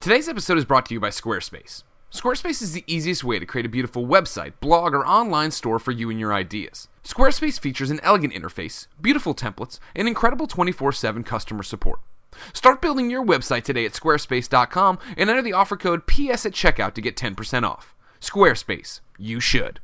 Today's episode is brought to you by Squarespace. Squarespace is the easiest way to create a beautiful website, blog, or online store for you and your ideas. Squarespace features an elegant interface, beautiful templates, and incredible 24 7 customer support. Start building your website today at squarespace.com and enter the offer code PS at checkout to get 10% off. Squarespace, you should.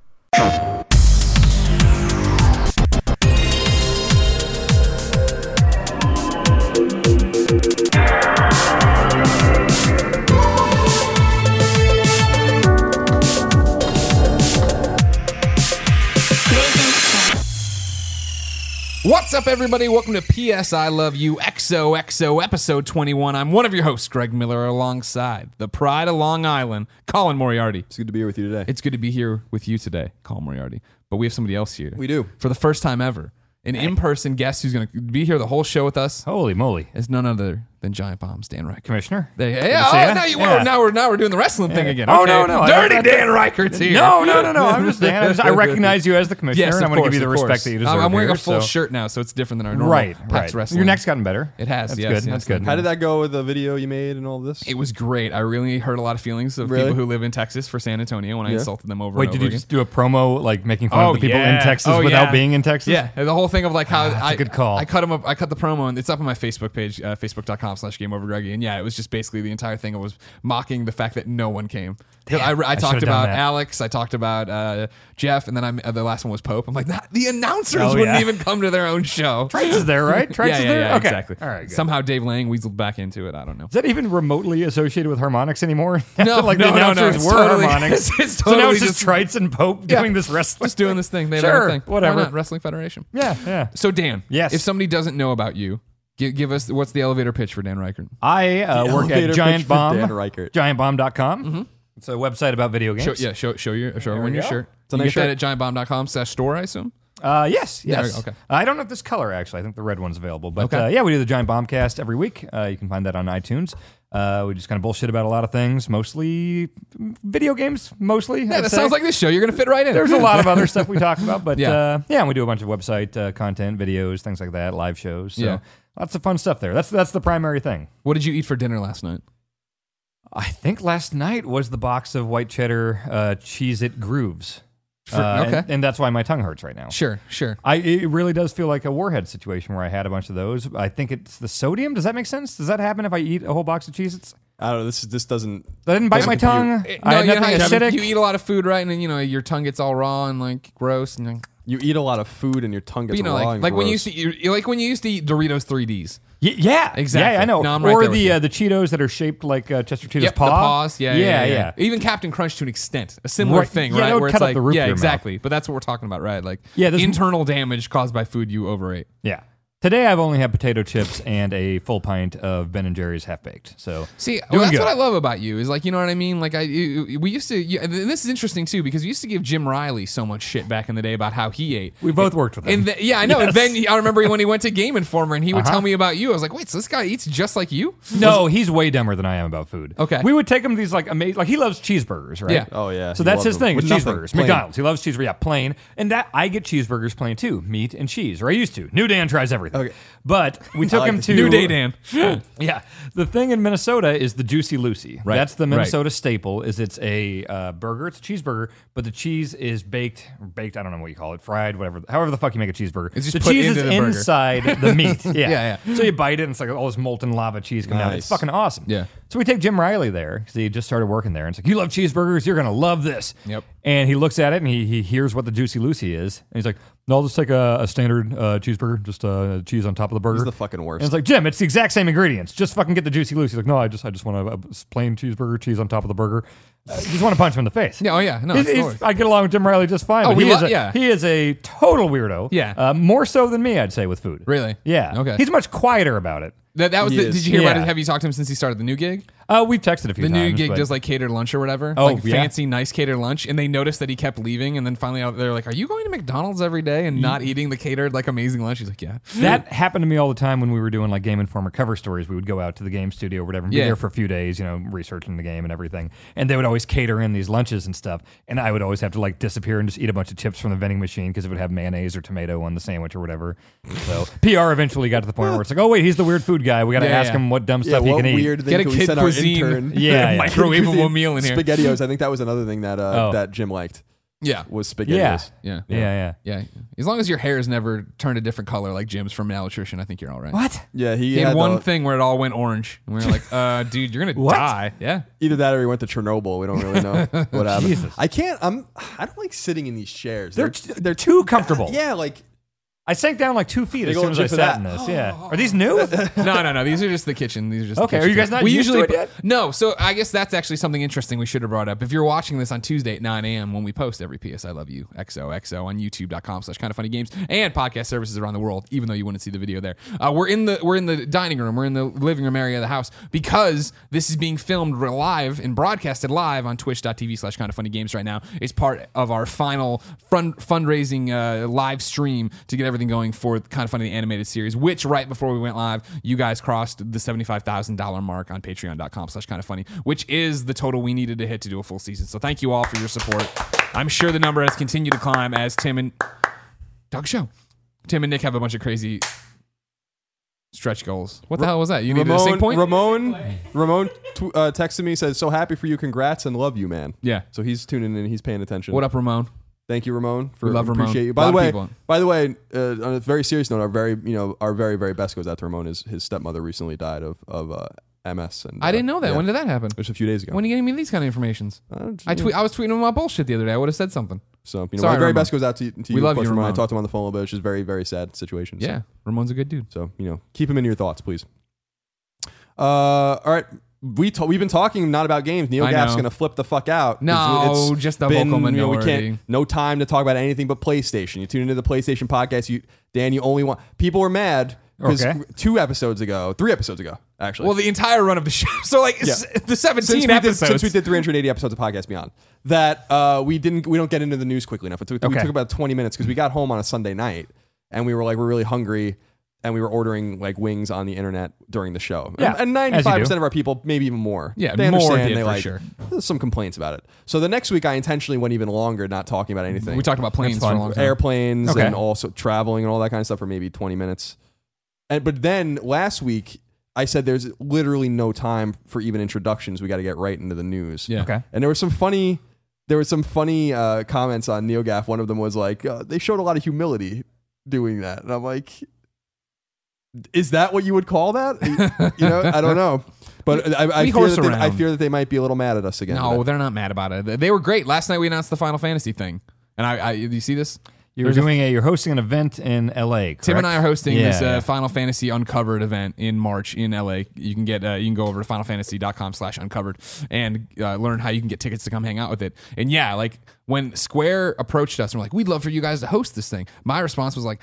What's up, everybody? Welcome to PS I Love You XOXO episode 21. I'm one of your hosts, Greg Miller, alongside the pride of Long Island, Colin Moriarty. It's good to be here with you today. It's good to be here with you today, Colin Moriarty. But we have somebody else here. We do. For the first time ever. An in person guest who's going to be here the whole show with us Holy moly. is none other than Giant Bombs, Dan Ryckert. Commissioner? There, Good yeah, oh, ya. now, you, Yeah. now, we're, now we're doing the wrestling thing again. Oh, Okay. no, no, Dirty I- Dan Ryckert's here. No, no, no, no. I'm just saying. I, just- I recognize you as the commissioner, Yes, and I'm going to give you the of respect that you deserve. I'm wearing here, a full so- shirt now, so it's different than our normal Right, PAX right. wrestling. Your neck's gotten better. It has, That's yes, good. yes, That's good. How did that go with the video you made and all this? It was great. I really hurt a lot of feelings of Really? people who live in Texas for San Antonio when I insulted them over Wait, did you just do a promo like making fun Oh, of the people in Texas Oh, without being in Texas? Yeah, the whole thing of like how that's a I, good call. I cut them up. I cut the promo, and it's up on my Facebook page, uh, slash Game Over Greggy. And yeah, it was just basically the entire thing. it was mocking the fact that no one came. 'Cause I, I, I talked about. Alex. I talked about uh, Jeff, and then I, uh, the last one was Pope. I'm like, "Nah, the announcers Oh, wouldn't yeah. even come to their own show. Trites is there, right? Trites yeah, is yeah, there? yeah, okay. exactly. All right, good. Somehow Dave Lang weaseled back into it. I don't know. Is that even remotely associated with harmonics anymore? No, like no, the no, no, announcers were totally- harmonics. it's- it's so now it's just just- Trites and Pope doing this wrestling. Just doing this thing. They Sure. Why whatever. Wrestling Federation. Yeah, yeah. So Dan, Yes. If somebody doesn't know about you, give, give us what's the elevator pitch for Dan Ryckert? I uh, The work elevator at pitch Giant for Bomb, Dan Ryckert. giantbomb.com. It's a website about video games. Show, yeah, show show your show everyone we your go. shirt. It's a you nice get that shirt. at giantbomb.com slash store, I assume. Uh, yes, Yeah, yes. okay. I don't know if this color actually. I think the red one's available. But Okay. uh, yeah, we do the Giant Bombcast every week. Uh, you can find that on iTunes. Uh, we just kind of bullshit about a lot of things, mostly video games. Mostly, Yeah, that sounds like this show. You're gonna fit right in. There's a lot of other stuff we talk about, but Yeah. yeah, uh, yeah, and we do a bunch of website uh, content, videos, things like that, live shows. So Yeah. Lots of fun stuff there. That's that's the primary thing. What did you eat for dinner last night? I think last night was the box of white cheddar uh, Cheez It Grooves. For- Uh, okay. and, and that's why my tongue hurts right now. Sure, sure. I it really does feel like a warhead situation where I had a bunch of those. I think it's the sodium. Does that make sense? Does that happen if I eat a whole box of Cheez-Its? I don't know. This this doesn't. I didn't bite Doesn't my compute. tongue. No, I had you know you- acidic. you eat a lot of food, right? And then you know your tongue gets all raw and like gross, and then, You eat a lot of food and your tongue gets you know raw like and like when you gross. used to you- like when you used to eat Doritos 3ds. Y- yeah, Exactly. Yeah, I know. No, I'm right or there with the you. uh, the Cheetos that are shaped like uh, Chester Cheetah's Yep, paw. the paws. Yeah yeah, yeah, yeah, yeah. Even Captain Crunch to an extent, a similar Right. thing, Yeah, right? that would Where it's up like, the roof of yeah, your mouth. exactly. But that's what we're talking about, right? Like, Yeah, this- internal damage caused by food you overate. Yeah. Today I've only had potato chips and a full pint of Ben and Jerry's half baked. So See, well, that's good. what I love about you is like you know what I mean. Like I, we used to, you, and this is interesting too because we used to give Jim Reilly so much shit back in the day about how he ate. we both worked with him. And th- yeah, I know. And then I remember when he went to Game Informer and he would Uh-huh. tell me about you. I was like, wait, so this guy eats just like you? no, he's way dumber than I am about food. Okay. We would take him to these like amazing like he loves cheeseburgers, right? Yeah. Oh yeah. So he that's his them. thing. With cheeseburgers. plain. McDonald's. He loves cheeseburger. Yeah, plain. And that I get cheeseburgers plain too. Meat and cheese. Or I used to. New Dan tries everything. Okay. But we took like him this. to New Day Dan. Yeah, the thing in Minnesota is the Juicy Lucy. Right, That's the. Minnesota staple. Is it's a uh, burger. It's a cheeseburger, but the cheese is baked, baked. I don't know what you call it, fried, whatever. However the fuck you make a cheeseburger. It's just the put cheese into is the burger. inside the meat. Yeah. Yeah, yeah. So you bite it, and it's like all this molten lava cheese coming out. It's fucking awesome. Yeah. So we take Jim Reilly there because he just started working there, and it's like, "You love cheeseburgers? You're gonna love this." Yep. And he looks at it and he, he hears what the Juicy Lucy is, and he's like, "No, I'll just take a, a standard uh, cheeseburger, just uh, cheese on top of the burger." He's the fucking worst. And it's like, Jim, it's the exact same ingredients. Just fucking get the juicy Lucy. He's like, no, I just, I just want a, a plain cheeseburger, cheese on top of the burger. I just want to punch him in the face. Yeah, oh yeah, no, He's- it's he's- I get along with Jim Reilly just fine. Oh, but we he, is lo- a, yeah. he is a total weirdo. Yeah. Uh, more so than me, I'd say, with food. Really? Yeah. Okay. He's much quieter about it. That, that was. He The, is. did you hear about Yeah. it? Have you talked to him since he started the new gig? Uh, we've texted a few The times. new gig but- does like catered lunch or whatever. Oh, like yeah? fancy, nice catered lunch. And they noticed that he kept leaving, and then finally out they're like, "Are you going to McDonald's every day and not eating the catered like amazing lunch?" He's like, "Yeah." that happened to me all the time when we were doing like Game Informer cover stories. We would go out to the game studio or whatever and Yeah. be there for a few days, you know, researching the game and everything. And they would always cater in these lunches and stuff. And I would always have to like disappear and just eat a bunch of chips from the vending machine because it would have mayonnaise or tomato on the sandwich or whatever. So PR eventually got to the point where it's like, oh wait, he's the weird food guy. We got to Yeah, ask yeah. him what dumb yeah, stuff he what can eat. weird thing Get a can we kid send our cuisine, intern. Yeah, yeah. microwavable meal in here. Spaghettios. I think that was another thing that uh, Oh. that Jim liked Yeah, was Yeah. spaghettios. yeah, Yeah, yeah. yeah. As long as your hair has never turned a different color like Jim's from malnutrition, I think you're all right. What? Yeah, he He had had one the- thing where it all went orange, and we were like, "Uh, dude, you're gonna What? die." Yeah, either that or he went to Chernobyl. We don't really know what happened. Jesus. I can't. I'm. I don't like sitting in these chairs. They're they're too comfortable. yeah, like I sank down like two feet Big as soon old as I chip for sat that. in this. Yeah. Are these new? no, no, no. These are just the kitchen. These are just the Okay, are kitchen you guys not we used to usually it yet? No, so I guess that's actually something interesting we should have brought up. If you're watching this on Tuesday at 9 a.m. when we post every PS I Love You XOXO on YouTube.com slash kind of funny games and podcast services around the world, even though you wouldn't see the video there. Uh, we're in the we're in the dining room, we're in the living room area of the house because this is being filmed live and broadcasted live on twitch.tv slash kind of funny games right now. It's part of our final fund, fundraising uh, live stream to get everything going for kind of funny the animated series, which right before we went live, you guys crossed the $75,000 mark on patreon.com slash kind of funny, which is the total we needed to hit to do a full season. So thank you all for your support. I'm sure the number has continued to climb as Tim and Doug Show. Tim and Nick have a bunch of crazy stretch goals. What the hell was that? You needed a sync point? Ramon. Ramon tw- uh, texted me says, "So happy for you. Congrats and love you, man." yeah. So he's tuning in. He's paying attention. What up, Ramon? Thank you, Ramon. For We love Ramon. appreciate you. A By the way, by the way, uh, on a very serious note, our very you know our very very best goes out to Ramon. His his stepmother recently died of of uh, MS. And I uh, didn't know that. yeah. When did that happen? Just a few days ago. When are you getting me these kind of informations? Uh, I tweet. I was tweeting him about bullshit the other day. I would have said something. So you know, Sorry, my very Ramon. best goes out to, to you. We love you, Ramon. I talked to him on the phone a little bit. It's just very very sad situation. So, Yeah, Ramon's a good dude. So you know, keep him in your thoughts, please. Uh, all right. We we've been talking not about games. I NeoGaf's know. gonna flip the fuck out. No, it's just the been, vocal you know, we minority. can't. No time to talk about anything but PlayStation. You tune into the PlayStation podcast. You Dan, you only want people were mad because Okay. two episodes ago, three episodes ago, actually. Well, the entire run of the show. So like Yeah. the 17 since we, did, episodes. since we did 380 episodes of podcast beyond that uh, we didn't we don't get into the news quickly enough it took, we took about 20 minutes because we got home on a sunday night and we were like we're really hungry and we were ordering like wings on the internet during the show Yeah, and, and as you 95% of our people maybe even more Yeah, they more understand did they for like sure. some complaints about it so the next week i intentionally went even longer not talking about anything we talked about planes for a long time. airplanes Okay. and also traveling and all that kind of stuff for maybe 20 minutes. And but then last week I said there's literally no time for even introductions. We got to get right into the news. Yeah. Okay. And there were some funny there were some funny uh, comments on NeoGaf. One of them was like, uh, they showed a lot of humility doing that. And I'm like, is that what you would call that? you know, I don't know. But I, I, We fear horse that they, I fear that they might be a little mad at us again. No, they're not mad about it. They were great. Last night we announced the Final Fantasy thing. And I, I you see this? You're There's doing a, you're hosting an event in LA. Tim and I are hosting Yeah, this uh, yeah. Final Fantasy Uncovered event in March in LA. You can get uh, you can go over to finalfantasy.com slash uncovered and uh, learn how you can get tickets to come hang out with it. And yeah, like when Square approached us and were like, "We'd love for you guys to host this thing," my response was like,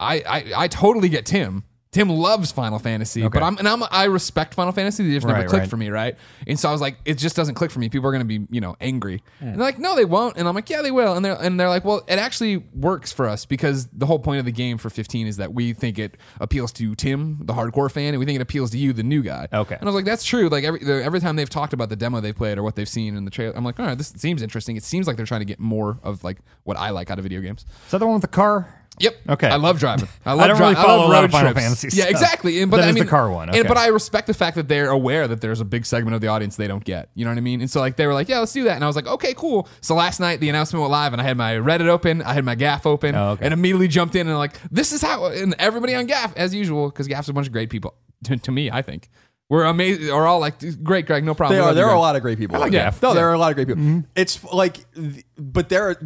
"I I, I totally get Tim." Tim loves Final Fantasy, but I'm and I'm I respect Final Fantasy. They just never Right, clicked right. for me, right? And so I was like, it just doesn't click for me. People are gonna be, you know, angry. And they're like, no, they won't. And I'm like, yeah, they will. And they're and they're like, well, it actually works for us because the whole point of the game for 15 is that we think it appeals to Tim, the hardcore fan, and we think it appeals to you, the new guy. Okay. And I was like, that's true. Like every every time they've talked about the demo they played or what they've seen in the trailer, I'm like, all right, this seems interesting. It seems like they're trying to get more of like what I like out of video games. Is that the one with the car? Yep. Okay. I love driving. I love don't dri- really I follow love a lot road of Final trips. Fantasy Yeah, stuff. exactly. And but That I is the car one, And but I respect the fact that they're aware that there's a big segment of the audience they don't get. You know what I mean? And so like they were like, yeah, let's do that. And I was like, okay, cool. So last night the announcement went live, and I had my Reddit open, I had my Gaff open, Oh, okay. and immediately jumped in and like, this is how. And everybody on Gaff as usual because Gaff's a bunch of great people. To, to me, I think we're amazing. Are all like, great, Greg, no problem. They are. There are a lot of great people. I like there. Gaff. No, Yeah. there are a lot of great people. Mm-hmm. It's like, but there, are-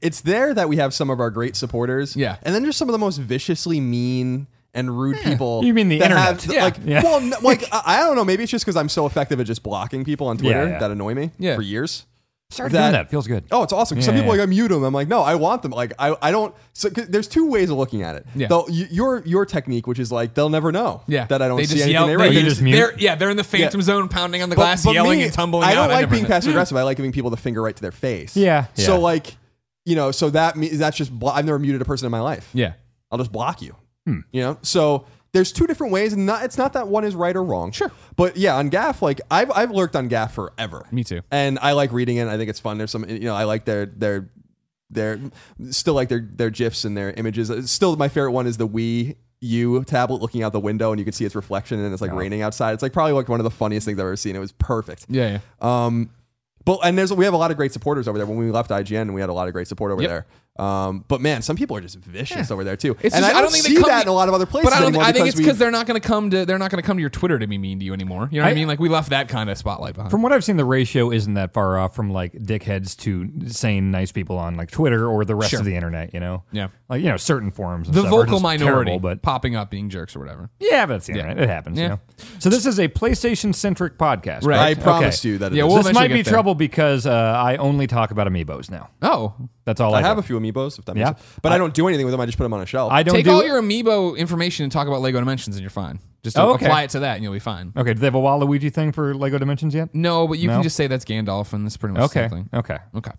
it's there that we have some of our great supporters. Yeah. and then there's some of the most viciously mean and rude people. You mean the that internet. Have, Yeah. Like, Yeah. well, n- like I, I don't know. Maybe it's just because I'm so effective at just blocking people on Twitter Yeah, yeah. that annoy me Yeah. for years. Start That- doing that. Feels good. Oh, it's awesome. Some people yeah. like I mute them. I'm like, no, I want them. Like I, I don't. So 'cause there's two ways of looking at it. Yeah. Though y- your your technique, which is like they'll never know. Yeah, That I don't they see just anything yell, they they write. They you just- just mute? They're, yeah, they're in the phantom Yeah. zone, pounding on the glass, but yelling me, and tumbling I don't like never being passive aggressive. I like giving people the finger right to their face. Yeah, So like, you know, so that means that's just blo- I've never muted a person in my life. Yeah. I'll just block you. Hmm. You know, so there's two different ways, and not it's not that one is right or wrong. Sure. but yeah, on Gaff, like I've I've lurked on Gaff forever. Me too. And I like reading it. I think it's fun. There's some, you know, I like their their their still like their their gifs and their images. Still, my favorite one is the Wii U tablet looking out the window and you can see its reflection and it's like raining outside. It's like probably like one of the funniest things I've ever seen. It was perfect. Yeah, yeah. Um, but and there's we have a lot of great supporters over there. When we left IGN, we had a lot of great support over Yep. there. Um, but man, some people are just vicious over there too. It's and just- I don't, think see they come that to- in a lot of other places But I, don't, anymore. I think it's we've- because they're not going to come to they're not going to come to your Twitter to be mean to you anymore. You know what I, I- mean? Like we left that kind of spotlight behind. From what I've seen, the ratio isn't that far off from like dickheads to sane, nice people on like Twitter or the rest Sure. of the internet. You know, Yeah. like you know certain forums. And the stuff are vocal just minority terrible, but popping up being jerks or whatever. yeah, but it's the internet. It happens. Yeah. You know. So this is a PlayStation centric podcast, Right. I promised you that. It Yeah, is. we'll this eventually might be get there. trouble because uh, I only talk about amiibos now. Oh, That's all I, I have do. a few amiibos, if that Yeah. makes sense. But I, don't do anything with them. I just put them on a shelf. I don't take do all your amiibo information and talk about Lego Dimensions, and you're fine. Just Oh, okay. apply it to that, and you'll be fine. Okay, do they have a Waluigi thing for Lego Dimensions yet? No, but you No? can just say that's Gandalf, and that's pretty much Okay, the same thing. okay. Okay.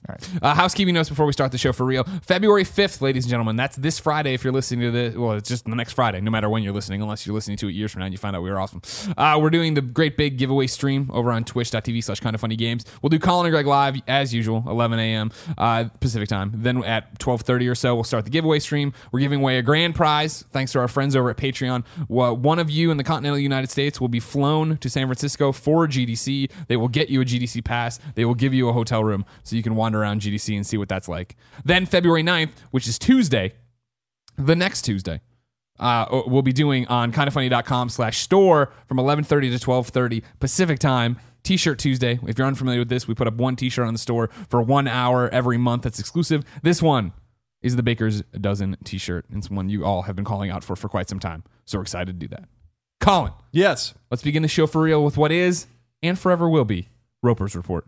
Uh, housekeeping notes before we start the show for real. February 5th, ladies and gentlemen. That's this Friday if you're listening to this. Well, it's just the next Friday, no matter when you're listening, unless you're listening to it years from now and you find out we were awesome. Uh, we're doing the great big giveaway stream over on twitch.tv slash kind of funny games. We'll do Colin and Greg live as usual, 11 a.m. Uh, Pacific time. Then at 12.30 or so, we'll start the giveaway stream. We're giving away a grand prize thanks to our friends over at Patreon. Well, one of you in the continental United States will be flown to San Francisco for GDC. They will get you a GDC pass. They will give you a hotel room so you can wander around GDC and see what that's like. Then February 9th, which is Tuesday, the next Tuesday, uh, we'll be doing on kindoffunny.com slash store from 11.30 to 12.30 Pacific time. T-shirt Tuesday. If you're unfamiliar with this, we put up one T-shirt on the store for one hour every month. That's exclusive. This one is the Baker's Dozen T-shirt. It's one you all have been calling out for for quite some time. So we're excited to do that. Colin, yes. let's begin the show for real with what is and forever will be Roper's Report.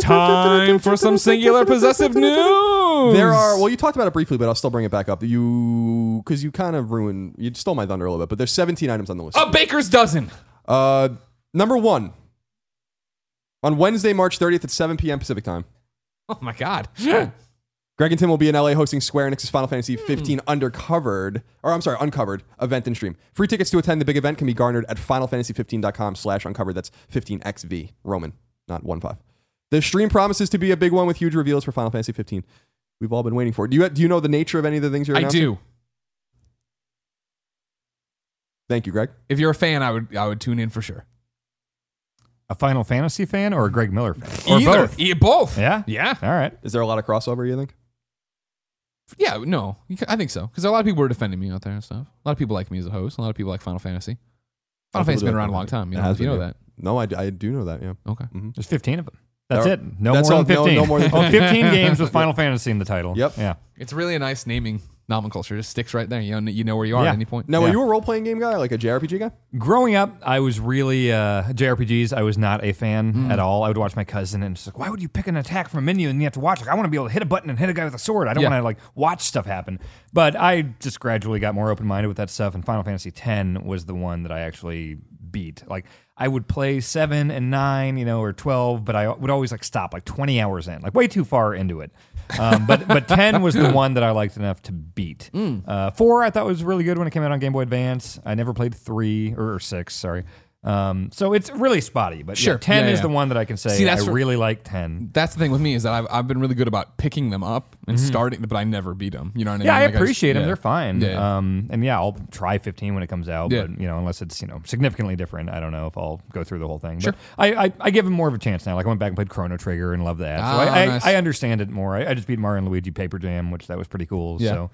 Time for some singular possessive news. There are well, you talked about it briefly, but I'll still bring it back up. You because you kind of ruined, you stole my thunder a little bit. But there's 17 items on the list. a Baker's Dozen. Uh, number one on Wednesday, March 30th at 7 p.m. Pacific time. Oh my God. Greg and Tim will be in LA hosting Square Enix's Final Fantasy 15 undercovered, or I'm sorry, uncovered event and stream. Free tickets to attend the big event can be garnered at finalfantasy15.com slash uncovered. That's 15xv, Roman, not 1-5. The stream promises to be a big one with huge reveals for Final Fantasy 15. We've all been waiting for. it. Do you, do you know the nature of any of the things you're I announcing? do. Thank you, Greg. If you're a fan, I would I would tune in for sure. A Final Fantasy fan or a Greg Miller fan? Or Either. both? Yeah, both. Yeah? Yeah. All right. Is there a lot of crossover, you think? Yeah. No, I think so because a lot of people were defending me out there and stuff. A lot of people like me as a host. A lot of people like Final Fantasy. Final Some Fantasy's people been around a long time. You know, has you know that. No, I, I do know that, yeah. Okay. Mm-hmm. There's 15 of them. That's There- it. No that's more all- than no- 15. no more than Oh, 15. 15 games with Final Fantasy in the title. Yep. Yeah. It's really a nice naming nomenclature. Just sticks right there. You know, you know where you are Yeah. at any point. Now, Yeah. are you a role playing game guy, like a JRPG guy? Growing up, I was really uh, JRPGs. I was not a fan Hmm. at all. I would watch my cousin and it's like, why would you pick an attack from a menu and you have to watch? Like, I want to be able to hit a button and hit a guy with a sword. I don't Yeah. want to like watch stuff happen. But I just gradually got more open minded with that stuff. And Final Fantasy X was the one that I actually beat. Like I would play seven and nine, you know, or twelve, but I would always like stop like twenty hours in, like way too far into it. Um, but but ten was the one that I liked enough to beat. Hmm. Uh, four I thought was really good when it came out on Game Boy Advance. I never played three or, six, sorry. Um, so it's really spotty, but Sure. yeah, ten Yeah, is yeah. the one that I can say See, that's I what- really like. Ten. That's the thing with me is that I've, I've been really good about picking them up and starting, but I never beat them. You know what I Mm-hmm. Yeah. I Like, just- appreciate them. yeah. They're fine. Um, and yeah, I'll try 15 when it comes out. Yeah. But you know, unless it's you know significantly different, I don't know if I'll go through the whole thing. Sure. But I, I, I give them more of a chance now. Like I went back and played Chrono Trigger and loved that. So Ah, I, nice. I, I understand it more. I, I just beat Mario and Luigi Paper Jam, which that was pretty cool. Yeah. So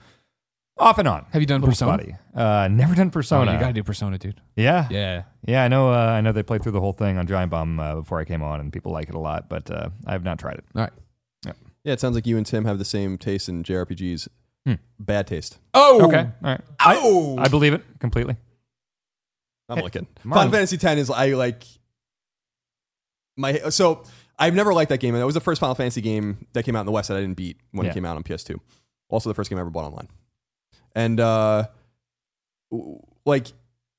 off and on. Have you done Little Persona? spotty. Uh, never done Oh, Persona. you got to do Persona, dude. yeah. Yeah. Yeah, I know. Uh, I know they played through the whole thing on Giant Bomb uh, before I came on, and people like it a lot. But uh, I have not tried it. All right. Yeah, it sounds like you and Tim have the same taste in JRPGs. Hmm. Bad taste. Oh. Okay, all right. Oh. I, I believe it completely. I'm looking. Marlon. Final Fantasy X is I like my so I've never liked that game, and that was the first Final Fantasy game that came out in the West that I didn't beat when Yeah. it came out on PS2. Also, the first game I ever bought online, and uh, like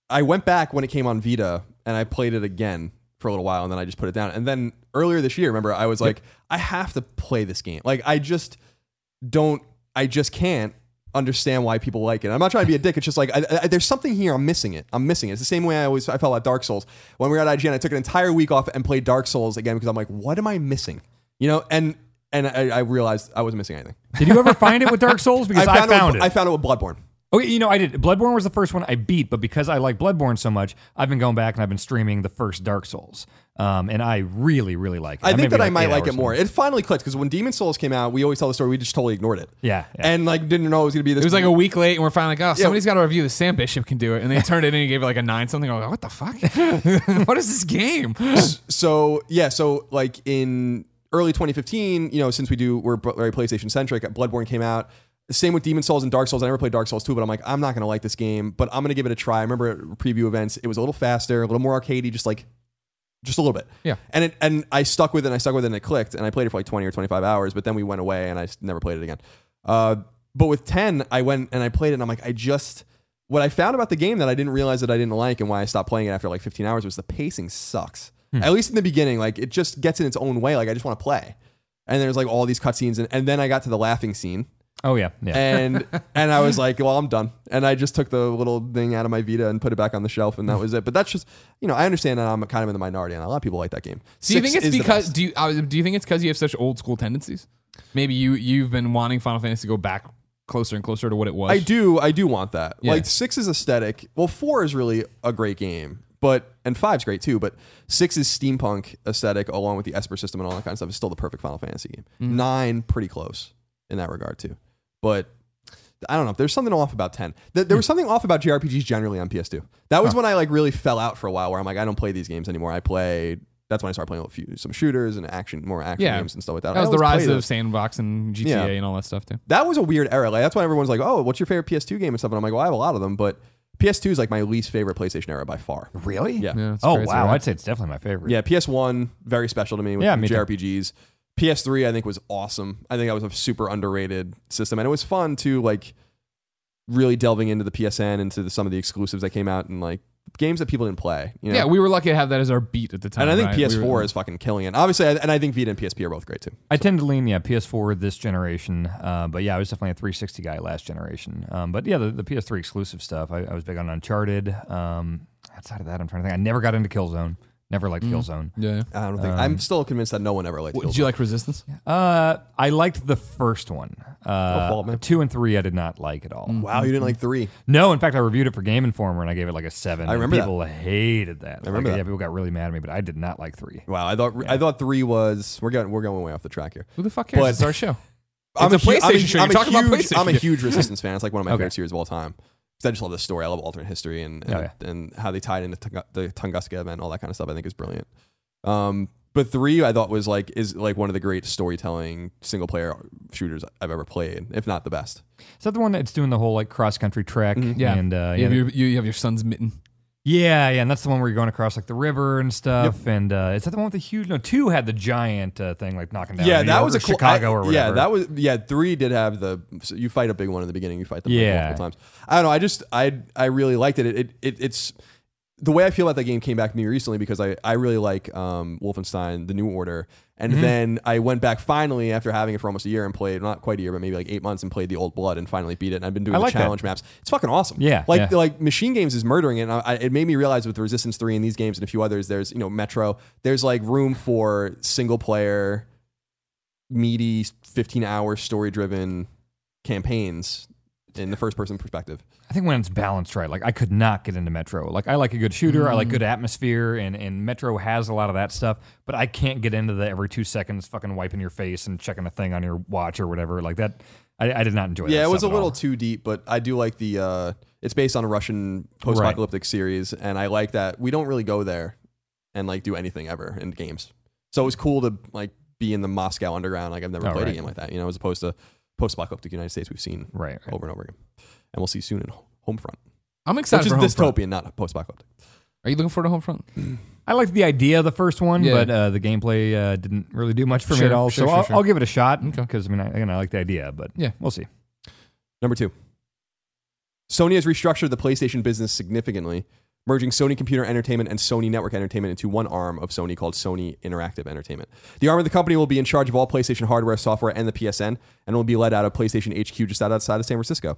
I went back when it came on Vita and I played it again for a little while, and then I just put it down. And then earlier this year, remember, I was like, I have to play this game. Like I just don't, I just can't understand why people like it. I'm not trying to be a dick. It's just like I, I, there's something here. I'm missing it. I'm missing it. It's the same way I always I felt about Dark Souls. When we were at IGN, I took an entire week off and played Dark Souls again because I'm like, what am I missing? You know, and and I, I realized I wasn't missing anything. Did you ever find it with Dark Souls? Because I found, with, it. I found it with Bloodborne. Okay, you know, I did. Bloodborne was the first one I beat, but because I like Bloodborne so much, I've been going back and I've been streaming the first Dark Souls, um, and I really, really like it. I think maybe that I might eight like hours it more. in. It finally clicked because when Demon Souls came out, we always tell the story. We just totally ignored it. Yeah, yeah. and like didn't know it was gonna be this. It was like a week late, and we're finally like, oh, somebody's got to review this. Sam Bishop can do it, and they turned it in and gave it like a nine something. I'm like, what the fuck? what is this game? so yeah, so like in early 2015, you know, since we do we're very PlayStation centric, Bloodborne came out. Same with Demon Souls and Dark Souls. I never played Dark Souls 2, but I'm like, I'm not gonna like this game, but I'm gonna give it a try. I remember at preview events, it was a little faster, a little more arcadey, just like just a little bit. Yeah. And it and I stuck with it and I stuck with it and it clicked and I played it for like 20 or 25 hours, but then we went away and I never played it again. Uh, but with 10, I went and I played it and I'm like, I just what I found about the game that I didn't realize that I didn't like and why I stopped playing it after like 15 hours was the pacing sucks. At least in the beginning, like it just gets in its own way. Like I just want to play. And there's like all these cutscenes and, and then I got to the laughing scene oh yeah, yeah. and and I was like, well, I'm done. And I just took the little thing out of my Vita and put it back on the shelf, and that was it. But that's just, you know, I understand that I'm kind of in the minority, and a lot of people like that game. Do you Six think it's is the because best. do you uh, do you think it's because you have such old school tendencies? Maybe you you've been wanting Final Fantasy to go back closer and closer to what it was. I do, I do want that. Yeah. Like six is aesthetic. Well, four is really a great game, but and five's great too. But six is steampunk aesthetic, along with the Esper system and all that kind of stuff. Is still the perfect Final Fantasy game. Mm-hmm. Nine, pretty close in that regard too. But I don't know. There's something off about 10. Th- Hmm. There was something off about JRPGs generally on PS2. That was when I like really fell out for a while where I'm like, I don't play these games anymore. I play, that's when I started playing a few, some shooters and action, more action Yeah. games and stuff like that. That was the rise of sandbox and GTA Yeah. and all that stuff too. That was a weird era. Like, that's why everyone's like, oh, what's your favorite PS2 game and stuff? And I'm like, well, I have a lot of them, but PS2 is like my least favorite PlayStation era by far. really? Yeah. Yeah, it's Oh crazy, wow, right? I'd say it's definitely my favorite. Yeah, PS1, very special to me with Yeah, me too. JRPGs. PS3, I think, was awesome. I think that was a super underrated system. And it was fun to like really delving into the PSN, into the, some of the exclusives that came out and like games that people didn't play. You know? Yeah, we were lucky to have that as our beat at the time. and I think right? PS4 We were- is fucking killing it. Obviously, I- and I think Vita and PSP are both great too. I tend to lean, yeah, PS4 this generation. Uh, but yeah, I was definitely a 360 guy last generation. Um, but yeah, the, the PS3 exclusive stuff, I, I was big on Uncharted. Um, outside of that, I'm trying to think. I never got into Killzone. Never liked Killzone. Yeah. I don't think I'm still convinced that no one ever liked. What, Killzone. did you like Resistance? Uh, I liked the first one. Uh, fault, man. two and three, I did not like at all. Wow, you didn't like three. No, in fact, I reviewed it for Game Informer and I gave it like a seven. I and remember that. people hated that. I remember Yeah, that. people got really mad at me, but I did not like three. Wow, I thought I thought three was we're going we're going way off the track here. Who the fuck cares? But- it's our show. I'm It's a hu- I'm PlayStation show. You're I'm a talking about huge, PlayStation. I'm a huge Resistance fan. It's like one of my Okay. favorite series of all time. 'Cause I just love this story. I love alternate history and and, Oh, yeah. and how they tied into Tunga- the Tunguska event, all that kind of stuff. I think is brilliant. Um, but three, I thought was like is like one of the great storytelling single player shooters I've ever played, if not the best. Is that the one that's doing the whole like cross country trek? Yeah. And uh, you, yeah, have your, you have your son's mitten. Yeah, yeah, and that's the one where you're going across like the river and stuff. And uh, is that the one with the huge? No, two had the giant uh, thing like knocking down. yeah, New that York was a cool, Chicago I- or whatever. Yeah, that was yeah. Three did have the so you fight a big one in the beginning. You fight them Yeah. multiple times. I don't know. I just I I really liked it. It, it it it's the way I feel about that game came back to me recently because I I really like um Wolfenstein: The New Order, and Mm-hmm. then I went back finally after having it for almost a year and played not quite a year but maybe like eight months and played the Old Blood and finally beat it. And I've been doing the like that. challenge maps. It's fucking awesome. Yeah, like yeah. like Machine Games is murdering it. And I, it made me realize with Resistance Three and these games and a few others, there's you know Metro. There's like room for single player meaty 15 hour story driven campaigns in the first person perspective. I think when it's balanced right, like I could not get into Metro. Like I like a good shooter, I like good atmosphere, and and Metro has a lot of that stuff. But I can't get into the every two seconds fucking wiping your face and checking a thing on your watch or whatever. Like that, I, I did not enjoy. Yeah, that it was a stuff at little all. too deep, but I do like the uh it's based on a Russian post apocalyptic series and I like that we don't really go there and like do anything ever in games. So it was cool to like be in the Moscow underground like I've never Oh, played a game like that, you know, as opposed to post apocalyptic United States we've seen right. right. over and over again. And we'll see soon in Homefront. I'm excited Which for is Homefront. dystopian, not post apocalyptic. Are you looking forward to Homefront? I liked the idea of the first one, Yeah. but uh, the gameplay uh, didn't really do much for me Sure, at all. sure, so sure, I'll, sure. I'll give it a shot Okay. because I mean, I, again, I like the idea, but Yeah. we'll see. Number two, Sony has restructured the PlayStation business significantly, merging Sony Computer Entertainment and Sony Network Entertainment into one arm of Sony called Sony Interactive Entertainment. The arm of the company will be in charge of all PlayStation hardware, software, and the PSN, and will be led out of PlayStation HQ just outside of San Francisco.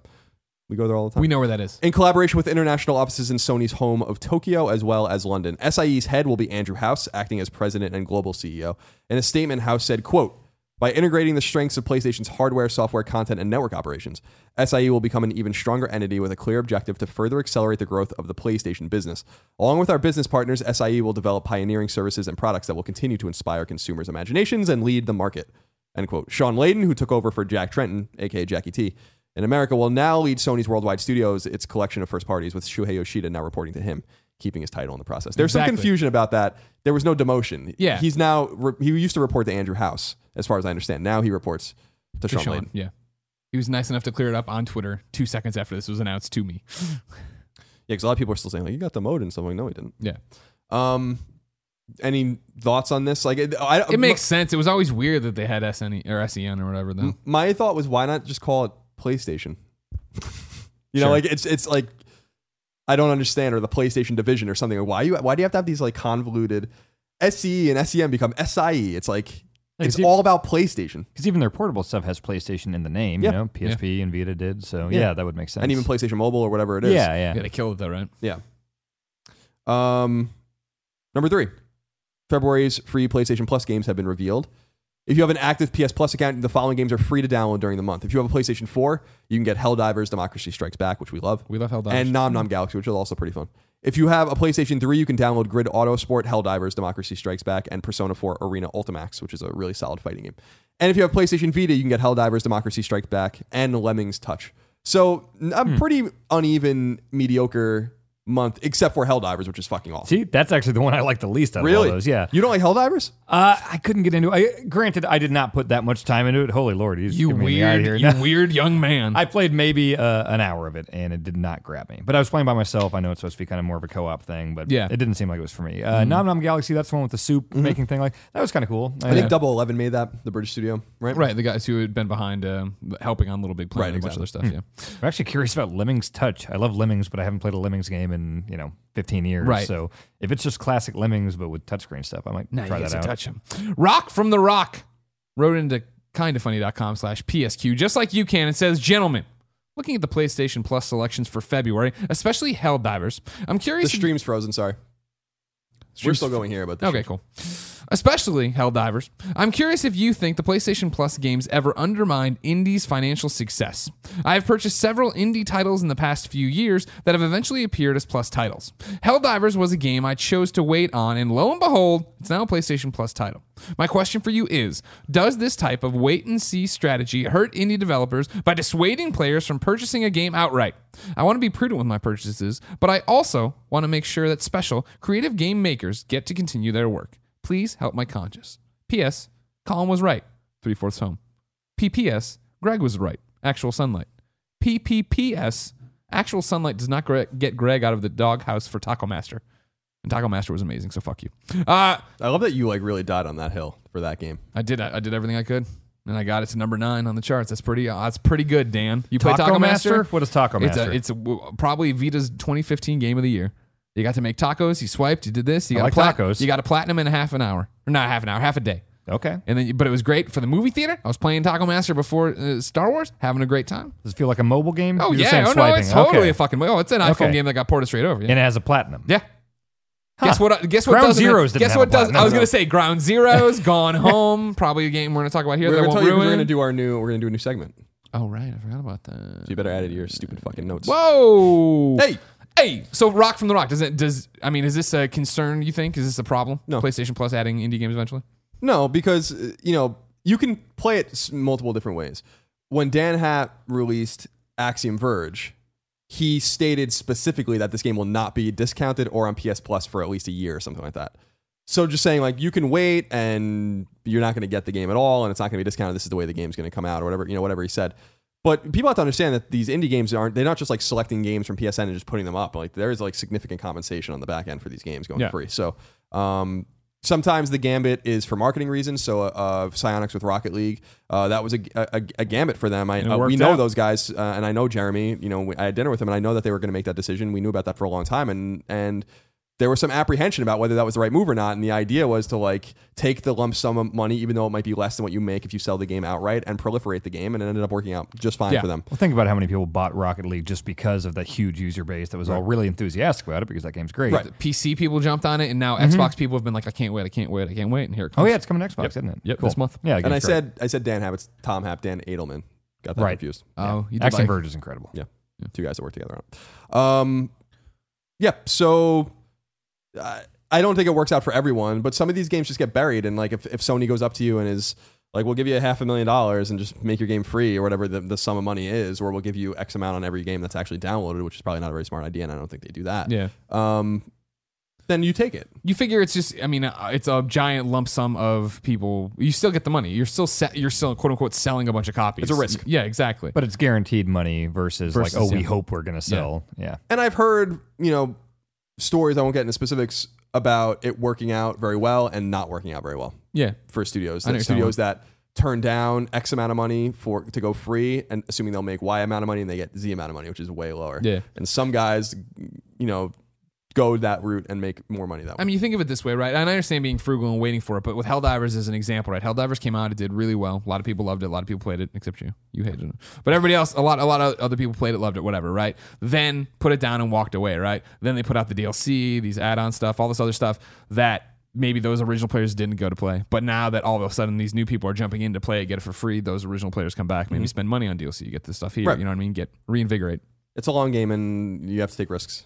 We go there all the time. We know where that is. in collaboration with international offices in Sony's home of Tokyo as well as London. SIE's head will be Andrew House, acting as president and global CEO. In a statement, House said, quote, By integrating the strengths of PlayStation's hardware, software, content, and network operations, SIE will become an even stronger entity with a clear objective to further accelerate the growth of the PlayStation business. Along with our business partners, SIE will develop pioneering services and products that will continue to inspire consumers' imaginations and lead the market. End quote. Shawn Layden, who took over for Jack Tretton, aka Jackie T, in America, will now lead Sony's worldwide studios, its collection of first parties, with Shuhei Yoshida now reporting to him, keeping his title in the process. There's Exactly. some confusion about that. There was no demotion. Yeah. He's now, re- he used to report to Andrew House, as far as I understand. Now he reports to, To Sean, Sean, yeah. He was nice enough to clear it up on Twitter two seconds after this was announced to me. Yeah, because a lot of people are still saying, like, you got the mode and something. No, he didn't. Yeah. Um, any thoughts on this? Like, it, I, It makes sense. It was always weird that they had SN or SEN or whatever though. my thought was why not just call it PlayStation? you know, like it's it's like I don't understand or the PlayStation division or something. Why you why do you have to have these like convoluted SE and SEM become SIE? It's like it's you- all about PlayStation Because even their portable stuff has PlayStation in the name, Yeah. you know, PSP and Vita did. So Yeah. yeah, that would make sense. and even PlayStation Mobile or whatever it is. Yeah, yeah. Yeah, they killed it though, right? Yeah. Um, number three, February's free PlayStation Plus games have been revealed. If you have an active PS Plus account, the following games are free to download during the month. If you have a PlayStation 4, you can get Helldivers Democracy Strikes Back, which we love, We love Helldivers. and Nom Nom Galaxy, which is also pretty fun. If you have a PlayStation 3, you can download Grid Auto Sport, Helldivers Democracy Strikes Back, and Persona 4 Arena Ultimax, which is a really solid fighting game. And if you have PlayStation Vita, you can get Helldivers Democracy Strikes Back and Lemmings Touch. So a hmm. pretty uneven, mediocre month, except for Helldivers, which is fucking awesome. See, that's actually the one I like the least out of Really? all those. Yeah. You don't like Helldivers? Uh, I couldn't get into it. I, granted, I did not put that much time into it. Holy Lord, he's you getting me out weird, here. you weird young man. I played maybe uh, an hour of it, and it did not grab me. But I was playing by myself. I know it's supposed to be kind of more of a co-op thing, but Yeah. Mm-hmm. it didn't seem like it was for me. Uh, Nom Nom Galaxy, that's the one with the soup making thing. Like that was kind of cool. I think Double Eleven made that, the British studio, right? right, the guys who had been behind um, helping on Little Big Planet Right, and a bunch of other stuff. Yeah, I'm actually curious about Lemmings Touch. I love Lemmings, but I haven't played a Lemmings game in you know 15 years. Right. So if it's just classic Lemmings but with touchscreen stuff, I might now try you get that to out. touch him. Rock from the Rock wrote into kindafunny.com slash PSQ, just like you can. It says, Gentlemen, looking at the PlayStation Plus selections for February, especially Helldivers, I'm curious. if- stream's frozen, sorry. We're still going here, but the Okay, cool. Especially Helldivers. I'm curious if you think the PlayStation Plus games ever undermined indies' financial success. I have purchased several indie titles in the past few years that have eventually appeared as Plus titles. Helldivers was a game I chose to wait on, and lo and behold, it's now a PlayStation Plus title. My question for you is Does this type of wait and see strategy hurt indie developers by dissuading players from purchasing a game outright? I want to be prudent with my purchases, but I also want to make sure that special, creative game makers get to continue their work. Please help my conscience. P.S. Colin was right. Three fourths home. P.P.S. Greg was right. Actual sunlight. P.P.P.S. Actual sunlight does not get Greg out of the doghouse for Taco Master. And Taco Master was amazing, so fuck you. Uh, I love that you like really died on that hill for that game. I did. I did everything I could, and I got it to number nine on the charts. That's pretty. Uh, that's pretty good, Dan. You play Taco, Taco, Master? What is Taco It's Master? a, it's a, w- probably Vita's 2015 game of the year. You got to make tacos. You swiped. You did this. You I got like a plat- tacos. You got a platinum in a half an hour, or not half an hour, half a day. okay. And then, but it was great for the movie theater. I was playing Taco Master before uh, Star Wars, having a great time. Does it feel like a mobile game? Oh You're yeah, oh no, swiping. it's totally okay. a fucking. Oh, it's an iPhone Okay. game that got ported straight over. Yeah. And it has a platinum. yeah. Guess what? Guess what? Ground Zeroes Guess what does? I was gonna say Ground Zeroes, Gone Home, probably a game we're gonna talk about here. We're gonna we're gonna do our new. We're gonna do a new segment. oh right, I forgot about that. So you better add it to your stupid fucking notes. Whoa! Hey, hey! So Rock from the Rock does it? Does I mean, is this a concern? You think is this a problem? No. PlayStation Plus adding indie games eventually. no, because uh, you know you can play it multiple different ways. When Dan Hat released Axiom Verge, he stated specifically that this game will not be discounted or on PS Plus for at least a year or something like that. So just saying like you can wait and you're not going to get the game at all and it's not going to be discounted. This is the way the game's going to come out or whatever you know whatever he said. But people have to understand that these indie games aren't they're not just like selecting games from PSN and just putting them up. Like there is like significant compensation on the back end for these games going Yeah. free. So um, sometimes the gambit is for marketing reasons. So uh, Psyonix with Rocket League, uh, that was a, a, a gambit for them. I, uh, we know out. those guys, uh, and I know Jeremy. You know, I had dinner with him, and I know that they were going to make that decision. We knew about that for a long time, and and there was some apprehension about whether that was the right move or not. And the idea was to like take the lump sum of money, even though it might be less than what you make if you sell the game outright, and proliferate the game. And it ended up working out just fine Yeah. for them. Well, think about how many people bought Rocket League just because of that huge user base that was all really enthusiastic about it because that game's great. Right. The PC people jumped on it, and now Xbox people have been like, I can't wait, I can't wait, I can't wait, and here it comes. Oh yeah, it's coming to Xbox, isn't it? Yep, Cool. this month. Yeah, And I great. said, I said Dan Habits, Tom Happ, Dan Adelman. Got that Right. confused. Oh, you did Action like, Verge is incredible. Yeah. Two guys that work together on it. Um, yeah. So I don't think it works out for everyone, but some of these games just get buried. And like if, if Sony goes up to you and is like, we'll give you a half a million dollars and just make your game free or whatever the, the sum of money is, or we'll give you X amount on every game that's actually downloaded, which is probably not a very smart idea. And I don't think they do that. Yeah. Um, then you take it. You figure it's just, I mean, uh, it's a giant lump sum of people. You still get the money. You're still set. You're still quote unquote selling a bunch of copies. It's a risk. Yeah, exactly. But it's guaranteed money versus, Versus, like, oh, we yeah. hope we're gonna sell. Yeah. And I've heard, you know, stories, I won't get into specifics about it working out very well and not working out very well. yeah, for studios. I know That what you're studios that turn down X amount of money for to go free, and assuming they'll make Y amount of money, and they get Z amount of money, which is way lower. Yeah. And some guys, you know, go that route and make more money that way. I mean, you think of it this way, right? And I understand being frugal and waiting for it, but with Helldivers as an example, right? Helldivers came out, it did really well. A lot of people loved it. A lot of people played it, except you. You hated it. But everybody else, a lot, a lot of other people played it, loved it, whatever, right? Then put it down and walked away, right? Then they put out the DLC, these add-on stuff, all this other stuff that maybe those original players didn't go to play. But now that all of a sudden these new people are jumping in to play it, get it for free, those original players come back, maybe mm-hmm. spend money on DLC, you get this stuff here, Right. you know what I mean? Get reinvigorate. it's a long game, and you have to take risks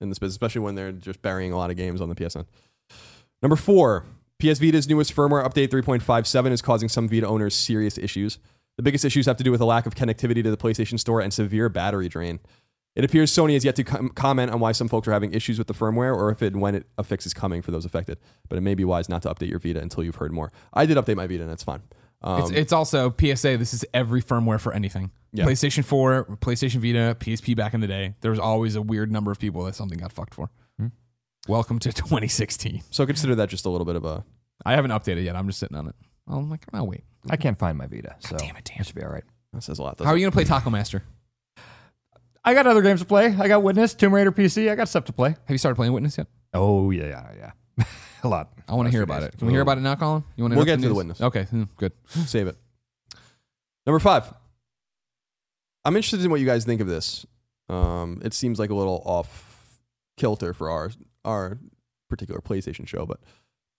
in this business, especially when they're just burying a lot of games on the PSN. Number four, PS Vita's newest firmware update 3.57 is causing some Vita owners serious issues. The biggest issues have to do with a lack of connectivity to the PlayStation Store and severe battery drain. It appears Sony has yet to com- comment on why some folks are having issues with the firmware or if and when it, a fix is coming for those affected. But it may be wise not to update your Vita until you've heard more. I did update my Vita, and it's fine. Um, It's, it's also PSA. This is every firmware for anything. Yeah. PlayStation 4, PlayStation Vita, PSP back in the day. There was always a weird number of people that something got fucked for. Hmm. Welcome to 2016. so consider that just a little bit of a. I haven't updated yet. I'm just sitting on it. I'm like, I'll wait. I can't find my Vita, so damn it, Dan. it should be all right. That says a lot. How are you going to play Taco Master? I got other games to play. I got Witness, Tomb Raider PC. I got stuff to play. Have you started playing Witness yet? Oh yeah, yeah, yeah. a lot. I want to hear about days. it. Can we hear about it now, Colin? You want to? We'll get to the Witness. Okay, hmm, good. Save it. Number five. I'm interested in what you guys think of this. Um, it seems like a little off kilter for our our particular PlayStation show, but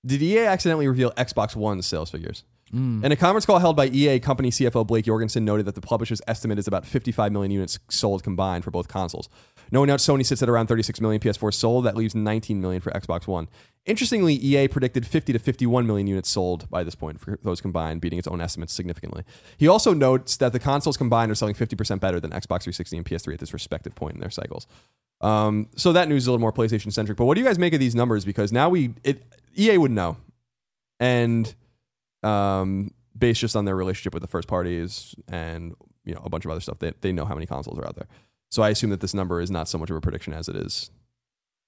did EA accidentally reveal Xbox One sales figures? Mm. In a conference call held by EA company CFO Blake Jorgensen noted that the publisher's estimate is about 55 million units sold combined for both consoles. Knowing out Sony sits at around 36 million PS4 sold, that leaves 19 million for Xbox One. Interestingly, EA predicted 50 to 51 million units sold by this point for those combined, beating its own estimates significantly. He also notes that the consoles combined are selling 50% better than Xbox 360 and PS3 at this respective point in their cycles. Um, so that news is a little more PlayStation centric. But what do you guys make of these numbers? Because now we it EA would know, and um, based just on their relationship with the first parties and you know a bunch of other stuff, they they know how many consoles are out there. So I assume that this number is not so much of a prediction as it is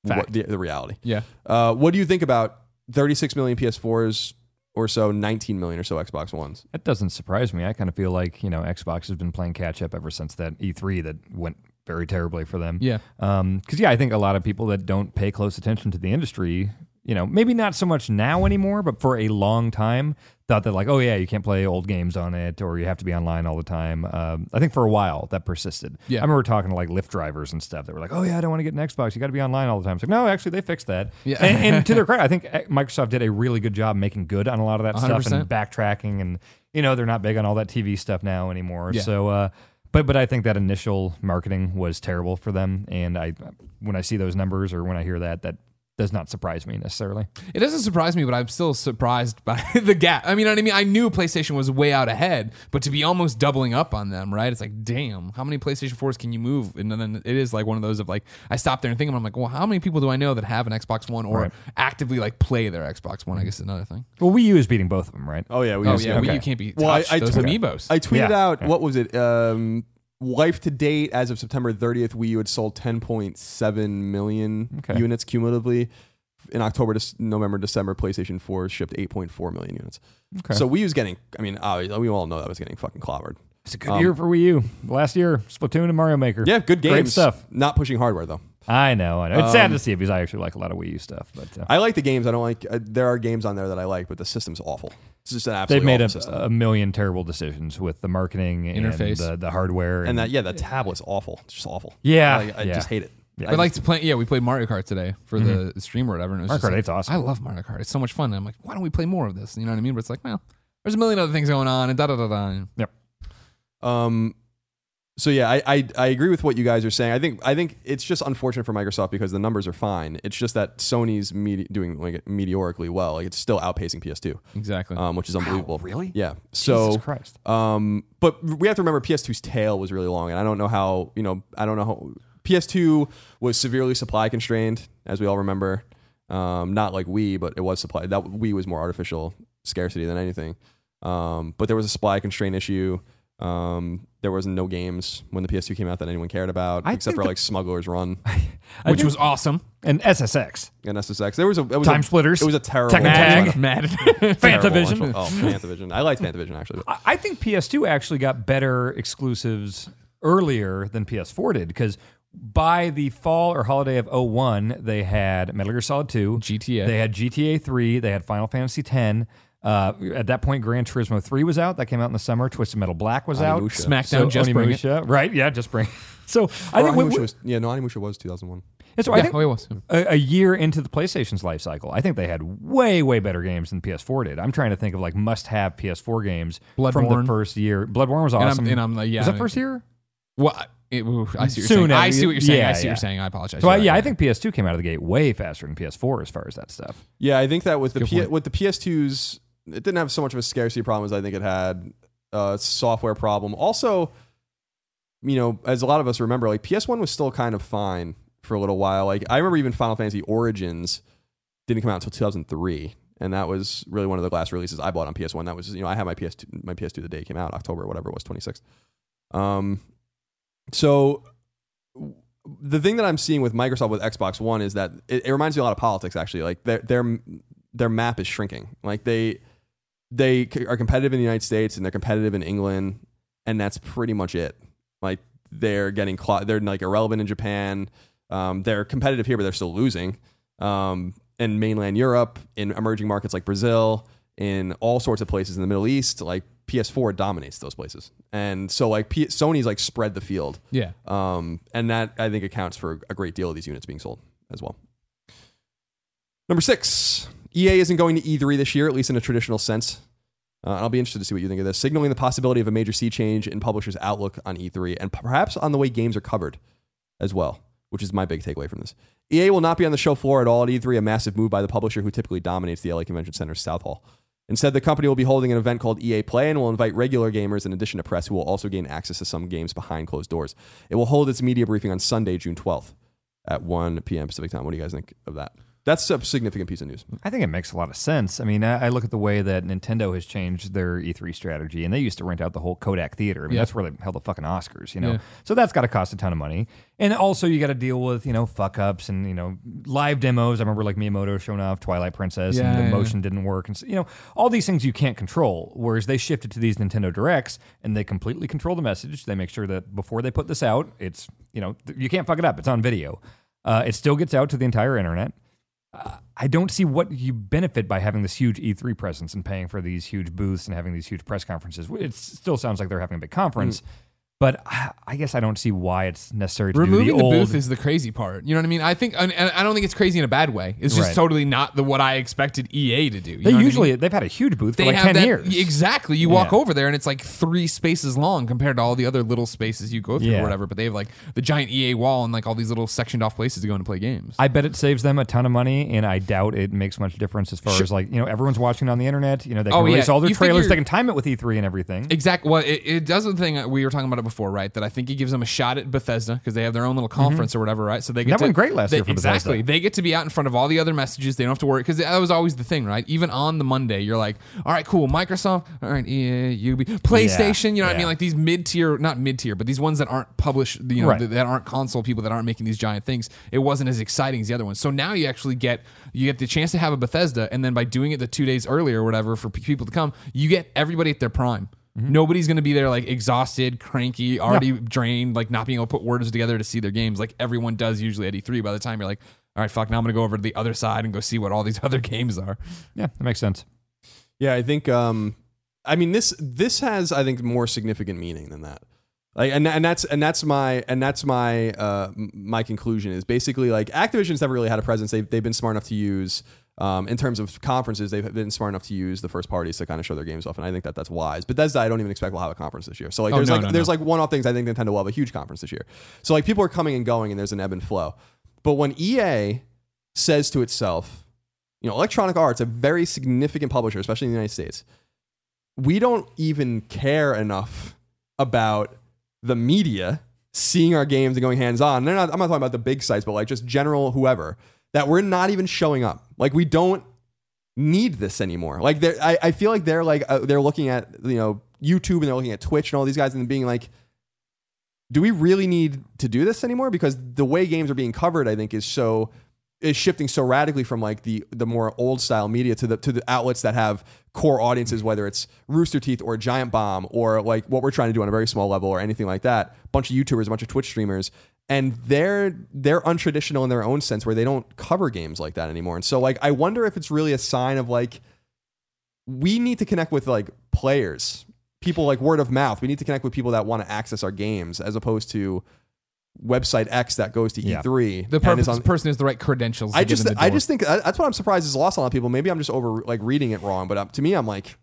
what, the, the reality. Yeah. Uh, what do you think about 36 million PS4s or so, 19 million or so Xbox Ones? That doesn't surprise me. I kind of feel like you know Xbox has been playing catch up ever since that E3 that went very terribly for them. Yeah. Because yeah, I think a lot of people that don't pay close attention to the industry, you know, maybe not so much now anymore, but for a long time, thought that like, oh yeah, you can't play old games on it, or you have to be online all the time. Um, I think for a while that persisted. Yeah. I remember talking to like Lyft drivers and stuff that were like, oh yeah, I don't want to get an Xbox. You got to be online all the time. It's like, no, actually, they fixed that. Yeah. And, and to their credit, I think eh, Microsoft did a really good job making good on a lot of that stuff 100%. and backtracking, and you know, they're not big on all that TV stuff now anymore. Yeah. So. uh but but I think that initial marketing was terrible for them, and I when I see those numbers or when I hear that, that does not surprise me necessarily. It doesn't surprise me, but I'm still surprised by the gap. I mean, what I mean, I knew PlayStation was way out ahead, but to be almost doubling up on them, right? It's like, damn, how many PlayStation 4s can you move? And then it is like one of those of like, I stop there and think, I'm like, well, how many people do I know that have an Xbox One or Right. actively like play their Xbox One? I guess is another thing. Well, Wii U is beating both of them, right? Oh yeah, we Oh yeah, okay. Wii U can't be touched. Well, I- I those took- amiibos. I tweeted Yeah. out what was it? Um, life to date as of September 30th, Wii U had sold 10.7 million Okay. units cumulatively. In October to November, December, PlayStation 4 shipped 8.4 million units. Okay. So Wii U's getting. I mean, obviously, we all know that was getting fucking clobbered. It's a good Um, year for Wii U. Last year, Splatoon and Mario Maker. Yeah, good games. Great stuff. Not pushing hardware though. I know, I know. It's sad to see it because I actually like a lot of Wii U stuff, but uh, I like the games. I don't like. Uh, there are games on there that I like, but the system's awful. It's just an they've made awful a, a million terrible decisions with the marketing Interface. and the, the hardware, and that yeah, the tablet's awful. It's just awful. Yeah, Like, I yeah. just hate it. Yeah. I like to play, yeah, we played Mario Kart today for the stream or whatever. And it was Mario Kart like, 8's awesome. I love Mario Kart. It's so much fun. And I'm like, why don't we play more of this? You know what I mean? But it's like, well, there's a million other things going on, and da da da da. Yep. Um, so yeah, I, I I agree with what you guys are saying. I think I think it's just unfortunate for Microsoft because the numbers are fine. It's just that Sony's mete- doing like meteorically well. Like it's still outpacing PS2, Exactly. um, which is unbelievable. really? Yeah. So Jesus Christ. Um, but we have to remember PS2's tail was really long, and I don't know how you know I don't know how PS2 was severely supply constrained, as we all remember. Um, not like Wii, but it was supply. That Wii was more artificial scarcity than anything. Um, but there was a supply constraint issue. Um, there was no games when the PS2 came out that anyone cared about, I except for the- like Smuggler's Run I Which think- was awesome. and SSX, and SSX. There was a it was Time a, Splitters, It was a terrible Tekken Tag. Mad. Terrible Fantavision. Oh, Fantavision. I liked Fantavision actually. I I think PS2 actually got better exclusives earlier than PS4 did because by the fall or holiday of 01, they had Metal Gear Solid 2, GTA. they had GTA 3, they had Final Fantasy 10. Uh, at that point, Gran Turismo 3 was out. That came out in the summer. Twisted Metal Black was out. Onimusha. Smackdown, So, just bring it. Onimusha, right? Yeah, just bring. So I Or think we- Onimusha we- was, yeah, no, Onimusha was 2001. and so I Yeah, think oh, it was. a, a year into the PlayStation's life cycle, I think they had way, way better games than PS4 did. I'm trying to think of like must-have PS4 games from Bloodborne. the first year. Bloodborne was And I'm- awesome. and I'm like, yeah, was that I- first year? Well, it, ooh, I see what you're Soon saying. I after- see what you're saying. yeah, I see what yeah. you're saying. I apologize. So I, You're yeah. I think PS2 came out of the gate way faster than PS4 as far as that stuff. Yeah, I think that with the P- with the PS2s, it didn't have so much of a scarcity problem as I think it had a software problem. Also, you know, as a lot of us remember, like PS1 was still kind of fine for a little while. Like I remember even Final Fantasy Origins didn't come out until 2003, and that was really one of the last releases I bought on PS1. That was you know I had my PS2 my PS2 the day it came out, October whatever it was, 26th. Um, so the thing that I'm seeing with Microsoft with Xbox One is that it, it reminds me a lot of politics. Actually, like their their their map is shrinking. Like they they are competitive in the United States and they're competitive in England, and that's pretty much it. Like they're getting cla they're like irrelevant in Japan. Um, they're competitive here, but they're still losing. Um, in mainland Europe, in emerging markets like Brazil, in all sorts of places in the Middle East, like PS4 dominates those places, and so like P- Sony's like spread the field. Yeah. Um, and that I think accounts for a great deal of these units being sold as well. Number six, EA isn't going to E3 this year, at least in a traditional sense. Uh, I'll be interested to see what you think of this, signaling the possibility of a major sea change in publishers' outlook on E3 and perhaps on the way games are covered as well, which is my big takeaway from this. EA will not be on the show floor at all at E3, a massive move by the publisher who typically dominates the LA Convention Center's South Hall. Instead, the company will be holding an event called EA Play and will invite regular gamers in addition to press who will also gain access to some games behind closed doors. It will hold its media briefing on Sunday, June 12th at 1 p.m. Pacific time. What do you guys think of that? That's a significant piece of news. I think it makes a lot of sense. I mean, I, I look at the way that Nintendo has changed their E3 strategy, and they used to rent out the whole Kodak Theater. I mean, Yeah. that's where they held the fucking Oscars, you know. Yeah. So that's got to cost a ton of money, and also you got to deal with you know fuck ups and you know live demos. I remember like Miyamoto showing off Twilight Princess, Yeah, and the yeah, motion didn't work, and so, you know all these things you can't control. Whereas they shifted to these Nintendo Directs, and they completely control the message. They make sure that before they put this out, it's you know you can't fuck it up. It's on video. Uh, it still gets out to the entire internet. I don't see what you benefit by having this huge E3 presence and paying for these huge booths and having these huge press conferences. It still sounds like they're having a big conference, mm. But I I guess I don't see why it's necessary to Removing do the, the, old. booth is the crazy part. You know what I mean? I think, and, and I don't think it's crazy in a bad way. It's just Right. totally not the what I expected EA to do. You they know what I mean? usually they've had a huge booth they for like have ten that years. exactly. You walk Yeah. over there and it's like three spaces long compared to all the other little spaces you go through Yeah. or whatever. But they have like the giant EA wall and like all these little sectioned off places to go and play games. I bet it saves them a ton of money, and I doubt it makes much difference as far as like you know everyone's watching on the internet. You know they oh, can Oh, yeah. release all their You trailers, figure- they can time it with E3 and everything. Exactly. Well, it, it does the thing we were talking about it before, right? That I think it gives them a shot at Bethesda because they have their own little conference or whatever, right? So they get Mm-hmm. That to, went great last they- year for exactly. Bethesda. They get to be out in front of all the other messages. They don't have to worry because that was always the thing, right? Even on the Monday, you're like, all right, cool, Microsoft, all right, EA, Ubi, PlayStation. you know what I mean? Like these mid tier, not mid tier, but these ones that aren't published, you know, Right. that, that aren't console people that aren't making these giant things. It wasn't as exciting as the other ones. So now you actually get you get the chance to have a Bethesda, and then by doing it the two days earlier or whatever for p- people to come, you get everybody at their prime Nobody's going to be there like exhausted, cranky, already drained, like not being able to put words together to see their games like everyone does usually at E3. By the time you're like, all right, fuck, now I'm going to go over to the other side and go see what all these other games are. Yeah, that makes sense. Yeah, I think. Um, I mean this this has I think more significant meaning than that. Like, and and that's and that's my and that's my uh my conclusion is basically like Activision's never really had a presence. They've they've been smart enough to use. Um, in terms of conferences, they've been smart enough to use the first parties to kind of show their games off, and I think that that's wise. But Bethesda, I don't even expect we'll have a conference this year. So like, Oh, there's no, like no, there's no. like one-off things. I think Nintendo will have a huge conference this year. So like, people are coming and going, and there's an ebb and flow. But when EA says to itself, you know, Electronic Arts, a very significant publisher, especially in the United States, we don't even care enough about the media seeing our games and going hands on. They're not. I'm not talking about the big sites, but like just general whoever that we're not even showing up. Like we don't need this anymore. Like they're, I, I feel like they're like uh, they're looking at you know YouTube and they're looking at Twitch and all these guys and being like, do we really need to do this anymore? Because the way games are being covered, I think, is so is shifting so radically from like the the more old style media to the to the outlets that have core audiences, whether it's Rooster Teeth or Giant Bomb or like what we're trying to do on a very small level or anything like that. A bunch of YouTubers, a bunch of Twitch streamers, and they're they're untraditional in their own sense where they don't cover games like that anymore. And so like I wonder if it's really a sign of like we need to connect with like players, people like word of mouth. We need to connect with people that want to access our games as opposed to website X that goes to Yeah. E3. The purpose, is on- person has the right credentials. I just I just think that's what I'm surprised is lost on a lot of people. Maybe I'm just over like reading it wrong, but um, to me I'm like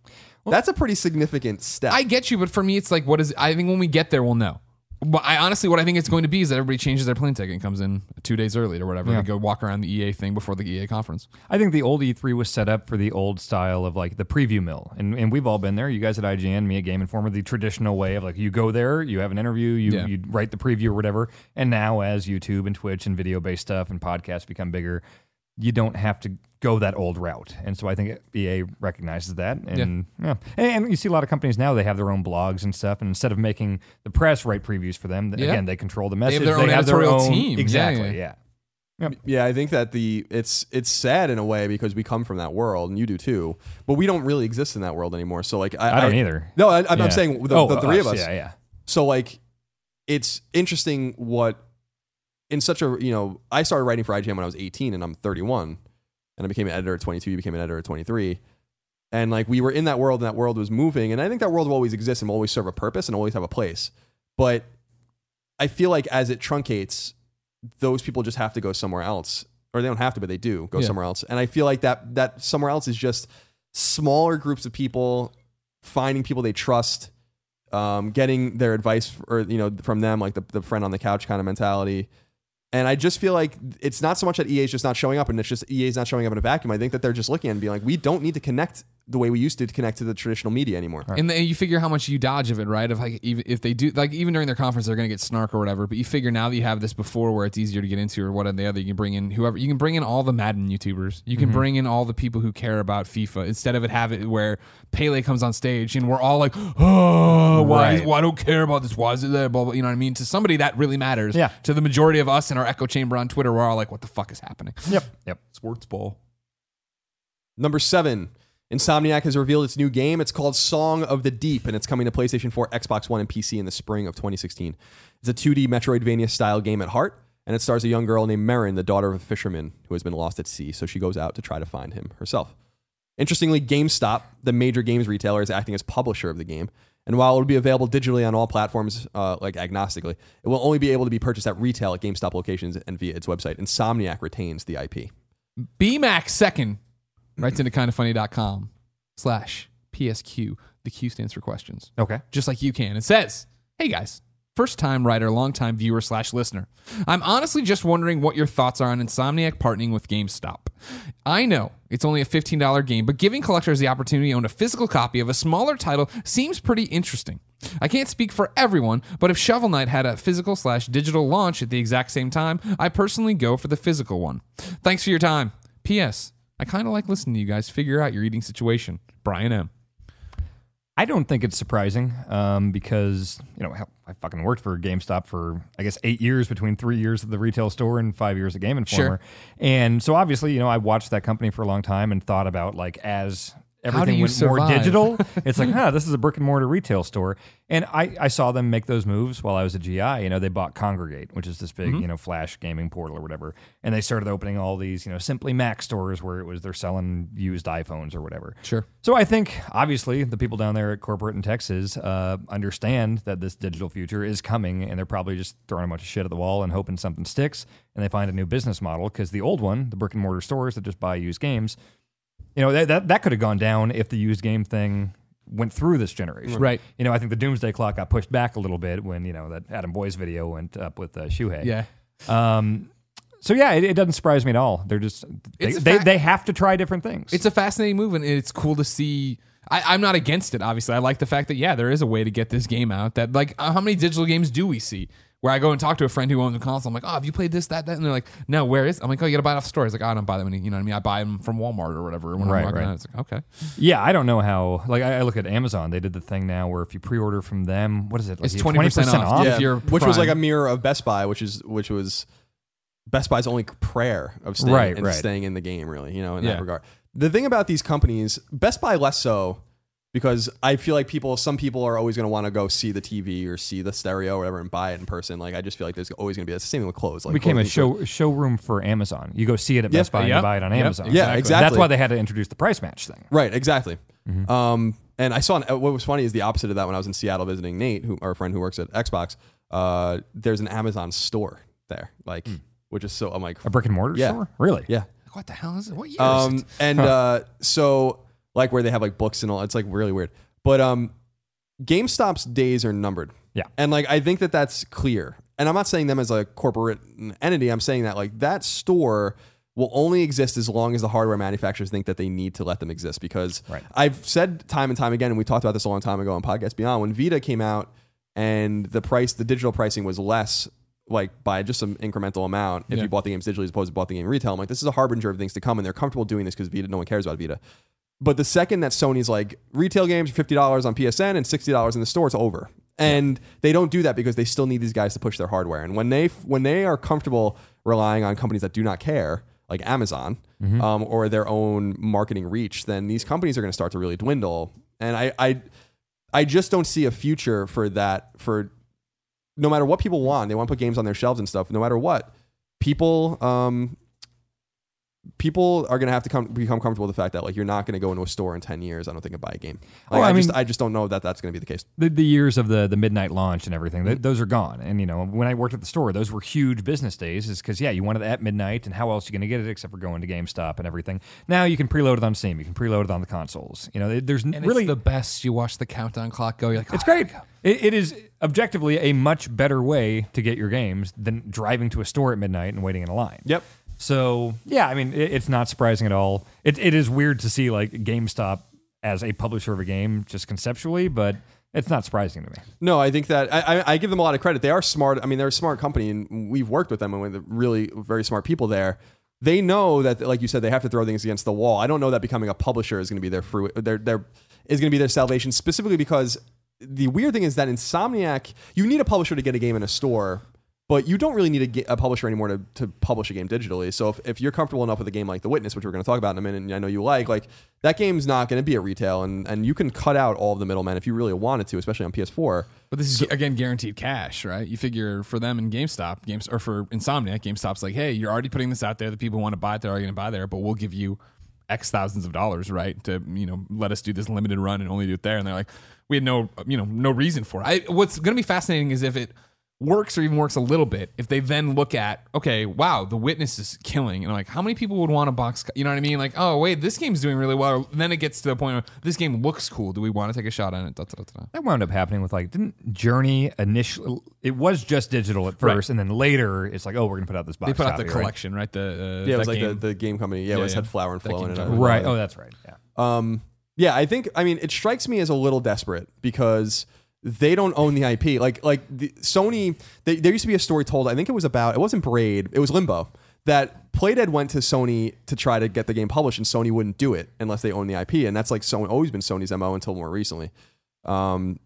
that's a pretty significant step. I get you, but for me, it's like, what is? I think when we get there, we'll know. But I honestly, what I think it's going to be is that everybody changes their plane ticket and comes in two days early or whatever Yeah. to go walk around the EA thing before the EA conference. I think the old E3 was set up for the old style of like the preview mill, and and we've all been there. You guys at IGN, me at Game Informer, the traditional way of like you go there, you have an interview, you Yeah. you write the preview or whatever. And now as YouTube and Twitch and video based stuff and podcasts become bigger, you don't have to go that old route. And so I think EA recognizes that, and yeah, And, and you see a lot of companies now they have their own blogs and stuff, and instead of making the press write previews for them, Yeah. again they control the have message. they own their editorial own- team. Exactly. yeah. yeah. yeah, I think that the it's it's sad in a way because we come from that world and you do too, but we don't really exist in that world anymore. So like I, I don't either. No, I, I'm, Yeah. I'm saying the, Oh, the three of us. Yeah, yeah. So like, it's interesting what in such a you know I started writing for IGN when I was 18 and I'm 31, and I became an editor at 22. You became an editor at 23, and like we were in that world and that world was moving, and I think that world will always exist and will always serve a purpose and always have a place. But I feel like as it truncates, those people just have to go somewhere else, or they don't have to, but they do go Yeah. somewhere else. And I feel like that that somewhere else is just smaller groups of people finding people they trust um, getting their advice or you know from them like the, the friend on the couch kind of mentality and i just feel like it's not so much that ea is just not showing up and it's just ea is not showing up in a vacuum. I think that they're just looking at and being like we don't need to connect the way we used to connect to the traditional media anymore And then you figure how much you dodge of it, right? Of like even if they do like even during their conference they're gonna get snark or whatever. But you figure now that you have this before where it's easier to get into or what and the other, you can bring in whoever you can bring in all the Madden YouTubers. You can Mm-hmm. bring in all the people who care about FIFA instead of it have it where Pele comes on stage and we're all like, oh, why? Right. Why I don't care about this? Why is it there? Blah blah. You know what I mean? To somebody that really matters. Yeah. To the majority of us in our echo chamber on Twitter, we're all like, what the fuck is happening? Yep. Yep. Sports ball. number seven insomniac has revealed its new game it's called song of the deep and it's coming to playstation 4 xbox one and pc in the spring of 2016 it's a 2d metroidvania style game at heart and it stars a young girl named Marin, the daughter of a fisherman who has been lost at sea so she goes out to try to find him herself Interestingly, GameStop, the major games retailer, is acting as publisher of the game. And while it will be available digitally on all platforms, uh, like agnostically, it will only be able to be purchased at retail at GameStop locations and via its website. Insomniac retains the IP. BMAX second writes into kindafunny.com slash PSQ. The Q stands for questions. Okay. Just like you can. It says, Hey guys, first time writer, long time viewer slash listener. I'm honestly just wondering what your thoughts are on Insomniac partnering with GameStop. I know it's only a $15 game, but giving collectors the opportunity to own a physical copy of a smaller title seems pretty interesting. I can't speak for everyone, but if Shovel Knight had a physical slash digital launch at the exact same time, I personally go for the physical one. Thanks for your time. P.S. I kind of like listening to you guys figure out your eating situation. Brian M. I don't think it's surprising um, because you know hell, I fucking worked for GameStop for I guess eight years between three years at the retail store and five years at Game Informer, Sure. and so obviously you know I watched that company for a long time and thought about like as everything went more digital. it's like, huh, this is a brick and mortar retail store. And I, I saw them make those moves while I was a GI. You know, they bought Kongregate, which is this big, Mm-hmm. you know, flash gaming portal or whatever. And they started opening all these, you know, Simply Mac stores where it was they're selling used iPhones or whatever. Sure. So I think obviously the people down there at corporate in Texas uh, understand that this digital future is coming, and they're probably just throwing a bunch of shit at the wall and hoping something sticks, and they find a new business model because the old one, the brick and mortar stores that just buy used games, you know that that, that could have gone down if the used game thing went through this generation. Right. You know, I think the doomsday clock got pushed back a little bit when you know that Adam Boyes video went up with uh, Shuhei. Yeah. Um. So yeah, it, it doesn't surprise me at all. They're just they, It's a they, they have to try different things. It's a fascinating move, and it's cool to see. I, I'm not against it. Obviously, I like the fact that yeah, there is a way to get this game out. That like, uh, how many digital games do we see? Where I go and talk to a friend who owns a console, I'm like, oh, have you played this, that, that? And they're like, no, where is? I'm like, oh, you gotta buy it off the store. It's like, oh, I don't buy them. Any, you know what I mean? I buy them from Walmart or whatever. When Right, I'm right. around, it's like, okay, Yeah, I don't know how. Like, I, I look at Amazon. They did the thing now where if you pre-order from them, what is it? Like It's you have 20% off. Yeah, if you're which was like a mirror of Best Buy, which is which was Best Buy's only prayer of staying Right, and right. staying in the game, really. You know, in Yeah. that regard. The thing about these companies, Best Buy less so, because I feel like people, some people are always going to want to go see the TV or see the stereo or whatever and buy it in person. Like I just feel like there's always going to be it's the same thing with clothes. Like It became a show showroom for Amazon. You go see it at Yeah. Best Buy and Yep. you buy it on Yep. Amazon. Yeah, exactly. That's why they had to introduce the price match thing. Right, exactly. Um, and I saw an, what was funny is the opposite of that when I was in Seattle visiting Nate, who our friend who works at Xbox. Uh, there's an Amazon store there, like which is so I'm like, A brick and mortar Yeah. store? Really? yeah. What the hell is it? What year is Um, it? and uh, so like where they have like books and all, it's like really weird. But um, GameStop's days are numbered. Yeah. And like I think that that's clear. And I'm not saying them as a corporate entity. I'm saying that like that store will only exist as long as the hardware manufacturers think that they need to let them exist. Because Right. I've said time and time again, and we talked about this a long time ago on Podcast Beyond, when Vita came out and the price, the digital pricing was less like by just some incremental amount if Yeah. you bought the games digitally as opposed to bought the game retail. I'm like, this is a harbinger of things to come, and they're comfortable doing this because Vita, no one cares about Vita. But the second that Sony's like retail games are fifty dollars on PSN and sixty dollars in the store, it's over. And they don't do that because they still need these guys to push their hardware. And when they when they are comfortable relying on companies that do not care, like Amazon um, or their own marketing reach, then these companies are going to start to really dwindle. And I, I I just don't see a future for that. For no matter what people want, they want to put games on their shelves and stuff. No matter what, people um, people are gonna have to come become comfortable with the fact that like you're not gonna go into a store in ten years. I don't think and buy a game. Like, Oh, I, I just mean- I just don't know that that's gonna be the case. The, the years of the the midnight launch and everything, th- mm. those are gone. And you know, when I worked at the store, those were huge business days. Is because yeah, you wanted it at midnight, and how else are you going to get it except for going to GameStop and everything? Now you can preload it on Steam, you can preload it on the consoles. You know, there's And really it's the best. You watch the countdown clock go. You're like, It's "Oh, great. It, it is objectively a much better way to get your games than driving to a store at midnight and waiting in a line. Yep. So yeah, I mean, it, it's not surprising at all. It, it is weird to see like GameStop as a publisher of a game just conceptually, but it's not surprising to me. No, I think that I, I, I give them a lot of credit. They are smart. I mean, they're a smart company, and we've worked with them and with really very smart people there. They know that, like you said, they have to throw things against the wall. I don't know that becoming a publisher is going to be their fruit. Their their is going to be their salvation, specifically because the weird thing is that Insomniac, you need a publisher to get a game in a store. But you don't really need a, ga- a publisher anymore to, to publish a game digitally. So if, if you're comfortable enough with a game like The Witness, which we're going to talk about in a minute, and I know you like, like that game's not going to be a retail, and, and you can cut out all of the middlemen if you really wanted to, especially on PS4. But this is again guaranteed cash, right? You figure for them in GameStop, games or for Insomniac, GameStop's like, hey, you're already putting this out there. The people who want to buy it, they're already going to buy there, but we'll give you X thousands of dollars, right? To you know, let us do this limited run and only do it there. And they're like, we had no, you know, no reason for it. I, what's going to be fascinating is if it works or even works a little bit. If they then look at, okay, wow, the witness is killing, and like, how many people would want a box? You know what I mean? Like, oh wait, this game's doing really well. Then it gets to the point where this game looks cool. Do we want to take a shot on it? Da, da, da, da. That wound up happening with like didn't Journey initially? It was just digital at first, and then later it's like, oh, we're gonna put out this box. They put out the copy, right? collection, right? The uh, Yeah, it was like game. the, the game company. Yeah, Yeah, it was yeah. had Flower and That Flow game in it. right? Oh, that's right. Yeah. Um, yeah, I think. I mean, it strikes me as a little desperate because they don't own the IP. Like, like the, Sony. They, there used to be a story told. I think it was about. It wasn't Braid. It was Limbo. That Playdead went to Sony to try to get the game published, and Sony wouldn't do it unless they own the IP, and that's like so always been Sony's mo until more recently. Um,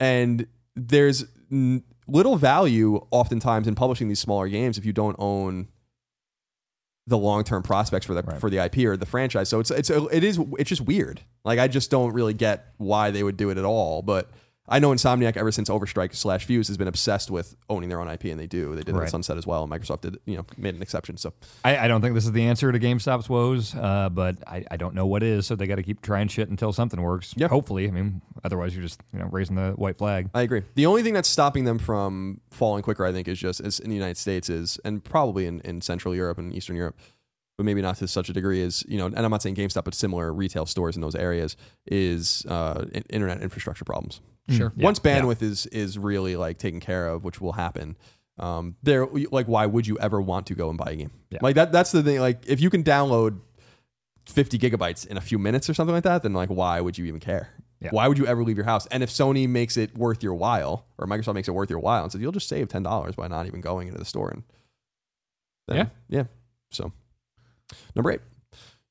and there's n- little value oftentimes in publishing these smaller games if you don't own the long term prospects for the Right. for the IP or the franchise. So it's it's it is it's just weird. Like I just don't really get why they would do it at all. But I know Insomniac ever since Overstrike slash Fuse has been obsessed with owning their own IP, and they do. They did it Right. with Sunset as well, and Microsoft did you know made an exception. So I, I don't think this is the answer to GameStop's woes, uh, but I, I don't know what is. So they got to keep trying shit until something works. Yeah. Hopefully, I mean, otherwise you're just you know raising the white flag. I agree. The only thing that's stopping them from falling quicker, I think, is just is in the United States is, and probably in, in Central Europe and Eastern Europe, but maybe not to such a degree as you know. And I'm not saying GameStop, but similar retail stores in those areas is uh, internet infrastructure problems. Sure. Yeah, Once yeah. bandwidth is is really like taken care of, which will happen. Um, there, like, why would you ever want to go and buy a game? Yeah. Like that. That's the thing. Like, if you can download 50 gigabytes in a few minutes or something like that, then like, why would you even care? Yeah. Why would you ever leave your house? And if Sony makes it worth your while, or Microsoft makes it worth your while, and says you'll just save ten dollars by not even going into the store, and then- Yeah. yeah. So, number eight.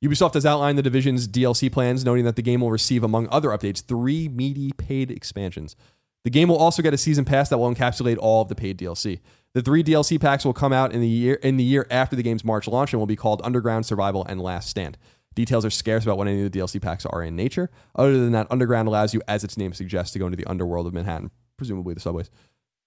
Ubisoft has outlined the division's DLC plans, noting that the game will receive, among other updates, three meaty paid expansions. The game will also get a season pass that will encapsulate all of the paid DLC. The three DLC packs will come out in the year in the year after the game's March launch and will be called Underground, Survival, and Last Stand. Details are scarce about what any of the DLC packs are in nature. Other than that, Underground allows you, as its name suggests, to go into the underworld of Manhattan, presumably the subways.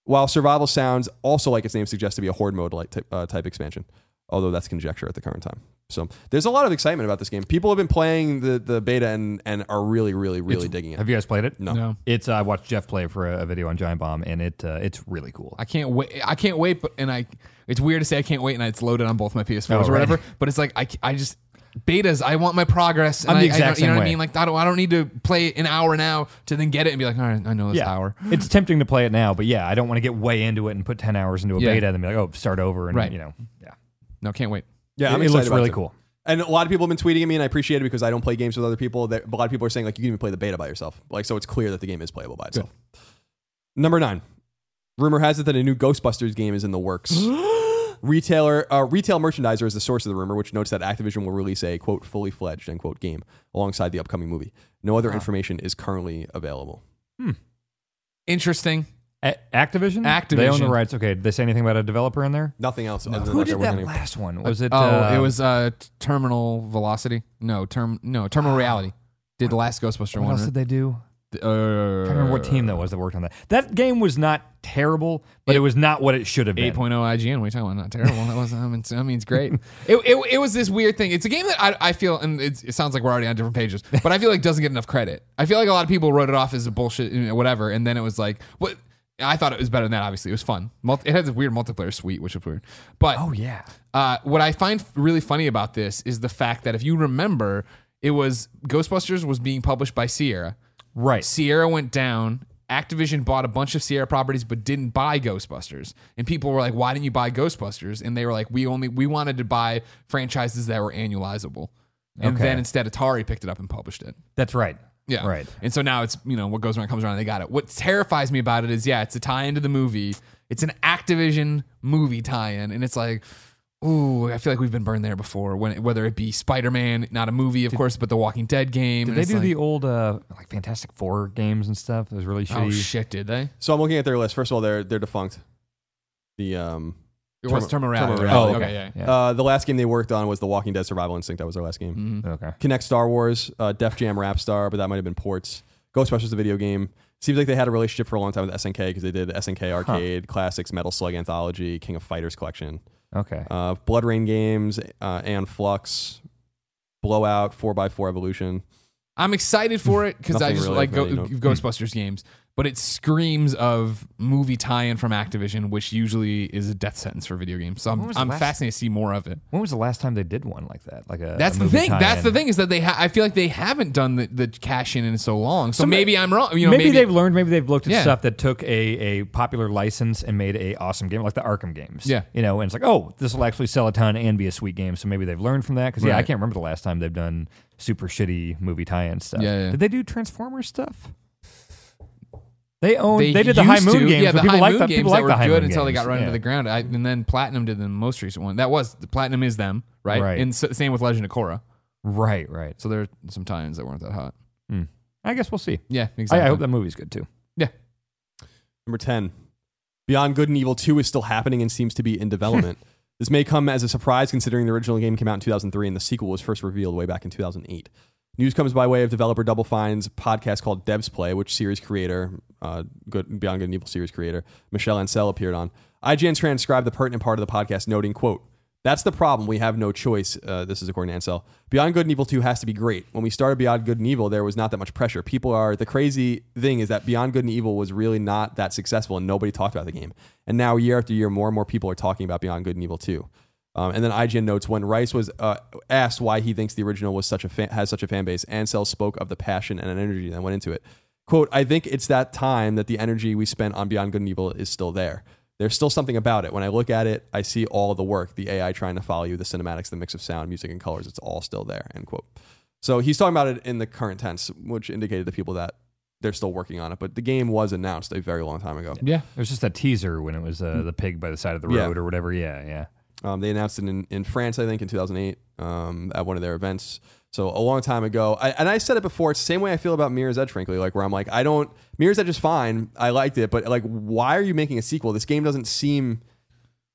While Survival sounds also like its name suggests to be a horde mode like type, uh, type expansion, although that's conjecture at the current time. So there's a lot of excitement about this game. People have been playing the, the beta and, and are really, really, really digging it. Have you guys played it? No. No. It's uh, I watched Jeff play for a, a video on Giant Bomb, and it uh, it's really cool. I can't wait. I can't wait, but and I. It's weird to say I can't wait, and it's loaded on both my PS4s Oh, or right. whatever. But it's like I, I just betas. I want my progress. And I'm the I- I exact don't- You know same what I way. mean? Like I don't. I don't need to play an hour now to then get it and be like, all right, I know this yeah, hour. it's tempting to play it now, but yeah, I don't want to get way into it and put ten hours into a Yeah. beta and then be like, oh, start over, and Right. you know, yeah, No, can't wait. Yeah, I'm it, it looks really cool. And a lot of people have been tweeting at me, and I appreciate it because I don't play games with other people. That a lot of people are saying like you can even play the beta by yourself. Like so, it's clear that the game is playable by itself. Number nine, rumor has it that a new Ghostbusters game is in the works. Retailer, uh, retail merchandiser is the source of the rumor, which notes that Activision will release a quote fully fledged end quote game alongside the upcoming movie. No other information is currently available. Hmm. Interesting. A- Activision, they own the rights. Okay, did they say anything about a developer in there? Nothing else. Other than Who did that last one? Was it? Oh, uh, it was uh, t- Terminal Velocity. No, term. No, Terminal Reality. Did the last Ghostbuster one? What one? else did they do? Uh, I can't remember what team that was that worked on that. That game was not terrible, but it, was not what it should have been. 8.0 IGN. What are you talking about? Not terrible. That was. I mean, it's, I mean, it's great. it, it, it was this weird thing. It's a game that I, I feel, and it's, it sounds like we're already on different pages, but I feel like doesn't get enough credit. I feel like a lot of people wrote it off as a bullshit, you know, whatever, and then it was like, what? I thought it was better than that. Obviously, it was fun. Multi- it had a weird multiplayer suite, which was weird. But Oh yeah, uh, what I find really funny about this is the fact that if you remember, it was Ghostbusters was being published by Sierra. right. Sierra went down. Activision bought a bunch of Sierra properties but didn't buy Ghostbusters. And people were like, "Why didn't you buy Ghostbusters?" And they were like, "We only we wanted to buy franchises that were annualizable." And Okay. then instead Atari picked it up and published it. That's right. Yeah. Right. And so now it's, you know, what goes around comes around and they got it. What terrifies me about it is, yeah, it's a tie into the movie. It's an Activision movie tie in. And it's like, ooh, I feel like we've been burned there before. When whether it be Spider Man, not a movie, of course, but the Walking Dead game. Did they do like, the old uh, like Fantastic Four games and stuff? It was really shitty. Oh shit, did they? So I'm looking at their list. First of all, they're they're defunct. The um It was Terminal- Terminal Reality. Terminal right? Reality. Okay, yeah. Yeah. uh the last game they worked on was The Walking Dead Survival Instinct. That was their last game. Mhm. okay. Kinect Star Wars, uh, Def Jam Rap Star, but that might have been ports. Ghostbusters, the video game. Seems like they had a relationship for a long time with SNK because they did SNK Arcade, Classics, Metal Slug Anthology, King of Fighters Collection, Okay. uh, BloodRayne Games, uh, and Flux, Blowout, 4x4 Evolution. I'm excited for it because I just really like Go- any. Ghostbusters games, but it screams of movie tie-in from Activision, which usually is a death sentence for video games. So I'm, I'm last- fascinated to see more of it. When was the last time they did one like that? Like a That's a the thing. That's the thing is that they. Ha- I feel like they haven't done the, the cash in in so long. So Some- maybe I'm wrong. You know, maybe, maybe, they've learned. Maybe they've looked at Yeah. stuff that took a, a popular license and made a awesome game, like the Arkham games. Yeah. you know, and it's like, oh, this will actually sell a ton and be a sweet game. So maybe they've learned from that. Because yeah, I can't remember the last time they've done super shitty movie tie-in stuff. Yeah, yeah. Did they do Transformers stuff? They own. They, They did the High Moon to. games. Yeah, the people High like Moon that. games People that like were the High good Moon until they got run into the ground. I, and then Platinum did the most recent one. That was the Platinum is them, right? Right. And s- same with Legend of Korra. Right, right. So there are some tie-ins that weren't that hot. Hmm. I guess we'll see. Yeah, I, exactly. I hope that movie's good too. Yeah. Number 10. Beyond Good and Evil 2 is still happening and seems to be in development. This may come as a surprise considering the original game came out in 2003 and the sequel was first revealed way back in 2008. News comes by way of developer Double Fine's podcast called Devs Play, which series creator, uh, good, Beyond Good and Evil series creator, Michel Ancel appeared on. IGN transcribed the pertinent part of the podcast, noting, quote, that's the problem. We have no choice. Uh, this is according to Ancel. Beyond Good and Evil 2 has to be great. When we started Beyond Good and Evil, there was not that much pressure. People are, the crazy thing is that Beyond Good and Evil was really not that successful and nobody talked about the game. And now, year after year, more and more people are talking about Beyond Good and Evil 2. Um, and then IGN notes when Rice was uh, asked why he thinks the original was such a fan, has such a fan base, Ancel spoke of the passion and energy that went into it. Quote, I think it's that time that the energy we spent on Beyond Good and Evil is still there. There's still something about it. When I look at it, I see all the work, the AI trying to follow you, the cinematics, the mix of sound, music, and colors. It's all still there. End quote. So he's talking about it in the current tense, which indicated to people that they're still working on it. But the game was announced a very long time ago. Yeah. It was just a teaser when it was uh, the pig by the side of the Yeah. road or whatever. Yeah, yeah. Um, they announced it in, in France, I think, in 2008 um, at one of their events. So a long time ago. I, and I said it before. It's the same way I feel about Mirror's Edge, frankly. Like where I'm like, I don't. Mirror's Edge is fine. I liked it, but like, why are you making a sequel? This game doesn't seem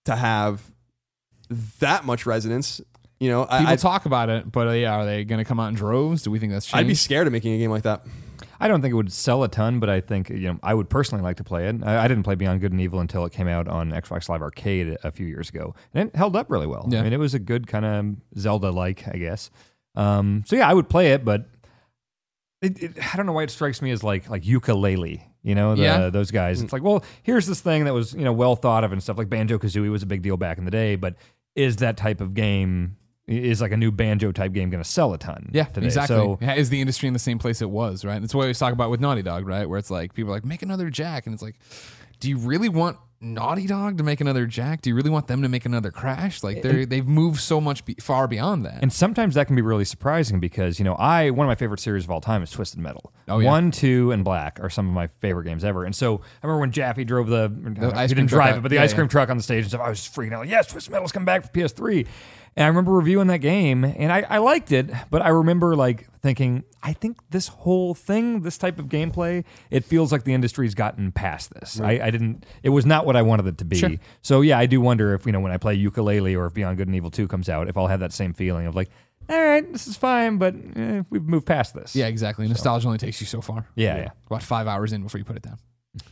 to have that much resonance. You know, People I'd, talk about it, but yeah, are they going to come out in droves? Do we think that's changed? I'd be scared of making a game like that. I don't think it would sell a ton, but I think you know I would personally like to play it. I, I didn't play Beyond Good and Evil until it came out on Xbox Live Arcade a few years ago, and it held up really well. Yeah. I mean, it was a good kind of Zelda-like, I guess. Um, so yeah, I would play it, but it, it, I don't know why it strikes me as like like Yooka-Laylee. You know, the, Yeah. those guys. It's like, well, here's this thing that was you know well thought of and stuff. Like Banjo Kazooie was a big deal back in the day, but is that type of game is like a new banjo type game going to sell a ton? Yeah, today? exactly. So Yeah, Is the industry in the same place it was, right? And That's what we always talk about with Naughty Dog, right? Where it's like people are like, make another Jak, and it's like, do you really want Naughty Dog to make another Jak? Do you really want them to make another Crash? Like they they've moved so much be- far beyond that. And sometimes that can be really surprising because, you know, I one of my favorite series of all time is Twisted Metal. Oh, yeah. One, two, and Black are some of my favorite games ever. And so I remember when Jaffe drove the, ice he didn't drive out. it, but the Yeah, ice yeah. cream truck on the stage and stuff. I was freaking out. Like, yes, Twisted Metal's come back for PS3. And I remember reviewing that game and I, I liked it, but I remember like thinking, I think this whole thing, this type of gameplay, it feels like the industry's gotten past this. I, I didn't, it was not what I wanted it to be. Sure. So yeah, I do wonder if, you know, when I play Yooka-Laylee or if Beyond Good and Evil 2 comes out, if I'll have that same feeling of like, all right, this is fine, but eh, we've moved past this. yeah, exactly. Nostalgia only takes you so far. Yeah, yeah. About five hours in before you put it down.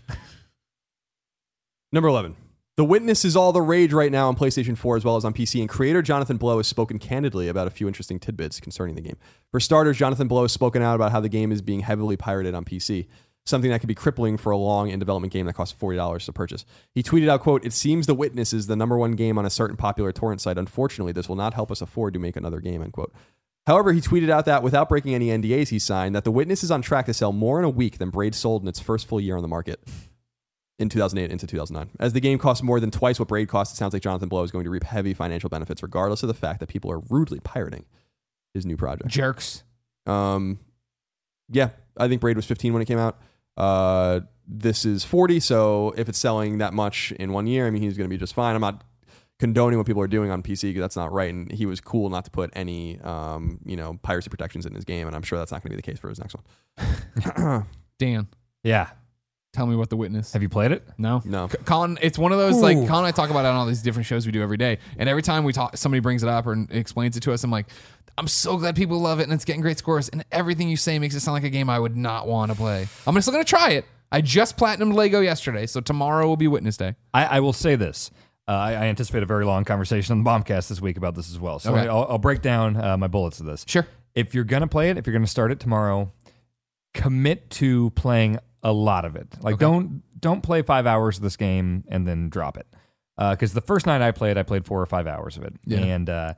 Number 11. The Witness is all the rage right now on PlayStation 4 as well as on PC, and creator Jonathan Blow has spoken candidly about a few interesting tidbits concerning the game. For starters, Jonathan Blow has spoken out about how the game is being heavily pirated on PC, something that could be crippling for a long in development game that costs $40 to purchase. He tweeted out, quote, It seems The Witness is the number one game on a certain popular torrent site. Unfortunately, this will not help us afford to make another game, end quote. However, he tweeted out that without breaking any NDAs he signed, that The Witness is on track to sell more in a week than Braid sold in its first full year on the market in 2008 into 2009. As the game costs more than twice what Braid cost, it sounds like Jonathan Blow is going to reap heavy financial benefits, regardless of the fact that people are rudely pirating his new project. Jerks. Um, yeah, I think Braid was 15 when it came out. Uh, this is 40, so if it's selling that much in one year, I mean, he's going to be just fine. I'm not condoning what people are doing on PC because that's not right. And he was cool not to put any, um, you know, piracy protections in his game, and I'm sure that's not going to be the case for his next one. Dan, Yeah. Tell me what the witness. Have you played it? No, No. C- Colin. It's one of those like Ooh. Colin and I talk about it on all these different shows we do every day, and every time we talk, somebody brings it up or explains it to us, I'm like, I'm so glad people love it and it's getting great scores, and everything you say makes it sound like a game I would not want to play. I'm still gonna try it. I just platinumed Lego yesterday, so tomorrow will be Witness Day. I, I will say this. Uh, I, I anticipate a very long conversation on the Bombcast this week about this as well. So Okay. I'll, I'll break down uh, my bullets of this. Sure. If you're going to play it, if you're going to start it tomorrow, commit to playing a lot of it. Like Okay. don't don't play five hours of this game and then drop it. Because the first night I played, I played four or five hours of it, Yeah. and uh,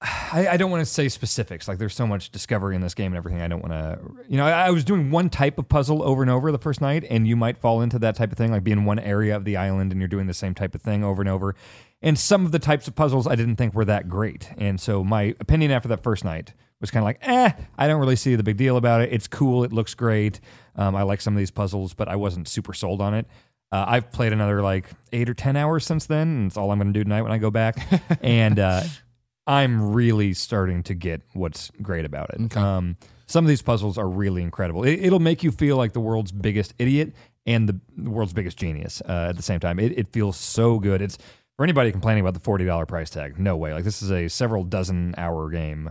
I, I don't want to say specifics. Like there's so much discovery in this game and everything. I don't want to, you know, I, I was doing one type of puzzle over and over the first night, and you might fall into that type of thing, like be in one area of the island and you're doing the same type of thing over and over. And some of the types of puzzles I didn't think were that great. And so my opinion after that first night was kind of like, eh, I don't really see the big deal about it. It's cool. It looks great. Um, I like some of these puzzles, but I wasn't super sold on it. Uh, I've played another like eight or 10 hours since then, and it's all I'm going to do tonight when I go back. and uh, I'm really starting to get what's great about it. Okay. Um, some of these puzzles are really incredible. It, it'll make you feel like the world's biggest idiot and the, the world's biggest genius uh, at the same time. It, it feels so good. It's for anybody complaining about the forty dollar price tag, no way. Like this is a several dozen hour game.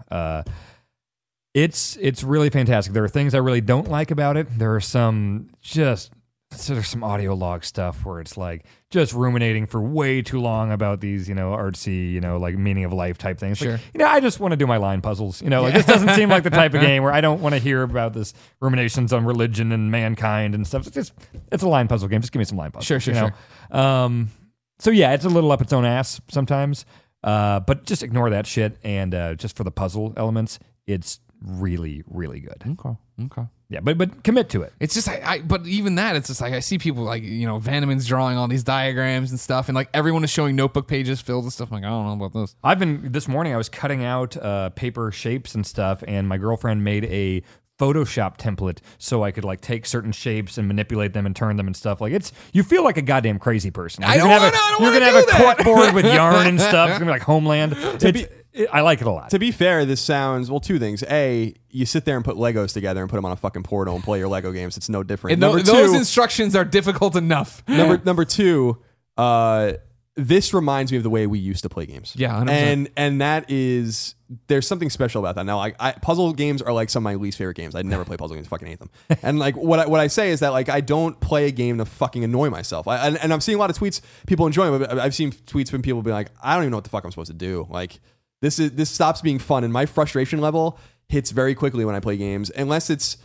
It's it's really fantastic. There are things I really don't like about it. There are some just so there's some audio log stuff where it's like just ruminating for way too long about these, you know, artsy, you know, like meaning of life type things. Like, Sure. you know, I just want to do my line puzzles. You know, like this doesn't seem like the type of game where I don't want to hear about this ruminations on religion and mankind and stuff. It's just it's a line puzzle game. Just give me some line puzzles. Sure, sure, you know? Um, so yeah, it's a little up its own ass sometimes. Uh, but just ignore that shit and uh, just for the puzzle elements, it's really, really good. Okay. Okay. Yeah, but but commit to it. It's just I, I but even that it's just like I see people like you know Vandeman's drawing all these diagrams and stuff and like everyone is showing notebook pages filled with stuff. I'm like I don't know about this. I've been this morning. I was cutting out uh, paper shapes and stuff, and my girlfriend made a Photoshop template so I could like take certain shapes and manipulate them and turn them and stuff. Like it's you feel like a goddamn crazy person. I You're don't gonna have wanna- I a, don't You're wanna gonna have a that. clipboard with yarn and stuff. It's gonna be like Homeland. It's- it- I like it a lot. To be fair, this sounds well. Two things: a, you sit there and put Legos together and put them on a fucking portal and play your Lego games. It's no different. And tho- number those two, instructions are difficult enough. number number two, uh, this reminds me of the way we used to play games. Yeah, 100%. and and that is there's something special about that. Now, like I, puzzle games are like some of my least favorite games. I never play puzzle games. I fucking hate them. and like what I, what I say is that like I don't play a game to fucking annoy myself. I, and, and I'm seeing a lot of tweets people enjoying, them, but I've seen tweets from people being like, I don't even know what the fuck I'm supposed to do. Like this is this stops being fun, and my frustration level hits very quickly when I play games, unless it's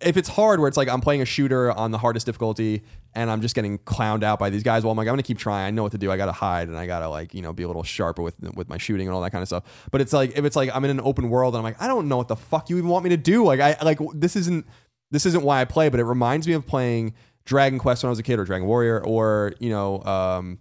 if it's hard where it's like I'm playing a shooter on the hardest difficulty and I'm just getting clowned out by these guys, well, I'm like, I'm gonna keep trying. I know what to do. I gotta hide and I gotta like, you know, be a little sharper with with my shooting and all that kind of stuff. But it's like if it's like I'm in an open world and I'm like, I don't know what the fuck you even want me to do. Like I like this isn't this isn't why I play, but it reminds me of playing Dragon Quest when I was a kid or Dragon Warrior or, you know, um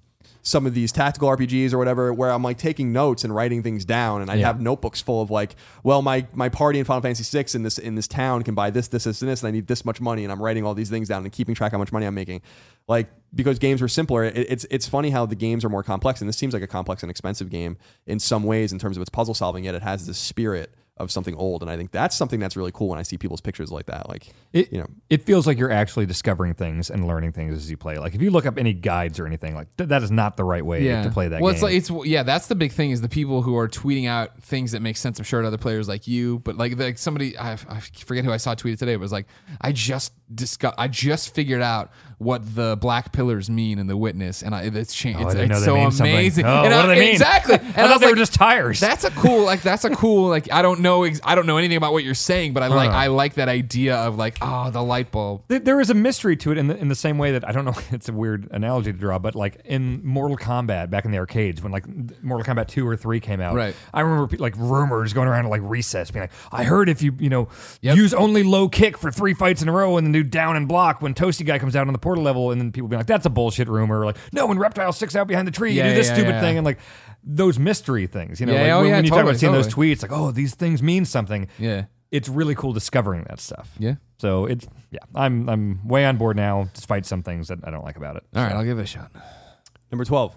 some of these tactical RPGs or whatever, where I'm like taking notes and writing things down, and I have notebooks full of like, well, my my party in Final Fantasy VI in this in this town can buy this, this, this, and this, and I need this much money, and I'm writing all these things down and keeping track how much money I'm making, like because games were simpler. It, it's it's funny how the games are more complex, and this seems like a complex and expensive game in some ways in terms of its puzzle solving, yet it has this spirit of something old, and I think that's something that's really cool when I see people's pictures like that, like It, you know. it feels like you're actually discovering things and learning things as you play. Like if you look up any guides or anything, like th- that is not the right way to play that well, game. it's like it's yeah, that's the big thing is the people who are tweeting out things that make sense. I'm sure to other players like you, but like like somebody I, I forget who I saw tweeted today. It was like I just discuss, I just figured out what the black pillars mean in the witness, and I, it's changed. Oh, I it's it's so amazing. Oh, and what I, do they mean? Exactly. I And thought was they were like, just tires. That's a cool like that's a cool like I don't know ex- I don't know anything about what you're saying, but I like. I like that idea of like oh the light bulb. There- there is a mystery to it in the, in the same way that I don't know. It's a weird analogy to draw, but like in Mortal Kombat back in the arcades when like Mortal Kombat two or three came out, Right. I remember like rumors going around at like recess being like, I heard if you you know Yep. use only low kick for three fights in a row and then do down and block when Toasty guy comes out on the portal level, and then people being like, that's a bullshit rumor. Like no, when Reptile sticks out behind the tree, Yeah, you do this yeah, stupid yeah. thing, and like those mystery things, you know, Yeah, like oh, when, yeah, when you talk totally, about seeing those totally. tweets, like oh these things mean something. Yeah. It's really cool discovering that stuff. Yeah. So it's yeah, I'm I'm way on board now, despite some things that I don't like about it. All right, I'll give it a shot. Number 12.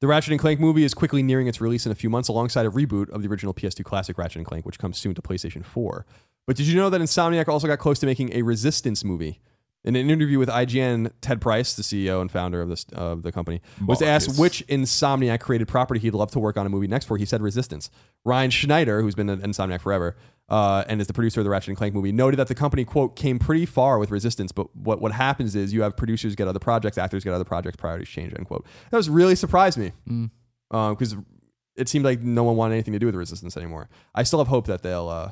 The Ratchet and Clank movie is quickly nearing its release in a few months alongside a reboot of the original PS2 classic Ratchet and Clank, which comes soon to PlayStation 4. But did you know that Insomniac also got close to making a Resistance movie? In an interview with IGN, Ted Price, the CEO and founder of, this, of the company, was asked which Insomniac created property he'd love to work on a movie next for. He said Resistance. Ryan Schneider, who's been an Insomniac forever uh, and is the producer of the Ratchet and Clank movie, noted that the company, quote, came pretty far with Resistance, but what, what happens is you have producers get other projects, actors get other projects, priorities change, end quote. That was really surprised me because it seemed like no one wanted anything to do with Resistance anymore. I still have hope that they'll uh,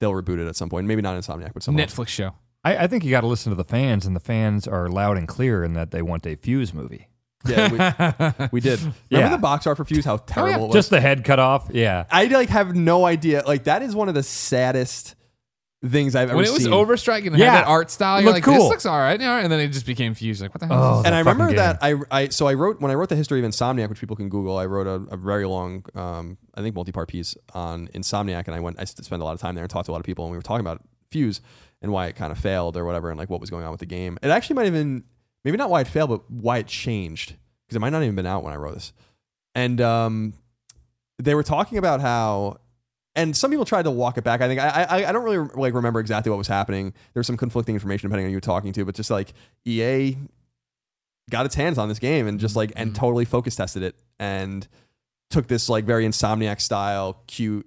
they'll reboot it at some point. Maybe not Insomniac, but someone else. Netflix show. I, I think you got to listen to the fans, and the fans are loud and clear in that they want a Fuse movie. Yeah, we, we did. Remember Yeah. the box art for Fuse? How oh, terrible it was. Just the head cut off. Yeah. I like have no idea. Like that is one of the saddest things I've ever When it was seen. Overstrike and Yeah. had that art style, you're looked like, this cool. looks all right. Yeah, and then it just became fused. Like, what the hell? Oh, is this? and I fucking remember game. that I, I so I wrote when I wrote the history of Insomniac, which people can Google. I wrote a, a very long, um, I think multi-part piece on Insomniac, and I went I spent a lot of time there and talked to a lot of people, and we were talking about Fuse and why it kind of failed or whatever, and like what was going on with the game. It actually might have been maybe not why it failed, but why it changed because it might not even been out when I wrote this. And um, they were talking about how and some people tried to walk it back. I think I, I I don't really like remember exactly what was happening. There was some conflicting information depending on who you're talking to, but just like EA got its hands on this game and just like and mm-hmm. totally focus tested it and took this like very Insomniac style, cute,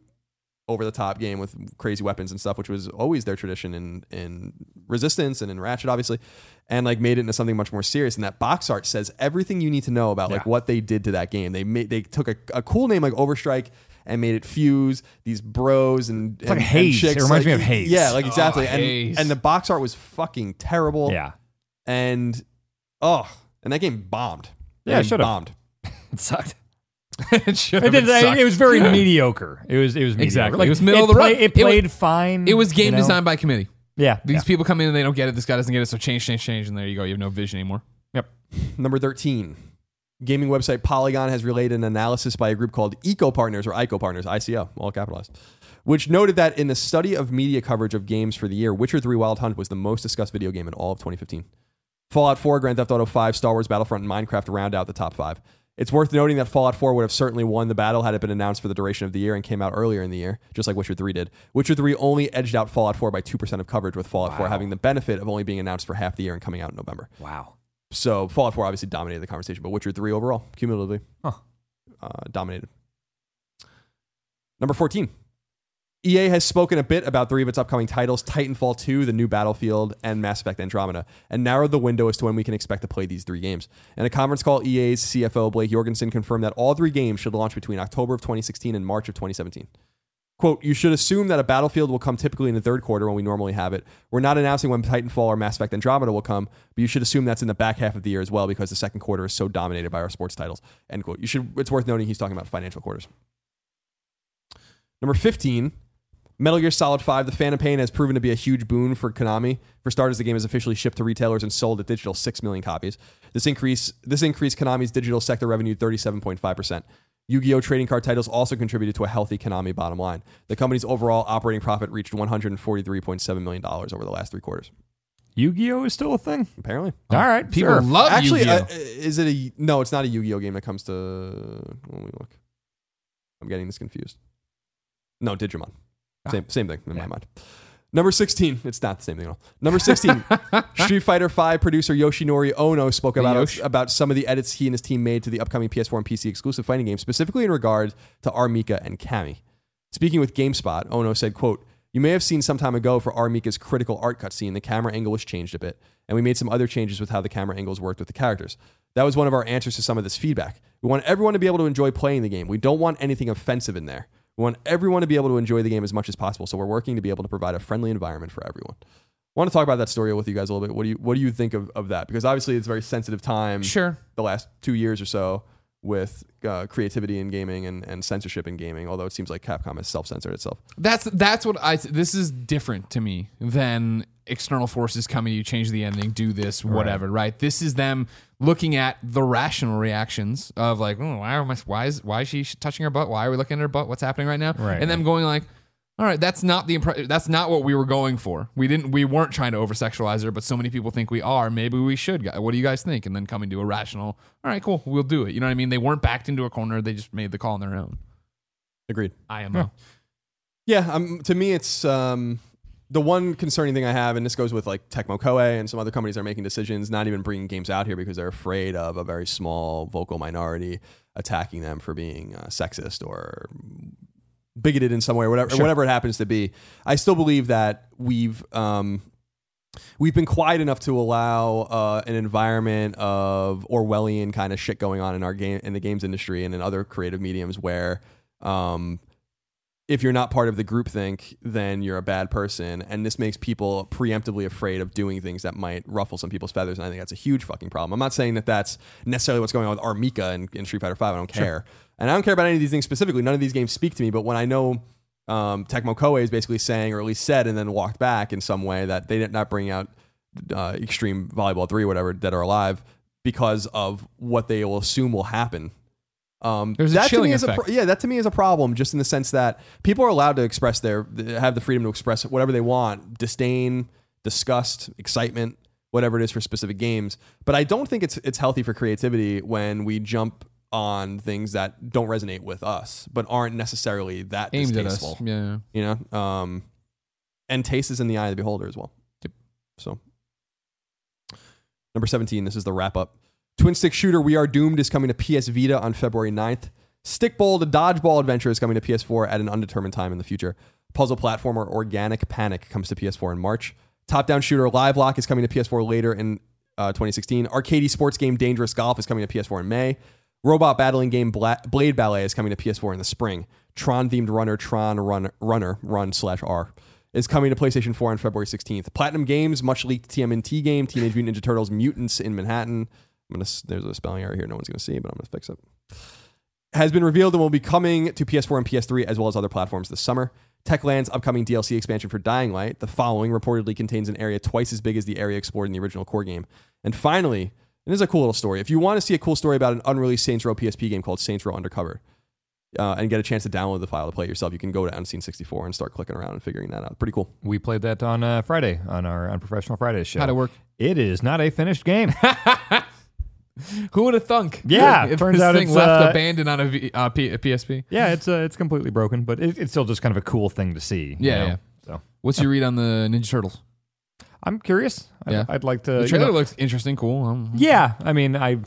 over the top game with crazy weapons and stuff, which was always their tradition in in Resistance and in Ratchet, obviously, and like made it into something much more serious. And that box art says everything you need to know about like Yeah. what they did to that game. They made they took a, a cool name like Overstrike. And made it fuse these bros and, like and, Haze. and chicks. It reminds like, me of Haze. Yeah, like oh, exactly. and Haze. and the box art was fucking terrible. Yeah. And oh, and that game bombed. That Yeah, it should've. bombed. It sucked. it should It, have did, it, it was very mediocre. It was it was mediocre. Exactly. Like, It was middle it of the road. play- It It wa- played fine. It was game you know? designed by committee. Yeah. These yeah. people come in and they don't get it. This guy doesn't get it, so change, change, change, and there you go. You have no vision anymore. Yep. Number 13. Gaming website Polygon has relayed an analysis by a group called Eco Partners or ICO Partners, ICO, all capitalized, which noted that in the study of media coverage of games for the year, Witcher 3 Wild Hunt was the most discussed video game in all of 2015. Fallout 4, Grand Theft Auto 5, Star Wars Battlefront, and Minecraft round out the top five. It's worth noting that Fallout 4 would have certainly won the battle had it been announced for the duration of the year and came out earlier in the year, just like Witcher 3 did. Witcher 3 only edged out Fallout 4 by 2% of coverage, with Fallout 4 having the benefit of only being announced for half the year and coming out in November. Wow. So Fallout 4 obviously dominated the conversation, but Witcher 3 overall, cumulatively, Huh. uh, dominated. Number 14. EA has spoken a bit about three of its upcoming titles Titanfall 2, The New Battlefield, and Mass Effect Andromeda, and narrowed the window as to when we can expect to play these three games. In a conference call, EA's CFO Blake Jorgensen confirmed that all three games should launch between October of 2016 and March of 2017. Quote, you should assume that a Battlefield will come typically in the third quarter when we normally have it. We're not announcing when Titanfall or Mass Effect Andromeda will come, but you should assume that's in the back half of the year as well because the second quarter is so dominated by our sports titles. End quote. You should it's worth noting he's talking about financial quarters. Number 15, Metal Gear Solid 5, The Phantom Pain has proven to be a huge boon for Konami. For starters, the game is officially shipped to retailers and sold at digital 6 million copies. This increase this increased Konami's digital sector revenue 37.5%. Yu-Gi-Oh! trading card titles also contributed to a healthy Konami bottom line. The company's overall operating profit reached $143.7 million over the last three quarters. Yu-Gi-Oh is still a thing. Apparently. All right. People sure. love Actually, Yu-Gi-Oh. uh, is it a no? It's not a Yu-Gi-Oh game that comes to. Let me look. I'm getting this confused. No, Digimon. Same same thing in my mind. Number 16. It's not the same thing at all. Number 16. Street Fighter V producer Yoshinori Ono spoke about Yosh. about some of the edits he and his team made to the upcoming PS4 and PC exclusive fighting game, specifically in regard to R. Mika and Cammy. Speaking with GameSpot, Ono said, quote, You may have seen some time ago for R. Mika's critical art cutscene, the camera angle was changed a bit, and we made some other changes with how the camera angles worked with the characters. That was one of our answers to some of this feedback. We want everyone to be able to enjoy playing the game. We don't want anything offensive in there. We want everyone to be able to enjoy the game as much as possible, so we're working to be able to provide a friendly environment for everyone. I want to talk about that story with you guys a little bit. What do you what do you think of, of that? Because obviously it's a very sensitive time Sure. the last two years or so with uh, creativity in gaming and, and censorship in gaming. Although it seems like Capcom has self censored itself. That's that's what I. This is different to me than external forces coming. You change the ending, do this, whatever. Right. This is them looking at the rational reactions of like, oh, why am I? Why is why is she touching her butt? Why are we looking at her butt? What's happening right now? Right. And them going like. All right, that's not the impre- that's not what we were going for. We didn't we weren't trying to over sexualize her, but so many people think we are. Maybe we should. What do you guys think? And then coming to a rational. All right, cool, we'll do it. You know what I mean? They weren't backed into a corner. They just made the call on their own. Agreed. I IMO. Yeah, um, to me, it's um, the one concerning thing I have, and this goes with like Tecmo Koei and some other companies that are making decisions, not even bringing games out here because they're afraid of a very small vocal minority attacking them for being uh, sexist or bigoted in some way, or whatever, Sure. whatever it happens to be. I still believe that we've um, we've been quiet enough to allow uh, an environment of Orwellian kind of shit going on in our game in the games industry and in other creative mediums where um, if you're not part of the groupthink, then you're a bad person, and this makes people preemptively afraid of doing things that might ruffle some people's feathers, and I think that's a huge fucking problem. I'm not saying that that's necessarily what's going on with R. Mika and, in Street Fighter Five. I don't care, and I don't care about any of these things specifically. None of these games speak to me, but when I know um, Tecmo Koei is basically saying, or at least said, and then walked back in some way that they did not bring out uh, Extreme Volleyball Three, or whatever, that are alive because of what they will assume will happen. Um, There's a that to chilling me is a effect. pro- yeah, that to me is a problem, just in the sense that people are allowed to express their have the freedom to express whatever they want, disdain, disgust, excitement, whatever it is for specific games. But I don't think it's it's healthy for creativity when we jump on things that don't resonate with us, but aren't necessarily that Aimed at us. distasteful. Yeah. You know, um, and taste is in the eye of the beholder as well. Yep. So, number seventeen. This is the wrap up. Twin stick shooter We Are Doomed is coming to PS Vita on February 9th. Stikbold, the dodgeball adventure, is coming to PS4 at an undetermined time in the future. Puzzle platformer Organic Panic comes to PS4 in March. Top down shooter Live Lock is coming to PS4 later in uh, 2016. Arcade sports game Dangerous Golf is coming to PS4 in May. Robot battling game Bla- Blade Ballet is coming to PS4 in the spring. Tron themed runner Tron Run Runner Run slash R is coming to PlayStation 4 on February 16th. Platinum Games much leaked TMNT game Teenage Mutant Ninja Turtles Mutants in Manhattan. I'm gonna there's a spelling error here no one's gonna see, but I'm gonna fix it. Has been revealed and will be coming to PS4 and PS3 as well as other platforms this summer. Techland's upcoming DLC expansion for Dying Light, the following reportedly contains an area twice as big as the area explored in the original core game. And finally, and this is a cool little story. If you want to see a cool story about an unreleased Saints Row PSP game called Saints Row Undercover, uh, and get a chance to download the file to play it yourself, you can go to Unseen64 and start clicking around and figuring that out. Pretty cool. We played that on uh, Friday on our Unprofessional Fridays show. How'd it work? It is not a finished game. Who would have thunk? Yeah, if turns this out thing it's, left uh, abandoned on a, v, uh, P, a PSP. yeah, it's uh, it's completely broken, but it, it's still just kind of a cool thing to see. you know? yeah. So What's your read on the Ninja Turtles? I'm curious. I- Yeah. I'd like to. The you trailer know- looks interesting, cool. Um, Yeah, I mean, I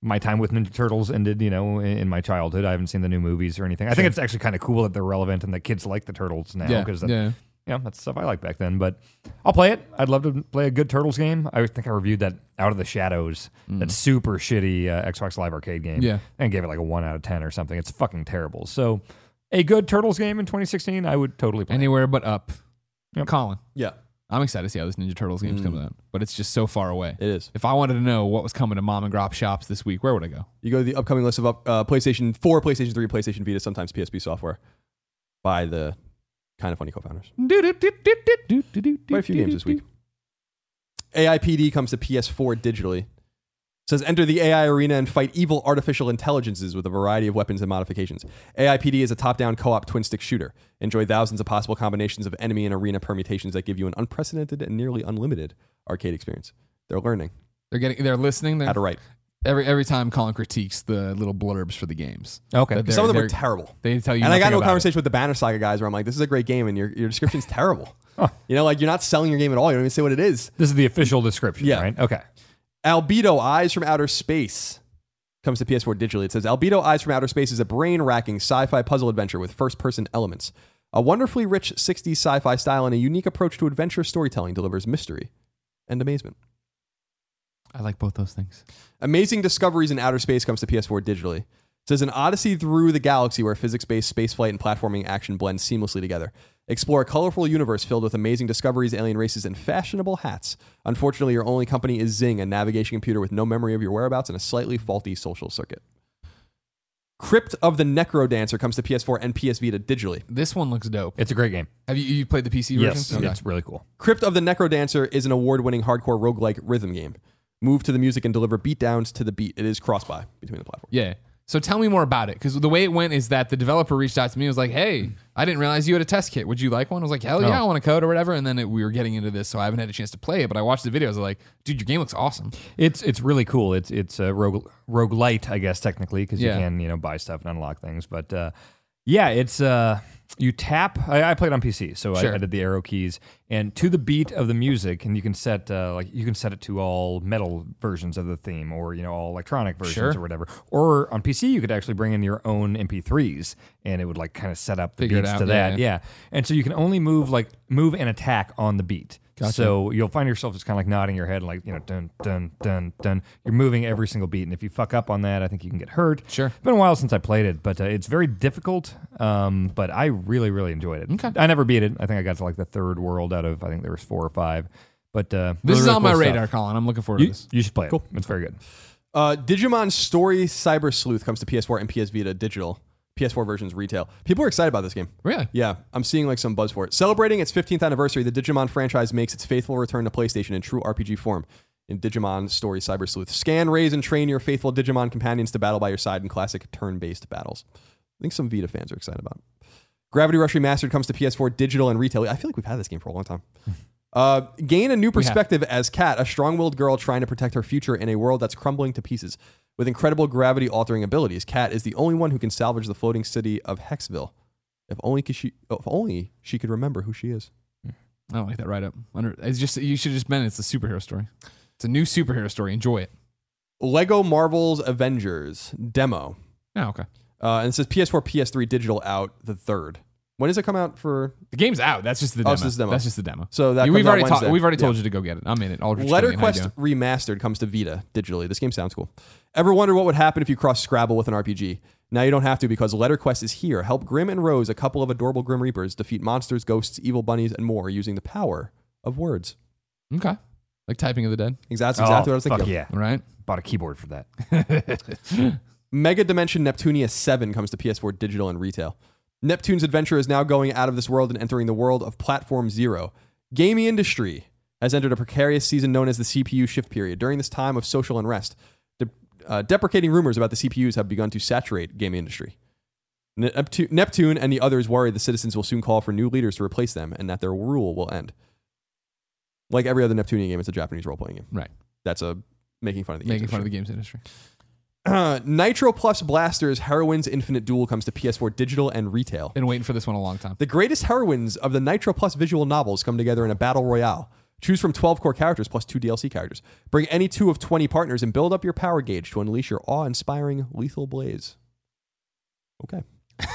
my time with Ninja Turtles ended, you know, in, in my childhood. I haven't seen the new movies or anything. I think it's actually kind of cool that they're relevant and that kids like the turtles now yeah, because yeah. you know that's stuff I liked back then. But I'll play it. I'd love to play a good Turtles game. I think I reviewed that Out of the Shadows, that super shitty uh, Xbox Live Arcade game. Mm. Yeah. and gave it like a one out of ten or something. It's fucking terrible. So, a good Turtles game in 2016, I would totally play. Anywhere but up. Yep. Colin, Yeah, I'm excited to see how this Ninja Turtles game's coming out, but it's just so far away. it is. If I wanted to know what was coming to mom and grop shops this week, where would I go? You go to the upcoming list of up, uh, PlayStation 4, PlayStation 3, PlayStation Vita, sometimes PSP software by the kind of funny co-founders. Quite a few games this week. AIPD comes to PS4 digitally. Says enter the AI arena and fight evil artificial intelligences with a variety of weapons and modifications. AIPD is a top-down co-op twin-stick shooter. Enjoy thousands of possible combinations of enemy and arena permutations that give you an unprecedented and nearly unlimited arcade experience. They're learning They're getting, they're listening. They're, how to write. every every time Colin critiques the little blurbs for the games. Okay. Some of them are they're- terrible. They tell you, and I got nothing a about it. conversation with the Banner Saga guys where I'm like, this is a great game, and your, your description's terrible. You know, like you're not selling your game at all. You don't even say what it is. This is the official description, Yeah. right? Okay. Albedo Eyes from Outer Space comes to PS4 digitally. It says Albedo Eyes from Outer Space is a brain racking sci fi puzzle adventure with first person elements. A wonderfully rich 60s sci fi style and a unique approach to adventure storytelling delivers mystery and amazement. I like both those things. Amazing Discoveries in Outer Space comes to PS4 digitally. It says an odyssey through the galaxy where physics based spaceflight and platforming action blend seamlessly together. Explore a colorful universe filled with amazing discoveries, alien races, and fashionable hats. Unfortunately, your only company is Zing, a navigation computer with no memory of your whereabouts and a slightly faulty social circuit. Crypt of the Necro Dancer comes to PS4 and PS Vita digitally. This one looks dope. It's a great game. Have you you played the PC Yes. version? Okay. It's really cool. Crypt of the Necro Dancer is an award winning hardcore roguelike rhythm game. Move to the music and deliver beatdowns to the beat. It is cross buy between the platforms. Yeah. So tell me more about it because the way it went is that the developer reached out to me and was like, "Hey, I didn't realize you had a test kit. Would you like one?" I was like, "Hell yeah, Oh. I want to code or whatever." And then it, we were getting into this, so I haven't had a chance to play it. But I watched the videos. I was like, "Dude, your game looks awesome." It's it's really cool. It's it's a rogue rogue light, I guess technically, because Yeah. you can you know buy stuff and unlock things. But uh, yeah, it's uh, you tap. I, I played on PC, so Sure. I, I did the arrow keys, and to the beat of the music, and you can set uh, like you can set it to all metal versions of the theme, or you know all electronic versions Sure. or whatever. Or on PC, you could actually bring in your own MP3s, and it would like kind of set up the Figure it beats out, to yeah, that. yeah. Yeah, and so you can only move like move and attack on the beat. So you'll find yourself just kind of like nodding your head, like you know, dun dun dun dun. You're moving every single beat, and if you fuck up on that, I think you can get hurt. Sure. It's been a while since I played it, but uh, it's very difficult. Um, but I really, really enjoyed it. Okay. I never beat it. I think I got to like the third world out of I think there was four or five. But uh, This really, is really on my cool radar, stuff. Colin. I'm looking forward You, to this. you should play it. Cool, It's very good. Uh, Digimon Story Cyber Sleuth comes to PS4 and PS Vita digital. PS4 versions retail. People are excited about this game. Really? Yeah, I'm seeing like some buzz for it. Celebrating its 15th anniversary, the Digimon franchise makes its faithful return to PlayStation in true RPG form in Digimon Story Cyber Sleuth. Scan, raise, and train your faithful Digimon companions to battle by your side in classic turn based battles. I think some Vita fans are excited about it. Gravity Rush Remastered comes to PS4 digital and retail. I feel like we've had this game for a long time. Uh, gain a new perspective as Kat, a strong willed girl trying to protect her future in a world that's crumbling to pieces. With incredible gravity altering abilities, Kat is the only one who can salvage the floating city of Hekseville. If only, could she, if only she could remember who she is. I don't like that write up. Under, it's just you should have just been. It's a superhero story. It's a new superhero story. Enjoy it. Lego Marvel's Avengers demo. Oh, okay. Uh, and it says PS4, PS3 digital out the third. When does it come out for? The game's out. That's just the Oh, demo. it's just the demo. That's just the demo. So that Yeah, we've out already Wednesday. talked. We've already told Yeah. you to go get it. I'm in it. Aldrich Letter Killian, how you Quest doing? Remastered comes to Vita digitally. This game sounds cool. Ever wonder what would happen if you cross Scrabble with an RPG? Now you don't have to because Letter Quest is here. Help Grim and Rose, a couple of adorable Grim Reapers, defeat monsters, ghosts, evil bunnies, and more using the power of words. Okay. Like typing of the dead. Exactly, exactly oh, what I was thinking. fuck yeah. All right. Bought a keyboard for that. Mega Dimension Neptunia 7 comes to PS4 digital and retail. Neptune's adventure is now going out of this world and entering the world of Platform Zero. Gaming industry has entered a precarious season known as the CPU shift period. During this time of social unrest, de- uh, deprecating rumors about the CPUs have begun to saturate gaming industry. Neptu- Neptune and the others worry the citizens will soon call for new leaders to replace them and that their rule will end. Like every other Neptunian game, it's a Japanese role playing game. Right. That's a making fun of the games Making fun of the games industry. Uh, Nitro Plus Blasters Heroines Infinite Duel comes to PS4 digital and retail. Been waiting for this one a long time. The greatest heroines of the Nitro Plus visual novels come together in a battle royale. Choose from 12 core characters plus two DLC characters. Bring any two of 20 partners and build up your power gauge to unleash your awe inspiring lethal blaze. Okay.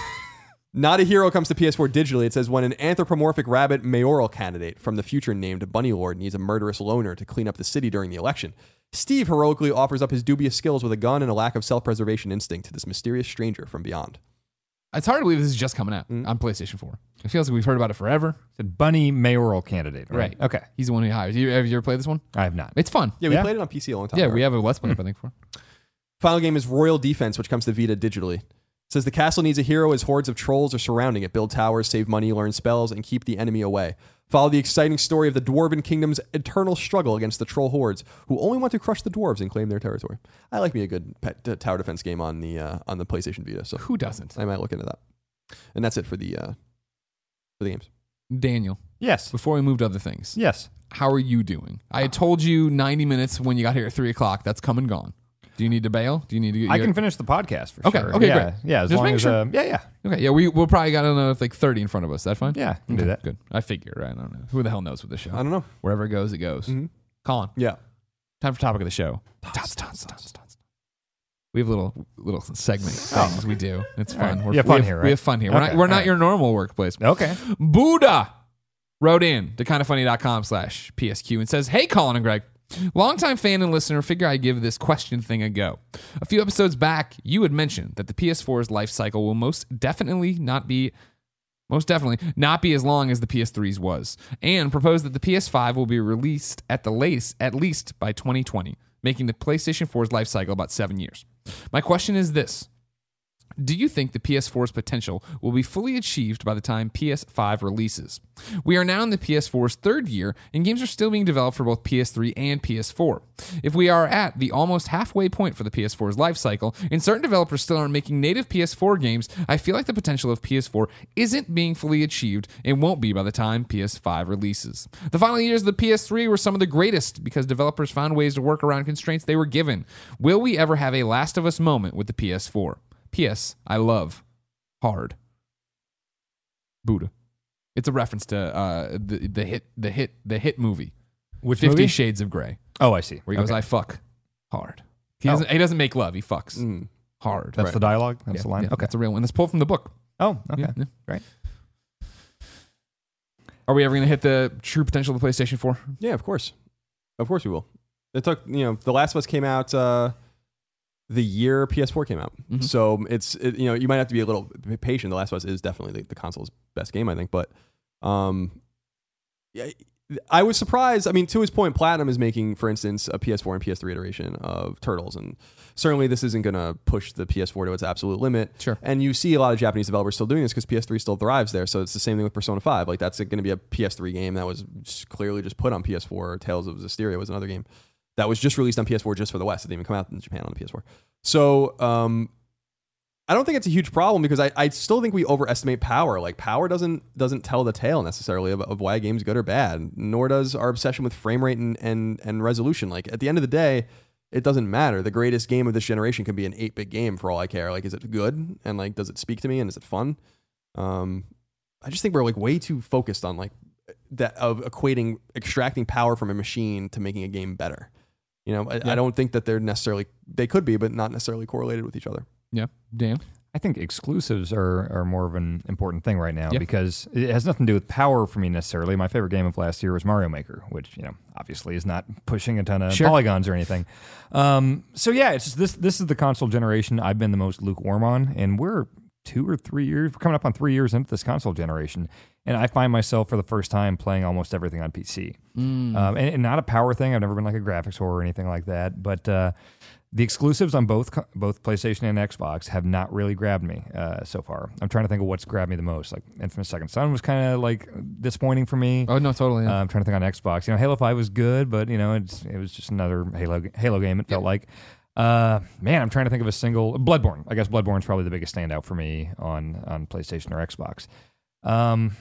Not a Hero comes to PS4 digitally. It says when an anthropomorphic rabbit mayoral candidate from the future named Bunny Lord needs a murderous loner to clean up the city during the election, Steve heroically offers up his dubious skills with a gun and a lack of self preservation instinct to this mysterious stranger from beyond. It's hard to believe this is just coming out Mm. on PlayStation 4. It feels like we've heard about it forever. Said Bunny mayoral candidate. Right. Right. Okay. He's the one who hires. You, have you ever played this one? I have not. It's fun. Yeah, we Yeah. played it on PC a long time Yeah, ago. we have a Let's Play up, I think, for. Final game is Royal Defense, which comes to Vita digitally. It says the castle needs a hero as hordes of trolls are surrounding it. Build towers, save money, learn spells, and keep the enemy away. Follow the exciting story of the Dwarven Kingdom's eternal struggle against the troll hordes, who only want to crush the dwarves and claim their territory. I like me a good pet, t- tower defense game on the uh, on the PlayStation Vita, so Who doesn't? I might look into that. And that's it for the uh, for the games. Daniel, Yes. before we move to other things, Yes. how are you doing? I had told you 90 minutes when you got here at 3 o'clock. That's come and gone. Do you need to bail? Do you need to get I can finish the podcast for Okay, sure. okay, yeah, great. Yeah, as Just long as sure. uh, yeah, yeah, Okay, yeah, we, we'll probably got another like 30 in front of us. Is that fine? yeah, can do that. Good. I figure, right? I don't know. Who the hell knows with this show? I don't know. Wherever it goes, it goes. Mhm. Colin, Yeah. time for topic of the show. Tots, tots, tots, tots. We have little little segment things we do. It's fun. right. We're, You have we fun have, here, We have fun here. We're not, we're not right. your normal workplace. Okay. Buddha wrote in to kindafunny.com slash PSQ and says, Hey, Colin and Greg. Longtime fan and listener, figure I give this question thing a go. A few episodes back, you had mentioned that the PS4's life cycle will most definitely not be most definitely not be as long as the PS3's was, and proposed that the PS5 will be released at the latest at least by 2020, making the PlayStation 4's life cycle about seven years. My question is this. Do you think the PS4's potential will be fully achieved by the time PS5 releases? We are now in the PS4's third year, and games are still being developed for both PS3 and PS4. If we are at the almost halfway point for the PS4's life cycle, and certain developers still aren't making native PS4 games, I feel like the potential of PS4 isn't being fully achieved and won't be by the time PS5 releases. The final years of the PS3 were some of the greatest because developers found ways to work around constraints they were given. Will we ever have a Last of Us moment with the PS4? P.S. I love hard. Buddha. It's a reference to uh, the the hit the hit the hit movie Which Fifty movie? Shades of Grey, Oh, I see. where he goes, Okay. "I fuck hard." He Oh. doesn't. He doesn't make love. He fucks Mm. hard. That's the dialogue. That's Yeah, the line. yeah, okay. that's a real one. That's pulled from the book. Oh, okay. Yeah, yeah. Great. Are we ever going to hit the true potential of the PlayStation Four? Yeah, of course. Of course we will. It took, you know, The Last of Us came out uh, the year PS4 came out. Mhm. So it's, it, you know, you might have to be a little patient. The Last of Us is definitely the, the console's best game, I think. But um, yeah, I was surprised. I mean, to his point, Platinum is making, for instance, a PS4 and PS3 iteration of Turtles. And certainly this isn't going to push the PS4 to its absolute limit. Sure. And you see a lot of Japanese developers still doing this because PS3 still thrives there. So it's the same thing with Persona 5. Like that's going to be a PS3 game that was clearly just put on PS4. Tales of Zestiria was another game that was just released on PS4 just for the West. It didn't even come out in Japan on the PS4. So um, I don't think it's a huge problem because I, I still think we overestimate power. Like power doesn't doesn't tell the tale necessarily of, of why a game's good or bad, nor does our obsession with frame rate and, and and resolution. Like at the end of the day, it doesn't matter. The greatest game of this generation can be an 8-bit game for all I care. Like is it good and like does it speak to me and is it fun? Um I just think we're like way too focused on like that of equating extracting power from a machine to making a game better. You know, I, Yeah. I don't think that they're necessarily they could be, but not necessarily correlated with each other. Yeah, Dan. I think exclusives are, are more of an important thing right now Yeah. because it has nothing to do with power for me necessarily. My favorite game of last year was Mario Maker, which you know obviously is not pushing a ton of Sure. polygons or anything. Um, so yeah, it's just this this is the console generation I've been the most lukewarm on, and we're two or three years we're coming up on three years into this console generation, and I find myself for the first time playing almost everything on PC. Um, and, and not a power thing. I've never been like a graphics whore or anything like that, but. Uh, the exclusives on both both PlayStation and Xbox have not really grabbed me uh, so far. I'm trying to think of what's grabbed me the most. Like Infamous Second Son was kind of like disappointing for me. Oh no, totally. Uh, I'm trying to think on Xbox. You know, Halo Five was good, but you know, it's it was just another Halo Halo game. It felt like. Uh, man, I'm trying to think of a single Bloodborne. I guess Bloodborne's probably the biggest standout for me on on PlayStation or Xbox. Um,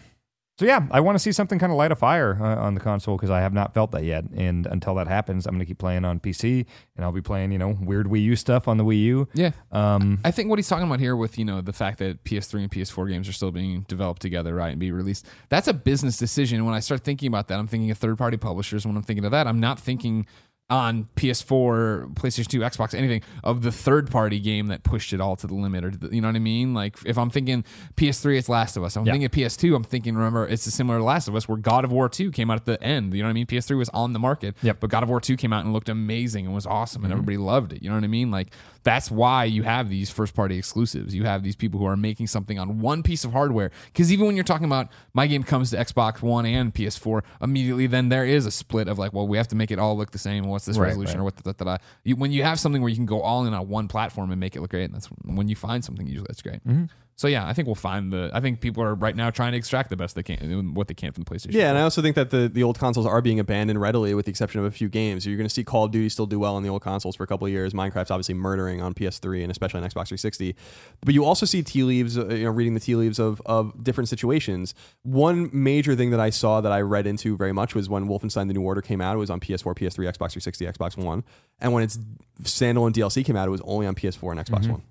so yeah, I want to see something kind of light a fire uh, on the console because I have not felt that yet. And until that happens, I'm going to keep playing on PC, and I'll be playing you know weird Wii U stuff on the Wii U. yeah. Um, I think what he's talking about here with, you know, the fact that PS3 and PS4 games are still being developed together, right, and be released, that's a business decision. When I start thinking about that, I'm thinking of third party publishers. When I'm thinking of that, I'm not thinking on PS4, PlayStation 2, Xbox, anything of the third party game that pushed it all to the limit. Or the, you know what I mean? Like if I'm thinking PS3, it's Last of Us. I'm Yeah. thinking PS2, I'm thinking, remember, it's a similar to Last of Us where God of War 2 came out at the end. You know what I mean? PS3 was on the market, Yep. but God of War 2 came out and looked amazing and was awesome and mm-hmm. everybody loved it. You know what I mean? Like that's why you have these first party exclusives. You have these people who are making something on one piece of hardware. Because even when you're talking about my game comes to Xbox One and PS4, immediately then there is a split of like, well, we have to make it all look the same. What's this Right, resolution right. or what the, da, da, da. You, when you have something where you can go all in on one platform and make it look great, and that's when you find something usually that's great. Mm-hmm. So yeah, I think we'll find the. I think people are right now trying to extract the best they can, what they can from the PlayStation. Yeah, and I also think that the, the old consoles are being abandoned readily, with the exception of a few games. You're going to see Call of Duty still do well on the old consoles for a couple of years. Minecraft's obviously murdering on PS3 and especially on Xbox 360. But you also see tea leaves, uh, you know, reading the tea leaves of of different situations. One major thing that I saw that I read into very much was when Wolfenstein: The New Order came out. It was on PS4, PS3, Xbox 360, Xbox One, and when its standalone DLC came out, it was only on PS4 and Xbox One.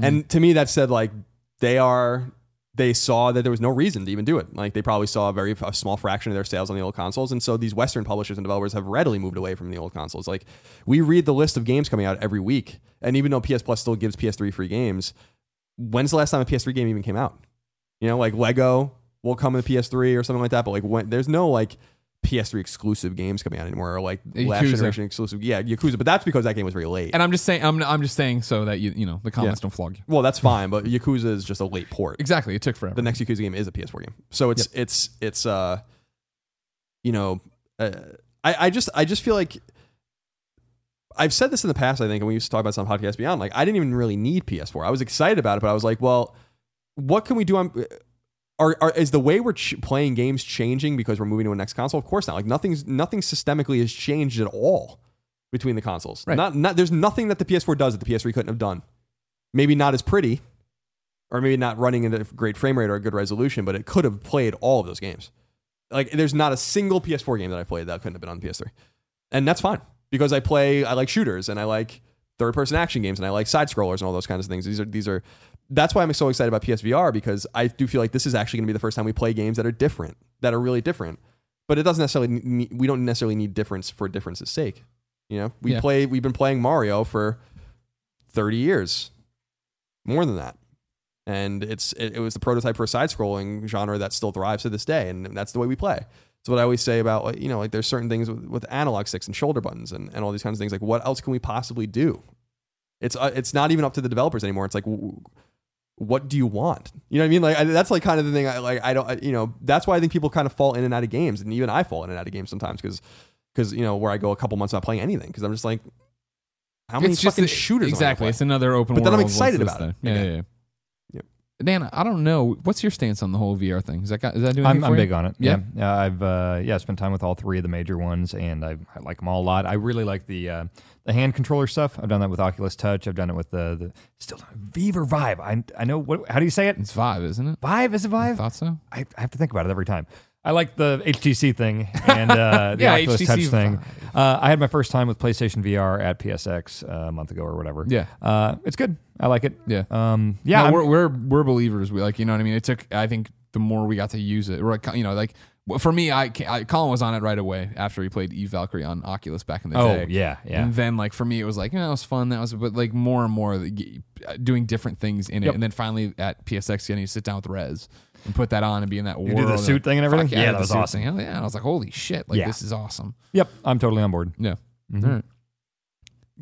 And to me, that said like they are they saw that there was no reason to even do it. Like they probably saw a very a small fraction of their sales on the old consoles, and so these Western publishers and developers have readily moved away from the old consoles. Like we read the list of games coming out every week, and even though PS Plus still gives PS3 free games, when's the last time a PS3 game even came out? You know, like Lego will come with PS3 or something like that, but like when there's no like PS3 exclusive games coming out anymore, or like last Yakuza. generation exclusive. Yeah, Yakuza, but that's because that game was very late. and I'm just saying, I'm, I'm just saying so that you you know the comments don't flog you. well, that's fine, but Yakuza is just a late port. Exactly, it took forever. the next Yakuza game is a PS4 game. So it's it's it's uh you know uh, I I just I just feel like I've said this in the past I think and we used to talk about some podcasts beyond like I didn't even really need PS4. I was excited about it but I was like, well, what can we do on are, are is the way we're ch- playing games changing because we're moving to a next console? Of course not. Like nothing's nothing systemically has changed at all between the consoles. Right. Not not there's nothing that the PS4 does that the PS3 couldn't have done. Maybe not as pretty, or maybe not running at a great frame rate or a good resolution, but it could have played all of those games. Like there's not a single PS4 game that I played that couldn't have been on the PS3. And that's fine because I play I like shooters and I like third person action games and I like side scrollers and all those kinds of things. These are these are that's why I'm so excited about PSVR because I do feel like this is actually going to be the first time we play games that are different, that are really different. But it doesn't necessarily need, we don't necessarily need difference for difference's sake. You know, we Yeah. play we've been playing Mario for 30 years. More than that. And it's it, it was the prototype for a side scrolling genre that still thrives to this day and that's the way we play. It's what I always say about like, you know, like there's certain things with, with analog sticks and shoulder buttons and, and all these kinds of things. Like, what else can we possibly do? It's uh, it's not even up to the developers anymore. It's like, w- what do you want? You know what I mean? Like I, that's like kind of the thing. I like I don't I, you know that's why I think people kind of fall in and out of games, and even I fall in and out of games sometimes because because you know where I go a couple months not playing anything because I'm just like, how many it's fucking the- shooters? am I gonna Exactly, it's another open. But then I'm excited about it. Yeah, yeah, yeah. Dan, I don't know. What's your stance on the whole VR thing? Is that got, is that doing? I'm, I'm big on it. Yeah? Yeah, yeah I've uh, yeah spent time with all three of the major ones, and I, I like them all a lot. I really like the uh, the hand controller stuff. I've done that with Oculus Touch. I've done it with the, the still Vive or Vive. I I know what. How do you say it? It's Vive, isn't it? Vive is it I thought so. I, I have to think about it every time. I like the HTC thing and uh, the Yeah, Oculus HTC Touch thing. Uh, I had my first time with PlayStation VR at PSX uh, a month ago or whatever. Yeah. uh, it's good. I like it. Yeah. Um, yeah, No, we're we're we're believers. We like you know what I mean. It took I think the more we got to use it, or you know, like for me, I, I Colin was on it right away after he played Eve Valkyrie on Oculus back in the Oh day. Oh yeah, yeah. And then like for me, it was like, yeah, that was fun. That was, but like more and more like, doing different things in it. Yep. And then finally at PSX, getting to sit down with Rez and put that on and be in that You world. did the suit thing and everything? fuck Yeah, that the was suit awesome. thing. Hell yeah. I was like, holy shit. Like Yeah. this is awesome. Yep, I'm totally on board. Yeah. Mhm. All right.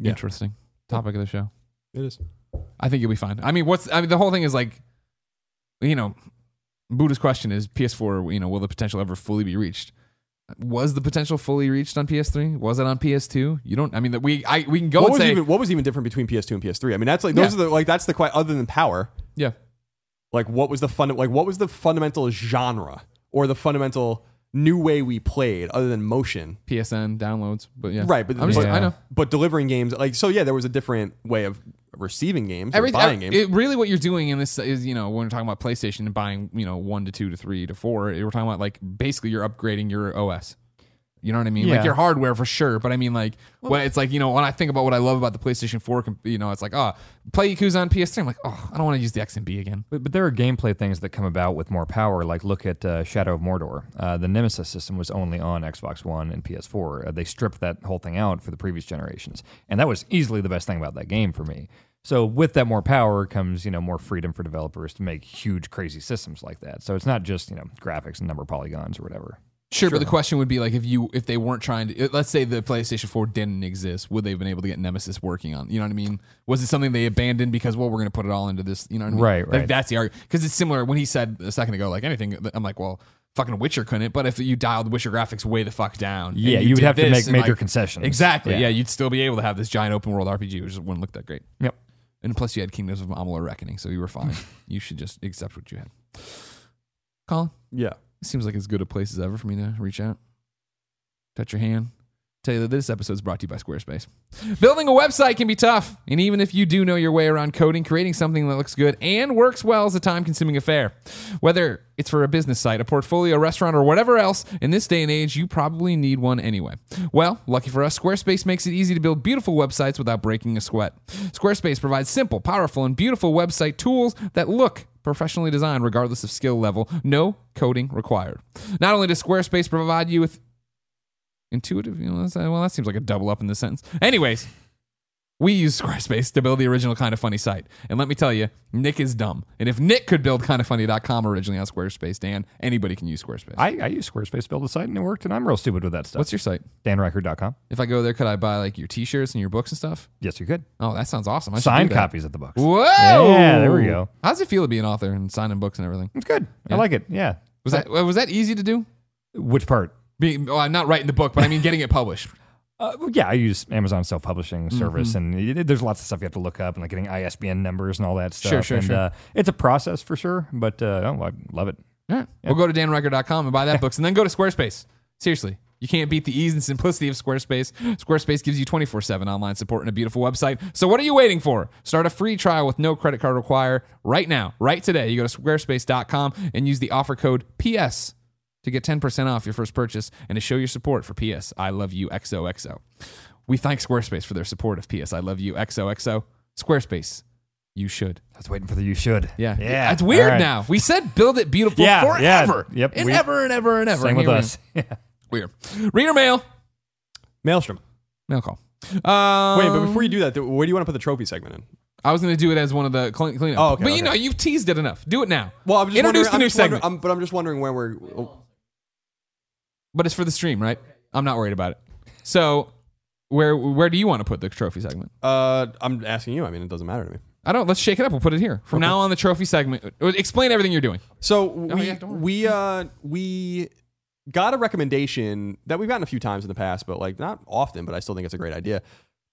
Yeah. Interesting topic of the show. It is. I think you'll be fine. I mean, what's I mean, the whole thing is like, you know, Buddha's question is PS4. You know, will the potential ever fully be reached? Was the potential fully reached on PS3? Was it on PS2? You don't. I mean, that we I we can go What and was say even what was even different between PS2 and PS3? I mean, that's like those Yeah. are the like that's the quite other than power. yeah. Like what was the fun like what was the fundamental genre or the fundamental new way we played other than motion? PSN downloads, but yeah, Right, but I'm just, but- I know But delivering games like so yeah, there was a different way of receiving games or everything. buying games. It, really, what you're doing in this is you know when we're talking about PlayStation and buying you know one to two to three to four, we're talking about like basically you're upgrading your OS. You know what I mean? Like your hardware for sure, but I mean like when it's like you know when I think about what I love about the PlayStation 4, you know it's like oh play Yakuza on PS3. I'm like oh I don't want to use the XMB again. But, but there are gameplay things that come about with more power. Like look at uh, Shadow of Mordor. Uh, the Nemesis system was only on Xbox One and PS4. Uh, they stripped that whole thing out for the previous generations, and that was easily the best thing about that game for me. So with that more power comes you know more freedom for developers to make huge crazy systems like that. So it's not just you know graphics and number of polygons or whatever. Sure, but the question would be like if you if they weren't trying to let's say the PlayStation 4 didn't exist, would they have been able to get Nemesis working on? You know what I mean? Was it something they abandoned because well we're going to put it all into this? You know what I mean? Right, Like, right. that's the argument because it's similar when he said a second ago like anything. I'm like well. Fucking Witcher couldn't, but if you dialed Witcher graphics way the fuck down, Yeah, you would have to make major like- concessions. Exactly. Yeah. Yeah. you'd still be able to have this giant open world RPG, which wouldn't look that great. Yep. And plus, you had Kingdoms of Amalur Reckoning, so you were fine. you should just accept what you had. Colin, yeah. Seems like as good a place as ever for me to reach out, touch your hand, tell you that this episode is brought to you by Squarespace. Building a website can be tough, and even if you do know your way around coding, creating something that looks good and works well is a time-consuming affair. Whether it's for a business site, a portfolio, a restaurant, or whatever else, in this day and age, you probably need one anyway. Well, lucky for us, Squarespace makes it easy to build beautiful websites without breaking a sweat. Squarespace provides simple, powerful, and beautiful website tools that look professionally designed regardless of skill level. No coding required. Not only does Squarespace provide you with intuitive, you know, well, that seems like a double up in this sentence. Anyways, we use Squarespace to build the original Kind of Funny site. And let me tell you, Nick is dumb. And if Nick could build kindafunny.com originally on Squarespace, Dan, anybody can use Squarespace. I, I use Squarespace to build a site and it worked, and I'm real stupid with that stuff. What's your site? DanRyckert.com. If I go there, could I buy like your t-shirts and your books and stuff? Yes, you could. Oh, that sounds awesome. I should Signed do that. copies of the books. Whoa! Yeah, there we go. How's it feel to be an author and signing books and everything? It's good. Yeah. I like it. Yeah. Was that uh, was that easy to do? Which part? Being, oh, I'm not writing the book, but I mean getting it published. Uh, yeah, I use Amazon self-publishing Mm-hmm. service, and it, there's lots of stuff you have to look up, and like getting ISBN numbers and all that stuff. Sure, sure, and, sure. Uh, it's a process for sure, but uh, oh, I love it. All right. We'll go to danryckert.com and buy that books and then go to Squarespace. Seriously. You can't beat the ease and simplicity of Squarespace. Squarespace gives you 24 7 online support and a beautiful website. So, what are you waiting for? Start a free trial with no credit card required right now, right today. You go to squarespace.com and use the offer code PS to get 10% off your first purchase and to show your support for PS I Love You XOXO. We thank Squarespace for their support of PS I Love You XOXO. Squarespace, you should. I was waiting for the you should. Yeah. Yeah. It's weird right. now. We said build it beautiful Yeah, yeah. forever. Yep, And we- ever and ever and ever. Same And with we us. Yeah. Weird. Reader mail. Maelstrom. Mail call. Um, Wait, but before you do that, th- where do you want to put the trophy segment in? I was going to do it as one of the clean, cleanup. Oh, okay, but you okay. know, you've teased it enough. Do it now. Well, I'm just Introduce the I'm new segment. I'm- but I'm just wondering when we're. oh, But it's for the stream, right? I'm not worried about it. So, where where do you want to put the trophy segment? Uh, I'm asking you. I mean, it doesn't matter to me. I don't. Let's shake it up. We'll put it here from now on. The trophy segment. uh, Explain everything you're doing. So we Oh, yeah, we uh we got a recommendation that we've gotten a few times in the past, but like not often. But I still think it's a great idea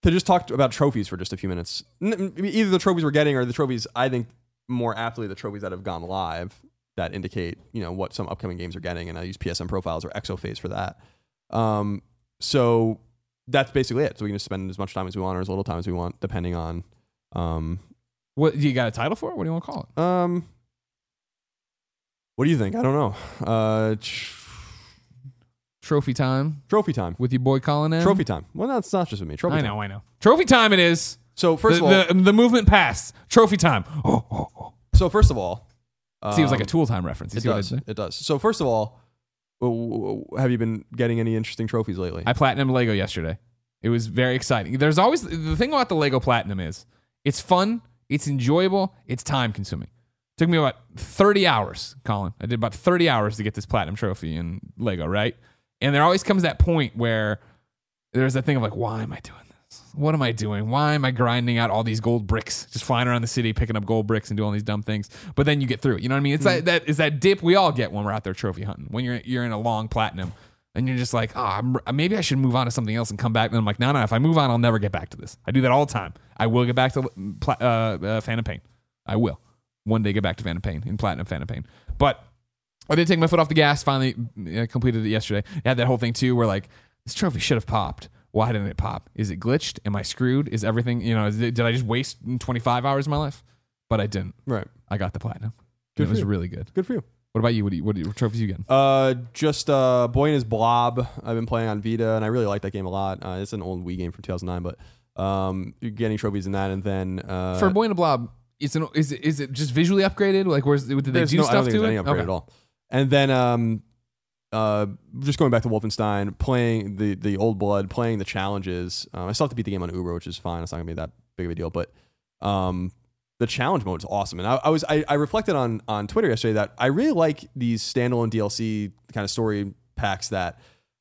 to just talk about trophies for just a few minutes. N- Either the trophies we're getting or the trophies I think more aptly the trophies that have gone live that indicate you know what some upcoming games are getting, and I use PSN profiles or Exophase for that. Um, so that's basically it. So we can just spend as much time as we want or as little time as we want, depending on um What you got a title for it? What do you want to call it? um. What do you think? I don't know. Uh, tr- Trophy time trophy time. with your boy Colin. M. Trophy time. Well, that's not just with me. Trophy I time. know. I know. Trophy time. It is. So first the, of all, the, the movement passed. Trophy time. Oh, oh, oh. so first of all, Seems like um, a tool time reference. You It see what I does. did? It does. So first of all, w- w- have you been getting any interesting trophies lately? I platinum Lego yesterday. It was very exciting. There's always the thing about the Lego Platinum is it's fun, it's enjoyable, it's time consuming. Took me about 30 hours, Colin. I did about 30 hours to get this platinum trophy in Lego, right? And there always comes that point where there's that thing of like, why am I doing? What am I doing? Why am I grinding out all these gold bricks, just flying around the city, picking up gold bricks and doing all these dumb things? But then you get through it. You know what I mean? It's that, that is that dip we all get when we're out there trophy hunting. When you're you're in a long platinum and you're just like, oh, I'm, maybe I should move on to something else and come back. And I'm like, no, no, if I move on, I'll never get back to this. I do that all the time. I will get back to pla- uh, uh, Phantom Pain. I will one day get back to Phantom Pain in Platinum Phantom Pain. But I did take my foot off the gas. Finally uh, completed it yesterday. I had that whole thing too, where like this trophy should have popped. Why didn't it pop? Is it glitched? Am I screwed? Is everything you know? Did I just waste 25 hours of my life? But I didn't. right. I got the platinum. Good it was you. really good. Good for you. What about you? What, do you, what, do you, what trophies you getting? Uh, just uh, Boy and His Blob. I've been playing on Vita, and I really like that game a lot. Uh, it's an old Wii game from 2009, but um, you're getting trophies in that, and then uh, For Boy and the Blob, it's an, is it, is it just visually upgraded? Like, where's did they do no, I stuff don't think to it? any upgrade Okay. at all. And then um, uh, just going back to Wolfenstein, playing the the old blood, playing the challenges. Um, I still have to beat the game on Uber, which is fine. It's not gonna be that big of a deal, but um, the challenge mode is awesome. And I, I was I, I reflected on on Twitter yesterday that I really like these standalone DLC kind of story packs that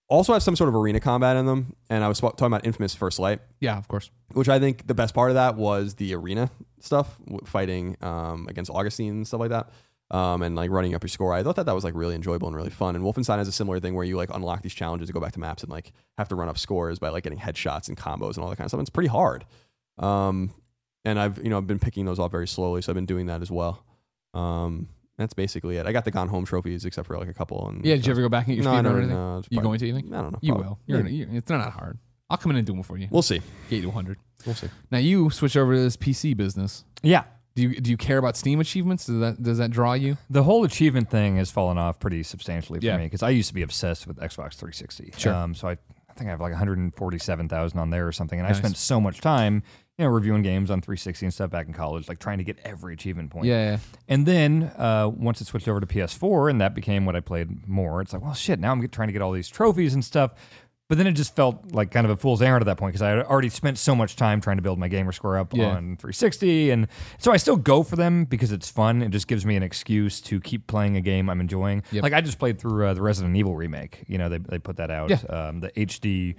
also have some sort of arena combat in them. And I was talking about Infamous First Light Yeah, of course. which I think the best part of that was the arena stuff, fighting um, against Augustine and stuff like that, um, and like running up your score. I thought that that was like really enjoyable and really fun. And Wolfenstein has a similar thing where you like unlock these challenges to go back to maps and like have to run up scores by like getting headshots and combos and all that kind of stuff. And it's pretty hard. Um, and I've you know I've been picking those off very slowly, so I've been doing that as well. Um, that's basically it. I got the gone home trophies except for like a couple. And Yeah, did you ever go back and get your No, speed no, or no, anything? no, it's you probably- going to? You think? I don't know. You probably. will. You're Yeah. gonna, you're it's not hard. I'll come in and do them for you. We'll see. Get you to 100. We'll see. Now you switch over to this PC business. Yeah. Do you do you care about Steam achievements? Does that does that draw you? The whole achievement thing has fallen off pretty substantially for Yeah. me because I used to be obsessed with Xbox 360. Sure. Um, so I, I think I have like 147,000 on there or something, and Nice. I spent so much time, you know, reviewing games on 360 and stuff back in college, like trying to get every achievement point. Yeah. And then uh, once it switched over to PS4 and that became what I played more, it's like, well, shit, now I'm get- trying to get all these trophies and stuff. But then it just felt like kind of a fool's errand at that point because I had already spent so much time trying to build my gamer score up Yeah. on 360. And so I still go for them because it's fun. It just gives me an excuse to keep playing a game I'm enjoying. Like I just played through uh, the Resident Evil remake. You know, they, they put that out, Yeah. um, the HD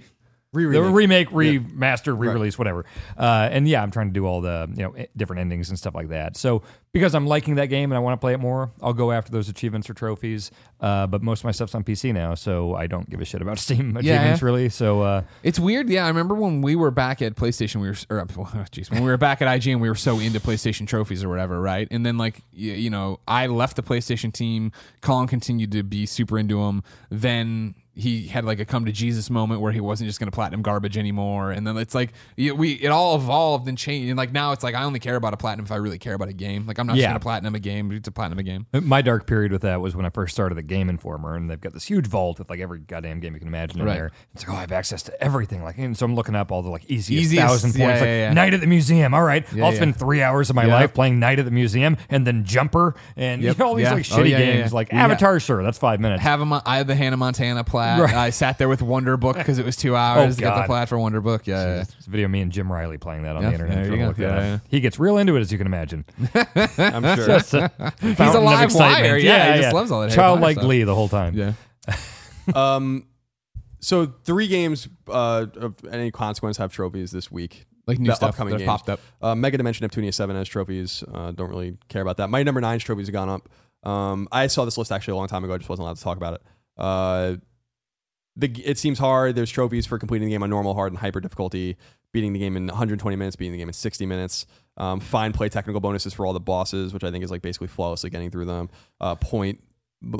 Re-remake. the remake, remaster, re-release, whatever. Uh, and yeah, I'm trying to do all the you know different endings and stuff like that. So because I'm liking that game and I want to play it more, I'll go after those achievements or trophies. Uh, but most of my stuff's on PC now, so I don't give a shit about Steam achievements yeah. really. So uh, It's weird. Yeah, I remember when we were back at PlayStation, we were, or, jeez, when we were back at IGN, we were so into PlayStation trophies or whatever, right? And then, like, you, you know, I left the PlayStation team. Colin continued to be super into them. Then he had like a come to Jesus moment where he wasn't just going to platinum garbage anymore. And then it's like, we, it all evolved and changed. And like now it's like, I only care about a platinum if I really care about a game. Like, I'm not just Yeah. going to platinum a game, but it's a platinum a game. Uh, my dark period with that was when I first started the Game Informer, and they've got this huge vault with like every goddamn game you can imagine in there. It's like, oh, I have access to everything. Like, and so I'm looking up all the like easiest, Easiest, thousand points. yeah, like yeah. Night at the Museum. All right, I'll spend three hours of my life playing Night at the Museum, and then Jumper, and Yep. you know, all these like Oh, shitty yeah, games. Like. Avatar, sure, that's five minutes. Have him, I have the Hannah Montana plat. Right. I sat there with Wonder Book because it was two hours to get the God. plat for Wonder Book. Yeah, yeah. It's a video of me and Jim Reilly playing that on Yeah, the internet. there you you go. wanna look that Yeah, yeah. He gets real into it, as you can imagine. I'm sure. Just a He's a live wire. Yeah, he just loves all that Harry Childlike Potter glee the whole time. Yeah. um, so three games uh, of any consequence have trophies this week. Like new The stuff upcoming that games. popped up. Uh, Mega Dimension Neptunia Seven has trophies. Uh, don't really care about that. Mighty Number Nine's trophies have gone up. Um, I saw this list actually a long time ago. I just wasn't allowed to talk about it. Uh, the it seems hard. There's trophies for completing the game on normal, hard, and hyper difficulty. Beating the game in 120 minutes, beating the game in 60 minutes. Um, fine play technical bonuses for all the bosses, which I think is like basically flawlessly getting through them. Uh, point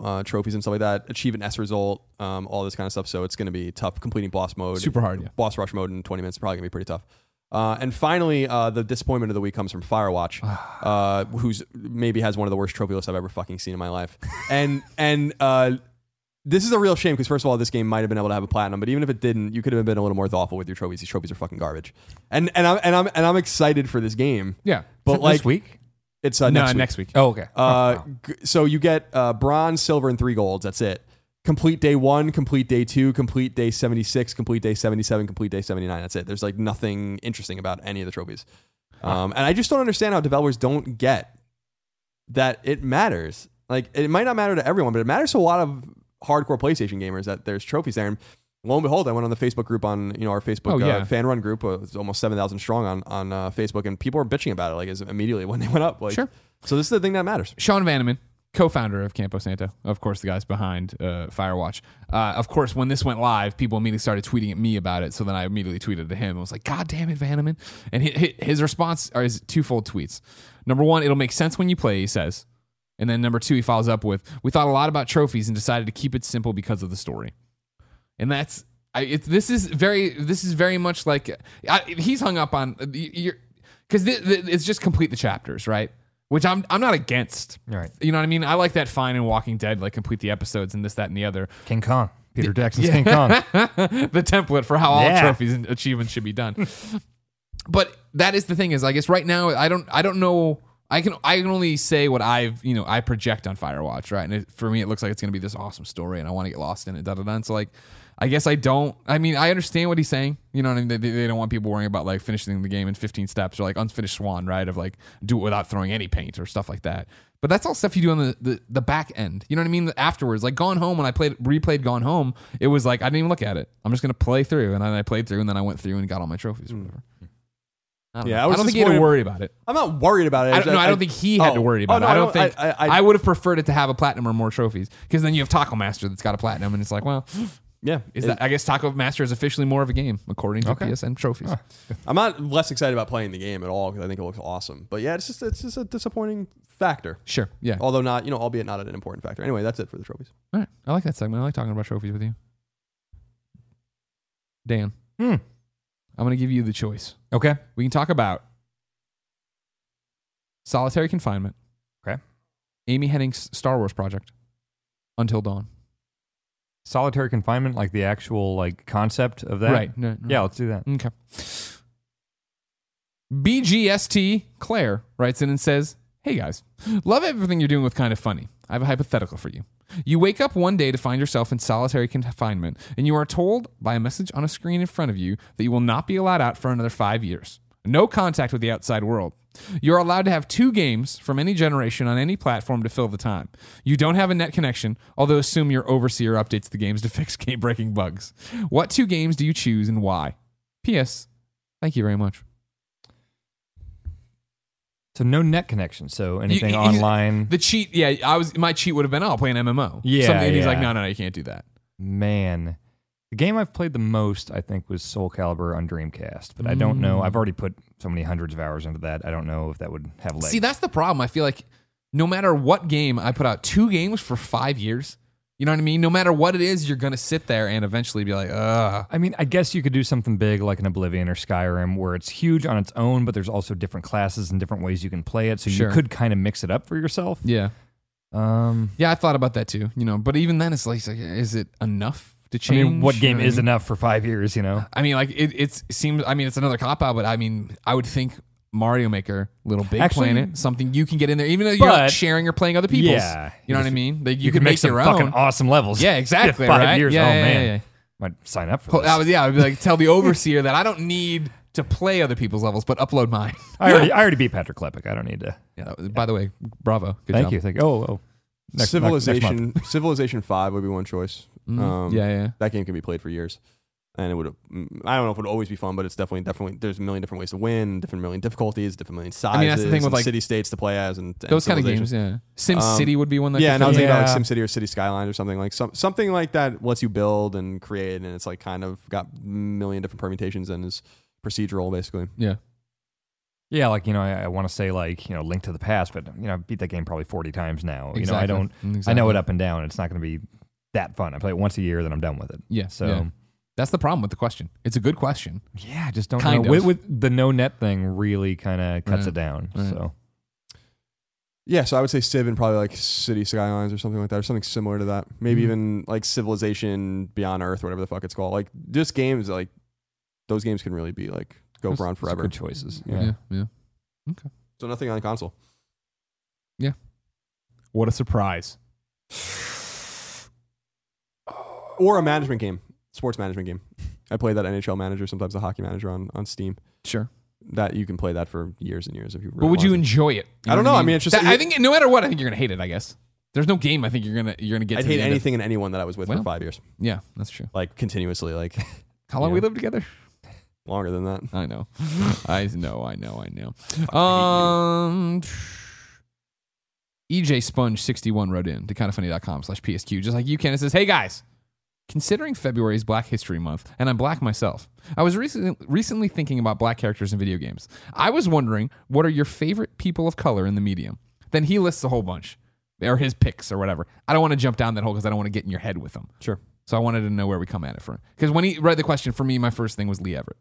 uh, trophies and stuff like that. Achieve an S result, um, all this kind of stuff. So it's going to be tough completing boss mode. Super hard, yeah. Boss rush mode in 20 minutes is probably going to be pretty tough. Uh, and finally, uh, the disappointment of the week comes from Firewatch, uh, who's maybe has one of the worst trophy lists I've ever fucking seen in my life. And and uh, this is a real shame because first of all, this game might have been able to have a platinum, but even if it didn't, you could have been a little more thoughtful with your trophies. These trophies are fucking garbage. And and I'm and I'm and I'm excited for this game, Yeah. but This like week? it's uh, no, next week. next week. Oh, okay. Uh, g- so you get uh, bronze, silver, and three golds. That's it. complete day one, complete day two, complete day 76, complete day 77, complete day 79. That's it. There's like nothing interesting about any of the trophies. Um, and I just don't understand how developers don't get that it matters. Like, it might not matter to everyone, but it matters to a lot of hardcore PlayStation gamers that there's trophies there. And lo and behold, I went on the Facebook group on, you know, our Facebook Oh, yeah. uh, fan run group. Uh, it's almost 7,000 strong on, on uh, Facebook, and people were bitching about it like as immediately when they went up. Like, Sure. So this is the thing that matters. Sean Vanaman, co-founder of Campo Santo, of course, the guys behind uh, Firewatch. Uh, of course, when this went live, people immediately started tweeting at me about it. So then I immediately tweeted to him. I was like, "God damn it, Vanneman!" And hi- hi- his response are his twofold tweets. Number one, it'll make sense when you play. He says, and then number two, he follows up with, "We thought a lot about trophies and decided to keep it simple because of the story." And that's I, it's this is very this is very much like I, he's hung up on you're because it's just complete the chapters, right? Which I'm I'm not against. Right. You know what I mean? I like that fine in Walking Dead, like complete the episodes and this, that, and the other. King Kong. Peter Jackson's King Kong. the template for how all Yeah. trophies and achievements should be done. but that is the thing is I guess right now I don't I don't know I can I can only say what I've you know I project on Firewatch right and it, for me it looks like it's gonna be this awesome story and I want to get lost in it da da da and so like I guess I don't I mean I understand what he's saying you know what I mean they, they don't want people worrying about like finishing the game in 15 steps or like unfinished swan right of like do it without throwing any paint or stuff like that but that's all stuff you do on the, the, the back end. You know what I mean? Afterwards, like Gone Home, when I played replayed Gone Home, it was like I didn't even look at it. I'm just gonna play through, and then I played through, and then I went through and got all my trophies. Or hmm. whatever. I don't, Yeah, know. I I, don't think he had to worry about it. I'm not worried about it. I don't, no, I don't think he had to oh, worry oh, about no, it. I don't I think I, I, I, would have preferred it to have a platinum or more trophies because then you have Taco Master that's got a platinum, and it's like, well, yeah. is It- that? I guess Taco Master is officially more of a game according to Okay. PSN trophies. I'm not less excited about playing the game at all because I think it looks awesome. But yeah, it's just it's just a disappointing factor. Sure, yeah. Although not, you know, albeit not an important factor. Anyway, that's it for the trophies. All right, I like that segment. I like talking about trophies with you, Dan. Hmm. I'm going to give you the choice. Okay. We can talk about solitary confinement. Okay. Amy Hennig's Star Wars project. Until Dawn. Solitary confinement, like the actual like concept of that. Right. No, no. Yeah, let's do that. Okay. BGST Claire writes in and says, Hey guys, love everything you're doing with Kind of Funny. I have a hypothetical for you. You wake up one day to find yourself in solitary confinement, and you are told by a message on a screen in front of you that you will not be allowed out for another five years. No contact with the outside world. You're allowed to have two games from any generation on any platform to fill the time. You don't have a net connection, although assume your overseer updates the games to fix game breaking bugs. What two games do you choose and why? P.S. Thank you very much. So no net connection. So anything You- he's- online. The cheat, yeah, I was my cheat would have been, oh, I'll play an MMO. Yeah, Something, and he's like, no, no, no, you can't do that. Man, the game I've played the most, I think, was Soul Calibur on Dreamcast. But I don't Mm. know. I've already put so many hundreds of hours into that. I don't know if that would have legs. See, that's the problem. I feel like no matter what game I put out, two games for five years. You know what I mean? No matter what it is, you're gonna sit there and eventually be like, ugh. I mean, I guess you could do something big like an Oblivion or Skyrim where it's huge on its own, but there's also different classes and different ways you can play it. So Sure. you could kind of mix it up for yourself. Yeah, Um, yeah, I thought about that too. You know, but even then, it's like, it's like, is it enough to I change? mean, what You game know is I mean? enough for five years? You know, I mean, like it, it's it seems. I mean, it's another cop out, but I mean, I would think Mario Maker, Little Big Actually- Planet, something you can get in there, even though you're not sharing or playing other people's. Yeah. you know what I mean. Like, you, you, can could make make some your fucking own. awesome levels. Yeah, exactly. five right? years. Yeah, oh yeah, man, yeah, yeah. might sign up for Well, this. I would, yeah, I would be like, tell the overseer that I don't need to play other people's levels, but upload mine. I already, I already beat Patrick Klepek. I don't need to. Yeah. was- By the way, bravo. Good Thank job. you. Thank you. Oh, oh. Next- next- next. Civilization Civilization Five would be one choice. Mhm. Um, yeah, yeah. That game can be played for years, and it would. I don't know if it would always be fun, but it's definitely definitely. There's a million different ways to win, different million difficulties, different million sizes. I mean, that's the thing with, like, city states to play as, and, and Those kind of Civilization. games. Yeah. Sim Um, City would be one that. yeah, and I was thinking in. about like Yeah. SimCity or City Skylines or something like some something like that lets you build and create, and it's like kind of got a million different permutations and is procedural basically. Yeah. Yeah, like you know, I, I want to say like you know, Link to the Past, but you know, I've beat that game probably forty times now. You know, I don't. I know it up and down. It's not going to be that fun. I play it once a year, then I'm done with it. Yeah. So yeah. That's the problem with the question. It's a good question. yeah, I just don't Kind know. With, of. with the no net thing, really kind of cuts Right. it down. Right. So Yeah, so I would say Civ and probably like City Skylines or something like that, or something similar to that. Maybe Mhm. even like Civilization Beyond Earth, whatever the fuck it's called. Like just games like those games can really be like go those- for on those are forever. Good choices. Yeah. Yeah. Yeah. Yeah. So nothing on console. Yeah. What a surprise. or a management game, sports management game. I play that NHL manager, sometimes a hockey manager on, on Steam. Sure. That you can play that for years and years if you. But would you enjoy it? I don't know. I mean, it's just- That- I think no matter what, I think you're gonna hate it. I guess there's no game. I think you're gonna you're gonna get. I'd to hate end of- anything and anyone that I was with Well. for five years, Yeah, that's true. like continuously, like How long we lived together? longer than that. I know. I know. I know. I know. Um. EJ Sponge 61 wrote in to kindafunny.com slash PSQ, just like you can. It says, Hey guys, considering February is Black History Month, and I'm black myself, I was recently, recently thinking about black characters in video games. I was wondering, what are your favorite people of color in the medium? Then he lists a whole bunch, or his picks, or whatever. I don't want to jump down that hole because I don't want to get in your head with them. Sure. So I wanted to know where we come at it from. Because when he read the question, for me, my first thing was Lee Everett.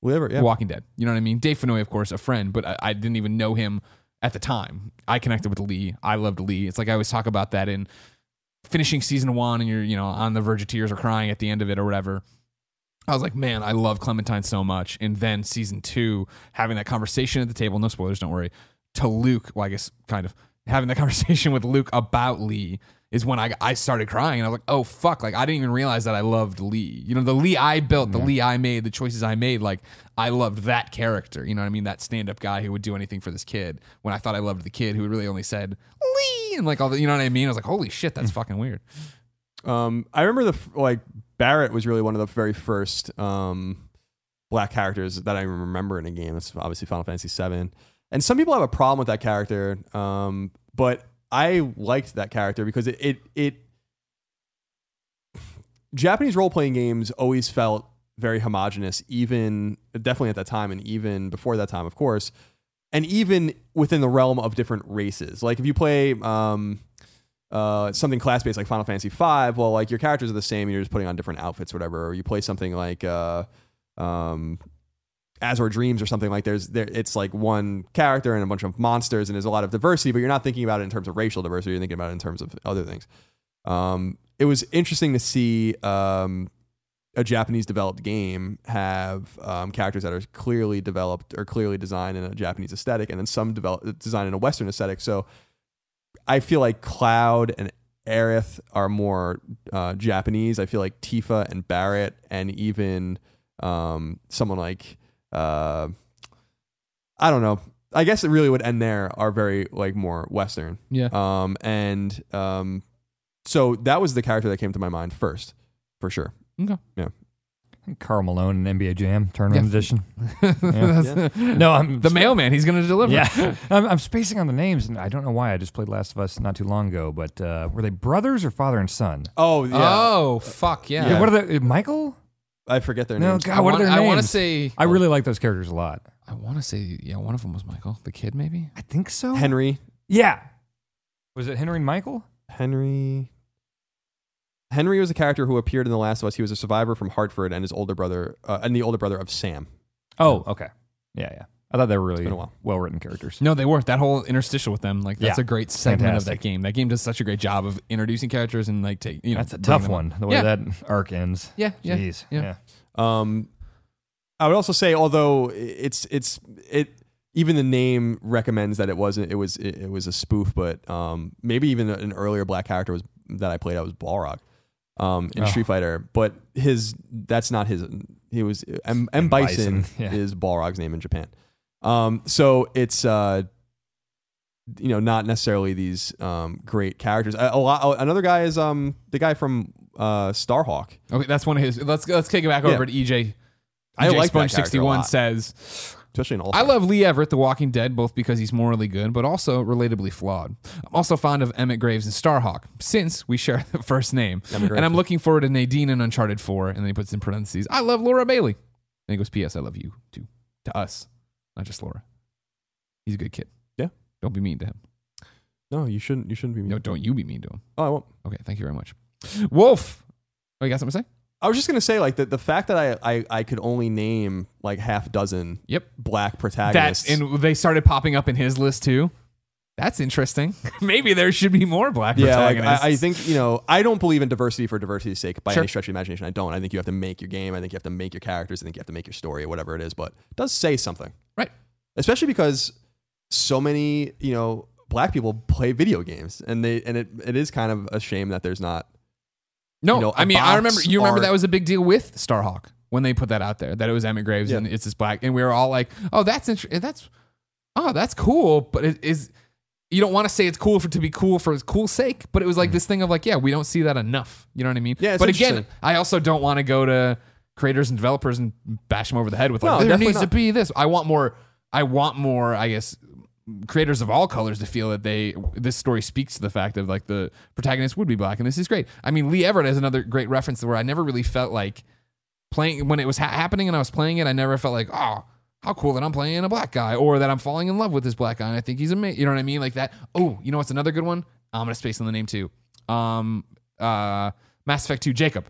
Whatever. Yeah. Walking Dead. You know what I mean? Dave Fenoy, of course, a friend, but I, I didn't even know him at the time. I connected with Lee. I loved Lee. It's like I always talk about that in finishing season one and you're, you know, on the verge of tears or crying at the end of it or whatever. I was like, man, I love Clementine so much. And then season two, having that conversation at the table, no spoilers, don't worry, to Luke, well, I guess kind of having that conversation with Luke about Lee is when I, I started crying. And I was like, oh, fuck. Like, I didn't even realize that I loved Lee. You know, the Lee I built, the Lee I made, the choices I made, like, I loved that character. You know what I mean? That stand up guy who would do anything for this kid when I thought I loved the kid who really only said Lee and like all the, you know what I mean? I was like, holy shit, that's fucking weird. Um, I remember the f- like Barrett was really one of the very first um black characters that I remember in a game. That's obviously Final Fantasy VII, and some people have a problem with that character. Um, but I liked that character because it it, it Japanese role playing games always felt very homogenous, even definitely at that time, and even before that time, of course, and even within the realm of different races. Like if you play um, uh, something class based like Final Fantasy V, well, like your characters are the same, and you're just putting on different outfits, whatever. Or you play something like uh, um, Azure Dreams or something like there's there. It's like one character and a bunch of monsters, and there's a lot of diversity, but you're not thinking about it in terms of racial diversity. You're thinking about it in terms of other things. Um, it was interesting to see um, a Japanese developed game have um, characters that are clearly developed or clearly designed in a Japanese aesthetic, and then some develop designed in a Western aesthetic. So I feel like Cloud and Aerith are more uh, Japanese. I feel like Tifa and Barrett and even um, someone like uh, I don't know. I guess it really would end there. Are very like more Western. Yeah. Um, and um, so that was the character that came to my mind first, for sure. Okay. Yeah. Karl Malone and NBA Jam Tournament Yeah. Edition. That's- No, I'm The mailman, he's going to deliver. Yeah, I'm, I'm spacing on the names, and I don't know why. I just played Last of Us not too long ago, but uh, were they brothers or father and son? Oh yeah, Oh, fuck yeah. Yeah. What are they? Michael? I forget their No, names. God, I what want, are their names? I want to say. I really like those characters a lot. I want to say. Yeah, one of them was Michael, the kid, maybe. I think so. Henry, yeah. Was it Henry and Michael? Henry. Henry was a character who appeared in The Last of Us. He was a survivor from Hartford and his older brother, uh, and the older brother of Sam. Oh, okay. Yeah, yeah. I thought they were really been a while. well written characters. No, they were. That whole interstitial with them, like that's Yeah. a great segment of that game. That game does such a great job of introducing characters and like take you know That's a tough one. up. The way Yeah. that arc ends. Yeah, yeah, Jeez. yeah. Yeah. Um, I would also say, although it's it's it, even the name recommends that it wasn't. It was it, it was a spoof, but um, maybe even an earlier black character was that I played. I was Balrog, um, in Oh. Street Fighter, but his that's not his. He was M, M. Bison, Bison, yeah. is Balrog's name in Japan. Um, so it's uh, you know, not necessarily these um great characters. A, a lot. Another guy is um the guy from uh Starhawk. Okay, that's one of his. Let's let's kick it back Yeah. over to EJ. I EJ like that Sponge sixty one says, especially in all. "I love Lee Everett, The Walking Dead, both because he's morally good, but also relatably flawed. I'm also fond of Emmett Graves and Starhawk, since we share the first name, and I'm looking forward to Nadine in Uncharted Four. And then he puts in parentheses, I love Laura Bailey. And he goes, P.S. I love you too, to us, not just Laura. He's a good kid. Yeah. don't be mean to him. No, you shouldn't. You shouldn't be. mean No, don't you be mean to him. Oh, I won't. Okay, thank you very much. Wolf. Oh, you got something to say? I was just gonna say, like the, the fact that I, I I could only name like half dozen Yep. black That's protagonists. and they started popping up in his list too. That's interesting. Maybe there should be more black yeah, like protagonists. I, I think you know I don't believe in diversity for diversity's sake by Sure. any stretch of the imagination. I don't. I think you have to make your game. I think you have to make your characters. I think you have to make your story, whatever it is. But it does say something, Right. Especially because so many you know black people play video games, and they and it it is kind of a shame that there's not No, you know, I mean, I remember. You remember art. that was a big deal with Starhawk when they put that out there that it was Emmett Graves and it's this black, and we were all like, "Oh, that's interesting. Eh, that's oh, that's cool." But it is. You don't want to say it's cool for to be cool for its cool sake, but it was like mm-hmm. this thing of like, yeah, we don't see that enough. You know what I mean? Yeah, but again. I also don't want to go to creators and developers and bash them over the head with like, No, there needs to be this. I want more. I want more. I guess creators of all colors to feel that they this story speaks to the fact of like the protagonist would be black and this is great. I mean, Lee Everett is another great reference where I never really felt like playing when it was ha- happening and I was playing it. I never felt like oh. How cool that I'm playing a black guy, or that I'm falling in love with this black guy, and I think he's amazing. You know what I mean? Like that. Oh, you know what's another good one? I'm gonna space on the name too. Um, uh, Mass Effect 2, Jacob.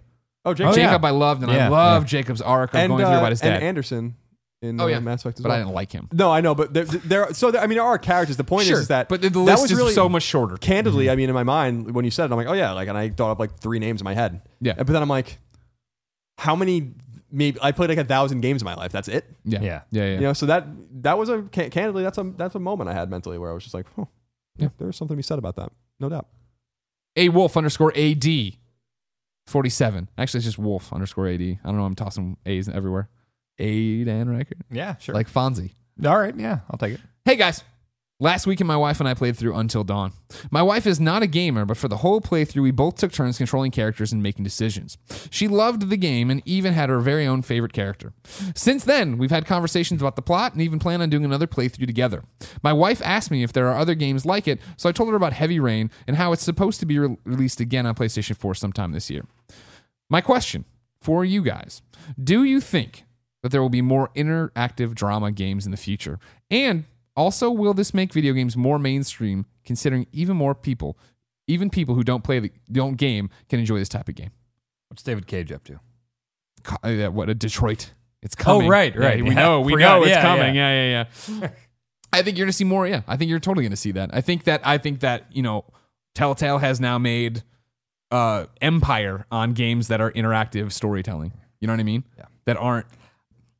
Oh, Jacob. Oh, yeah. Jacob, I loved, and I Yeah, love Jacob's arc of and, going uh, through about his and dad. Anderson in oh uh, yeah, Mass Effect as but well. I didn't like him. No, I know, but there, there. So there, I mean, there are characters. The point is, is that but the, the that list was is really so much shorter. Candidly, I mean, in my mind, when you said it, I'm like, oh yeah, like, and I thought of like three names in my head. Yeah. but then I'm like, how many? Maybe I played like a thousand games in my life. That's it. Yeah, Yeah. yeah, yeah. You know, so that that was a candidly, that's a that's a moment I had mentally where I was just like, oh, yeah, Yeah. there's something to be said about that, no doubt. A Wolf underscore AD 47. Actually, it's just Wolf underscore AD. I don't know. I'm tossing A's everywhere. A Dan Ryckert. Yeah, sure. Like Fonzie. all right, yeah, I'll take it. Hey guys. Last weekend, my wife and I played through Until Dawn. My wife is not a gamer, but for the whole playthrough, we both took turns controlling characters and making decisions. She loved the game and even had her very own favorite character. Since then, we've had conversations about the plot and even plan on doing another playthrough together. My wife asked me if there are other games like it, so I told her about Heavy Rain and how it's supposed to be re- released again on PlayStation 4 sometime this year. My question for you guys Do you think that there will be more interactive drama games in the future? And also, will this make video games more mainstream, considering even more people, even people who don't play the don't game, can enjoy this type of game? What's David Cage up to? Co- uh, what a Detroit! It's coming. Oh right, Yeah, right. we Yeah. know, we Forgot. know it's Yeah, coming. Yeah, yeah, yeah. I think you're gonna see more. Yeah, I think you're totally gonna see that. I think that I think that you know, Telltale has now made uh empire on games that are interactive storytelling. You know what I mean? Yeah. That aren't.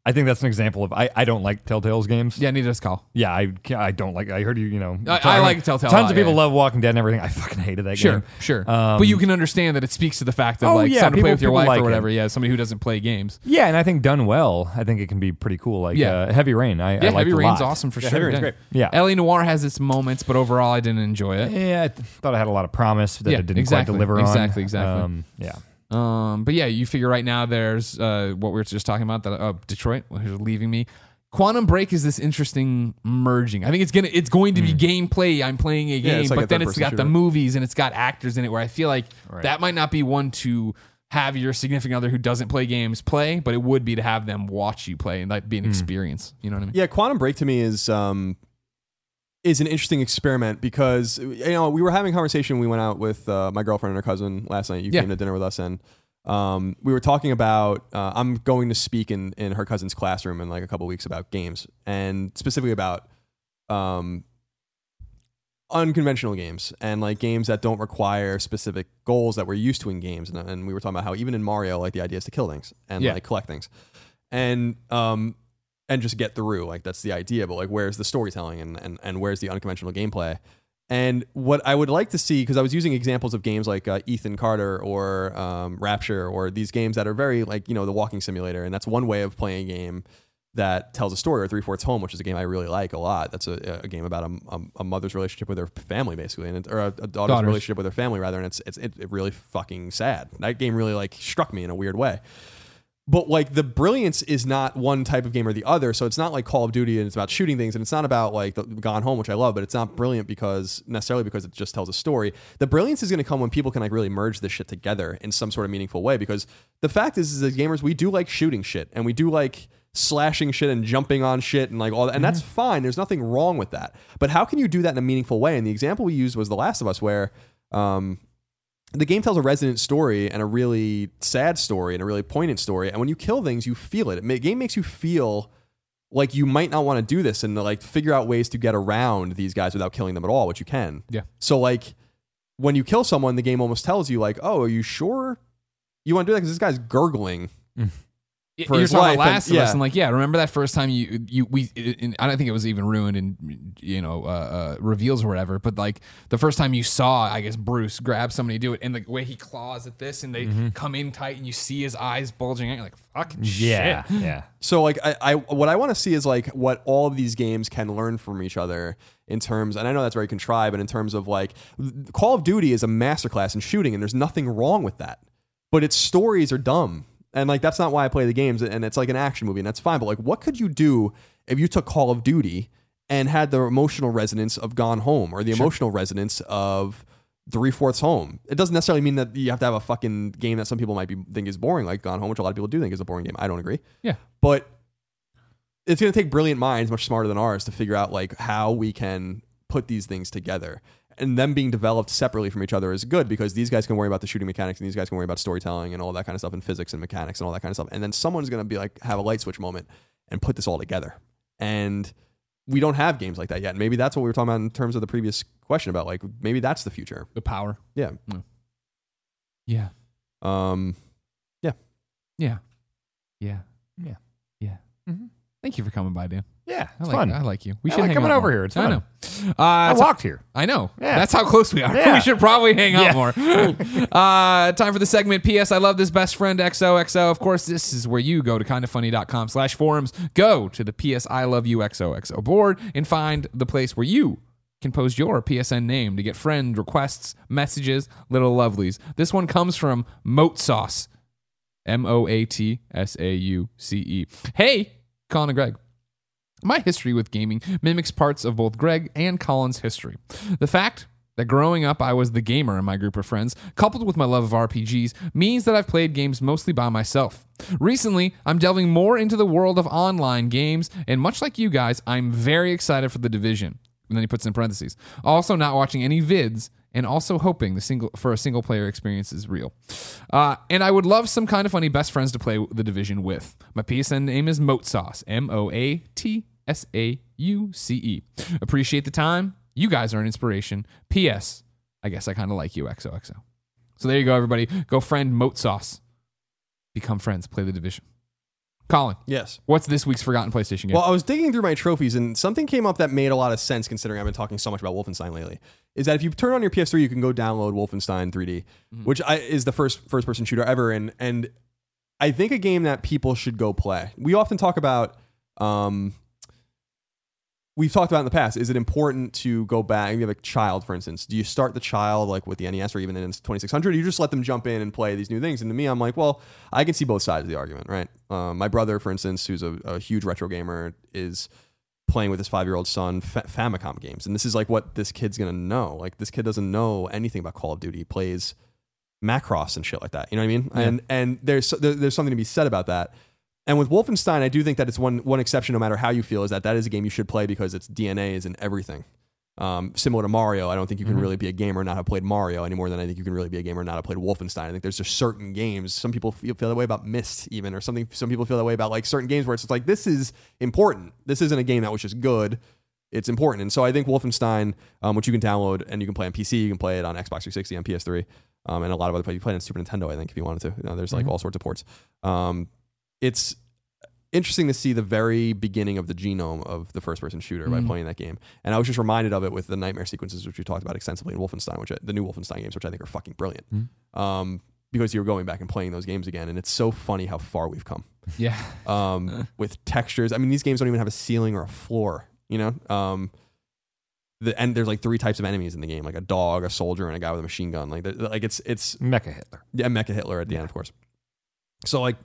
I think that's an example of I, I don't like Telltale's games. Yeah, neither does Call. Yeah, I I don't like. I heard you. You know, I- I like Telltale a Tons lot, of people yeah. love Walking Dead and everything. I fucking hated that Sure, game. sure. Um, but you can understand that it speaks to the fact of Oh, like yeah, something to play people- with your people wife like or it. whatever. Yeah, somebody who doesn't play games. Yeah, and I think done well, I think it can be pretty cool. Like Yeah. uh, Heavy Rain. I, I Yeah, liked Heavy a Rain's lot. awesome for Yeah, sure. Heavy Rain's yeah. great. Yeah. L.A. Noire has its moments, but overall, I didn't enjoy it. Yeah, I th- thought I had a lot of promise that Yeah, it didn't exactly, quite deliver on. exactly, exactly. Um, yeah. Um, but yeah, you figure right now there's uh, what we were just talking about that uh, Detroit who's leaving me. Quantum Break is this interesting merging. I think it's gonna it's going to be gameplay. I'm playing a game, it's like a but then it's third-person got the shooter. movies and it's got actors in it. Where I feel like Right. that might not be one to have your significant other who doesn't play games play, but it would be to have them watch you play and that be an experience. You know what I mean? Yeah, Quantum Break to me is um is an interesting experiment because you know we were having a conversation. We went out with uh, my girlfriend and her cousin last night. You Yeah. came to dinner with us, and um, we were talking about. Uh, I'm going to speak in in her cousin's classroom in like a couple weeks about games, and specifically about um, unconventional games and like games that don't require specific goals that we're used to in games. And, and we were talking about how even in Mario, like the idea is to kill things and Yeah. like collect things, and um, and just get through. Like that's the idea. But like, where's the storytelling and and and where's the unconventional gameplay? And what I would like to see, because I was using examples of games like uh, Ethan Carter or um, Rapture or these games that are very like you know the walking simulator, and that's one way of playing a game that tells a story. Or Three Fourths Home, which is a game I really like a lot. That's a, a game about a, a, mother's relationship with her family, basically, and it, or a, a daughter's, Daughters. relationship with her family, rather. And it's it's it, it really fucking sad. That game really like struck me in a weird way but like the brilliance is not one type of game or the other. So it's not like Call of Duty and it's about shooting things, and it's not about like the Gone Home, which I love, but it's not brilliant because necessarily because it just tells a story. The brilliance is going to come when people can like really merge this shit together in some sort of meaningful way. Because the fact is, is as gamers, we do like shooting shit, and we do like slashing shit and jumping on shit and like all that, and that's fine. There's nothing wrong with that. But how can you do that in a meaningful way? And the example we used was The Last of Us, where um, the game tells a resonant story and a really sad story and a really poignant story. And when you kill things, you feel it. The game makes you feel like you might not want to do this and like figure out ways to get around these guys without killing them at all, which you can. Yeah. So like when you kill someone, the game almost tells you like, oh, are you sure you want to do that? Because this guy's gurgling. Mm. For You're his talking life. about and- Last of yeah. Us, and like, yeah, remember that first time you you we? And I don't think it was even ruined in you know uh, uh, reveals or whatever. But like the first time you saw, I guess Bruce grab somebody do it, and the way he claws at this, and they Mm-hmm. come in tight, and you see his eyes bulging out. You're like, fucking Yeah, shit. yeah. So like I, I what I want to see is like what all of these games can learn from each other in terms and I know that's very contrived, but in terms of like Call of Duty is a masterclass in shooting and there's nothing wrong with that. But its stories are dumb. And like that's not why I play the games and it's like an action movie and that's fine. But like what could you do if you took Call of Duty and had the emotional resonance of Gone Home or the emotional resonance of three fourths home. It doesn't necessarily mean that you have to have a fucking game that some people might be think is boring, like Gone Home, which a lot of people do think is a boring game. I don't agree Yeah. but it's going to take brilliant minds much smarter than ours to figure out like how we can put these things together and them being developed separately from each other is good because these guys can worry about the shooting mechanics and these guys can worry about storytelling and all that kind of stuff and physics and mechanics and all that kind of stuff and then someone's going to be like have a light switch moment and put this all together and we don't have games like that yet maybe that's what we were talking about in terms of the previous question about like maybe that's the future The power. yeah Yeah. um Yeah. Yeah. Yeah. Yeah. Mhm. Thank you for coming by, Dan. Yeah, I it's like, fun. I like you. We I should like hang coming out over more. here. It's I know. Uh, I walked here. I know. Yeah. That's how close we are. Yeah. we should probably hang out Yeah. more. uh, time for the segment. P.S. I love this best friend XOXO. Of course, this is where you go to kindafunny.com slash forums. Go to the P.S. I love you XOXO board and find the place where you can post your PSN name to get friend requests, messages, little lovelies. This one comes from Moat Sauce. M O A T S A U C E. Hey, Colin and Greg. My history with gaming mimics parts of both Greg and Colin's history. The fact that growing up I was the gamer in my group of friends, coupled with my love of RPGs, means that I've played games mostly by myself. Recently, I'm delving more into the world of online games, and much like you guys, I'm very excited for The Division. And then he puts in parentheses. Also, not watching any vids, and also hoping the single for a single player experience is real. Uh, and I would love some kind of funny best friends to play the division with. My PSN name is Moat Sauce, M O A T S A U C E. Appreciate the time. You guys are an inspiration. P.S. I guess I kind of like you, XOXO. So there you go, everybody. Go friend Moat Sauce. Become friends. Play the division. Colin, yes what's this week's forgotten PlayStation game? Well, I was digging through my trophies and something came up that made a lot of sense considering I've been talking so much about Wolfenstein lately. Is that if you turn on your PS3, you can go download Wolfenstein 3D, which I, is the first first person shooter ever, and and I think a game that people should go play. We often talk about. Um, We've talked about in the past. Is it important to go back? If you have a child, for instance, do you start the child like with the NES or even in 2600? Or you just let them jump in and play these new things. And to me, I'm like, well, I can see both sides of the argument, right? Um, my brother, for instance, who's a, a huge retro gamer, is playing with his five year old son Fa- Famicom games, and this is like what this kid's gonna know. Like this kid doesn't know anything about Call of Duty. He plays Macross and shit like that. You know what I mean? And and there's there, there's something to be said about that. And with Wolfenstein, I do think that it's one one exception. No matter how you feel, is that that is a game you should play because its DNA is in everything. Um, similar to Mario, I don't think you can really be a gamer and not have played Mario any more than I think you can really be a gamer and not have played Wolfenstein. I think there's just certain games. Some people feel, feel that way about Myst, even, or something. Some people feel that way about like certain games where it's like this is important. This isn't a game that was just good. It's important, and so I think Wolfenstein, um, which you can download and you can play on PC, you can play it on Xbox 360, on PS3, um, and a lot of other places. You play it on Super Nintendo, I think, if you wanted to. You know, there's like all sorts of ports. Um, it's interesting to see the very beginning of the genome of the first person shooter by playing that game. And I was just reminded of it with the nightmare sequences, which we talked about extensively in Wolfenstein, which I, the new Wolfenstein games, which I think are fucking brilliant. Um, because you're going back and playing those games again, and it's so funny how far we've come yeah. um, with textures. I mean, these games don't even have a ceiling or a floor. You know, um, the and there's like three types of enemies in the game, like a dog, a soldier, and a guy with a machine gun. Like, like it's it's Mecha Hitler. yeah, Mecha Hitler at the end, of course. So like,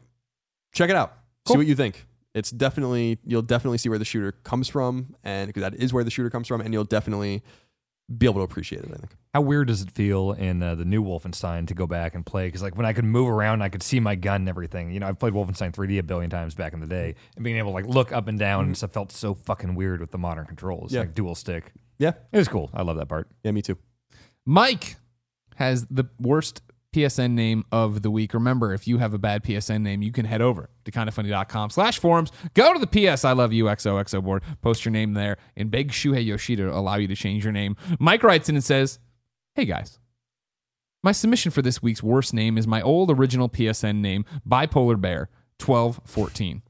check it out. See what you think. It's definitely you'll definitely see where the shooter comes from, and because that is where the shooter comes from, and you'll definitely be able to appreciate it. I think. How weird does it feel in uh, the new Wolfenstein to go back and play? Because like when I could move around, I could see my gun and everything. You know, I've played Wolfenstein 3D a billion times back in the day, and being able to like look up and down and stuff felt so fucking weird with the modern controls, Yeah. like dual stick. Yeah, It was cool. I love that part. yeah, me too. Mike has the worst PSN name of the week. Remember, if you have a bad PSN name, you can head over to kindafunny.com slash forums. Go to the PS I Love You XOXO board, post your name there, and beg Shuhei Yoshida to allow you to change your name. Mike writes in and says, Hey guys, my submission for this week's worst name is my old original PSN name, Bipolar Bear. 1214.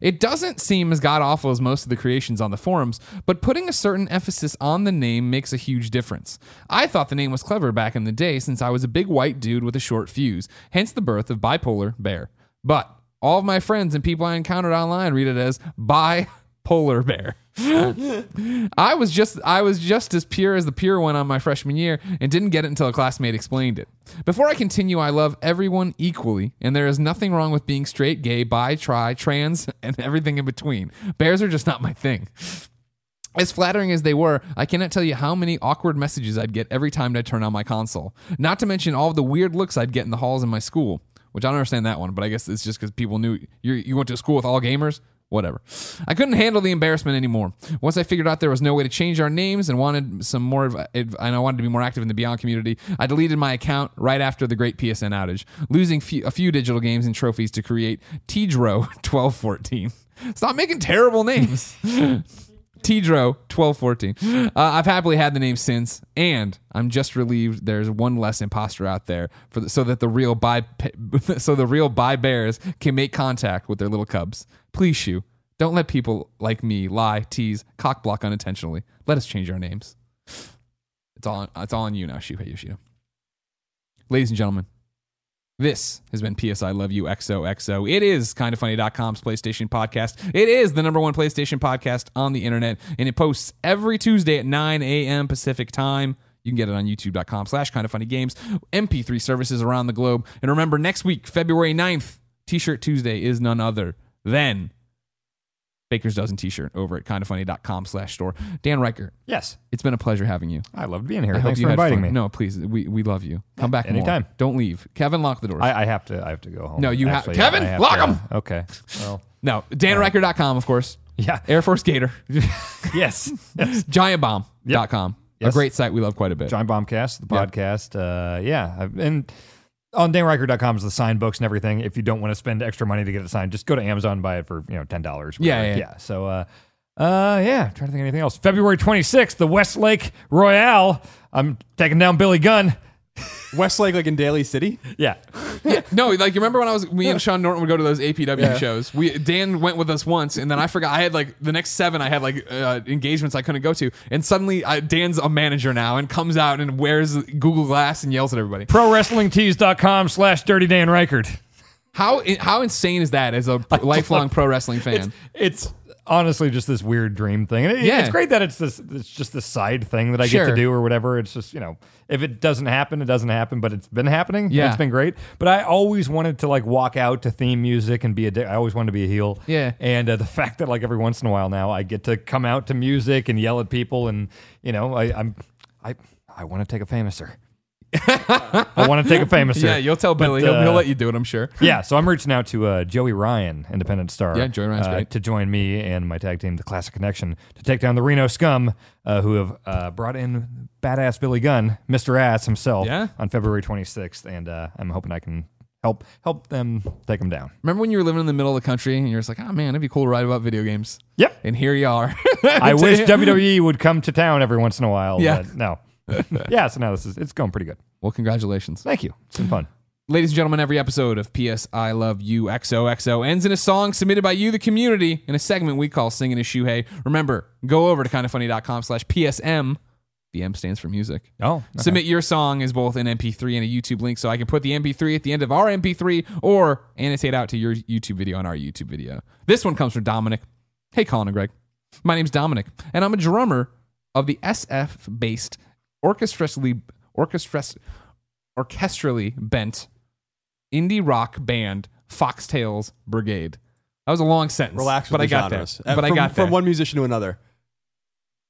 It doesn't seem as god awful as most of the creations on the forums, but putting a certain emphasis on the name makes a huge difference. I thought the name was clever back in the day since I was a big white dude with a short fuse, hence the birth of Bipolar Bear. But all of my friends and people I encountered online read it as Bipolar Bear. I was just I was just as pure as the pure one on my freshman year and didn't get it until a classmate explained it. Before I continue, I love everyone equally, and there is nothing wrong with being straight, gay, bi, tri, trans, and everything in between. Bears are just not my thing. As flattering as they were, I cannot tell you how many awkward messages I'd get every time I turn on my console. Not to mention all the weird looks I'd get in the halls in my school, which I don't understand that one, but I guess it's just because people knew you went to school with all gamers. Whatever. I couldn't handle the embarrassment anymore. Once I figured out there was no way to change our names and wanted some more, of, and I wanted to be more active in the Beyond community, I deleted my account right after the great PSN outage, losing a few digital games and trophies to create Tidro 1214. Stop making terrible names. Tidro 1214. Uh, I've happily had the name since, and I'm just relieved there's one less imposter out there for the, so that the real buy so the real buy bears can make contact with their little cubs. Please, Shu, don't let people like me lie, tease, cock block unintentionally. Let us change our names. It's all it's all on you now, Shuhei Yoshida. Ladies and gentlemen, this has been PS I Love You XOXO. It is kindafunny.com's PlayStation podcast. It is the number one PlayStation podcast on the internet, and it posts every Tuesday at 9 a.m. Pacific time. You can get it on youtube.com slash kind of funny games, MP3 services around the globe. And remember, next week, February 9th, T shirt Tuesday is none other than Baker's Dozen t shirt over at kindafunny.com slash store. Dan Ryckert, Yes. it's been a pleasure having you. I loved being here. I hope Thanks you for had inviting fun. me. No, please, we, we love you. Come back more. anytime. Don't leave. Kevin, lock the doors. I, I have to. I have to go home. No, you ha- Actually, Kevin, I have lock to- 'em! Okay. Well, no, danryckert.com, of course. yeah. Air Force Gator. yes. yes. Giantbomb.com. A Yes. great site we love quite a bit. Giant Bombcast, the podcast. Uh, yeah. I've- And on danryckert.com is the signed books and everything. If you don't want to spend extra money to get it signed, just go to Amazon and buy it for, you know, $10. Yeah, whatever. yeah, yeah. So, uh, uh, yeah, trying to think of anything else. February 26th, the Westlake Royale. I'm taking down Billy Gunn. Westlake, like in Daly City. Yeah. yeah, no, like you remember when I was me and Sean Norton would go to those APW Yeah. shows. We Dan went with us once, and then I forgot I had like the next seven. I had like uh, engagements I couldn't go to, and suddenly I, Dan's a manager now and comes out and wears Google Glass and yells at everybody. ProWrestlingTees.com slash Dirty Dan Ryckert. How how insane is that as a lifelong pro wrestling fan? It's honestly just this weird dream thing. And it, Yeah. it's great that it's this it's just this side thing that I get to do or whatever. It's just, you know, if it doesn't happen, it doesn't happen, but it's been happening. Yeah. It's been great. But I always wanted to like walk out to theme music and be a di- I always wanted to be a heel. Yeah. And uh, the fact that like every once in a while now I get to come out to music and yell at people and, you know, I I'm I I want to take a famouser. I want to take a famous. Yeah, you'll tell Billy. he'll, uh, he'll let you do it. I'm sure. Yeah, so I'm reaching out to uh, Joey Ryan, independent star. Yeah, Joey Ryan's uh, great. To join me and my tag team, the Classic Connection, to take down the Reno Scum, uh, who have uh, brought in badass Billy Gunn, Mr. Ass himself, Yeah. on February 26th, and uh, I'm hoping I can help help them take them down. Remember when you were living in the middle of the country and you're just like, oh man, it'd be cool to write about video games. Yep. And here you are. I wish WWE would come to town every once in a while. Yeah. But no. yeah. So now this is it's going pretty good. Well, congratulations. Thank you. It's been fun. Ladies and gentlemen, every episode of PS I Love You XOXO ends in a song submitted by you, the community, in a segment we call Singing a Shuhei. Remember, go over to kindafunny.com slash PSM. The M stands for music. Oh, okay. Submit your song as both an MP3 and a YouTube link so I can put the MP3 at the end of our MP3 or annotate out to your YouTube video on our YouTube video. This one comes from Dominic. Hey, Colin and Greg. My name's Dominic, and I'm a drummer of the SF based orchestrally, orchestras, orchestrally bent indie rock band Foxtails Brigade. That was a long sentence. Relax with but the I got genres. there. But I from, got there. from one musician to another.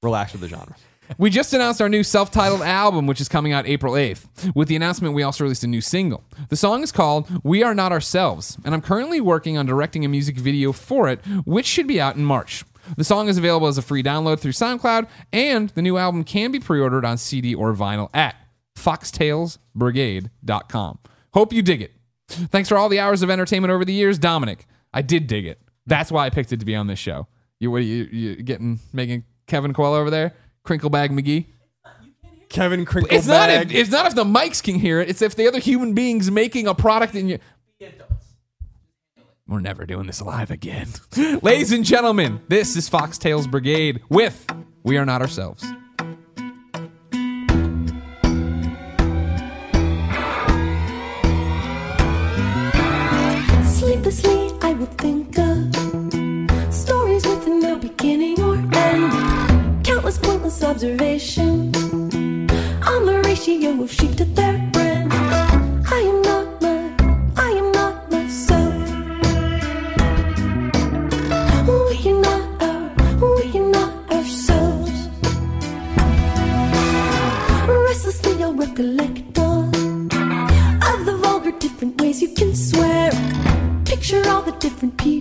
Relax with the genres. We just announced our new self titled album, which is coming out April 8th. With the announcement, we also released a new single. The song is called We Are Not Ourselves, and I'm currently working on directing a music video for it, which should be out in March. The song is available as a free download through SoundCloud, and the new album can be pre ordered on CD or vinyl at foxtailsbrigade.com. Hope you dig it. Thanks for all the hours of entertainment over the years, Dominic. I did dig it. That's why I picked it to be on this show. You what are you, you getting making Kevin Quell over there? Crinkleback McGee? Kevin Crinkleback. It's not if it's not if the mics can hear it. It's if the other human beings making a product in you. We're never doing this live again. Ladies and gentlemen, this is Foxtails Brigade with We Are Not Ourselves. Sleeplessly, I will think of stories with no beginning or end. Countless pointless observations on the ratio of sheep to different people.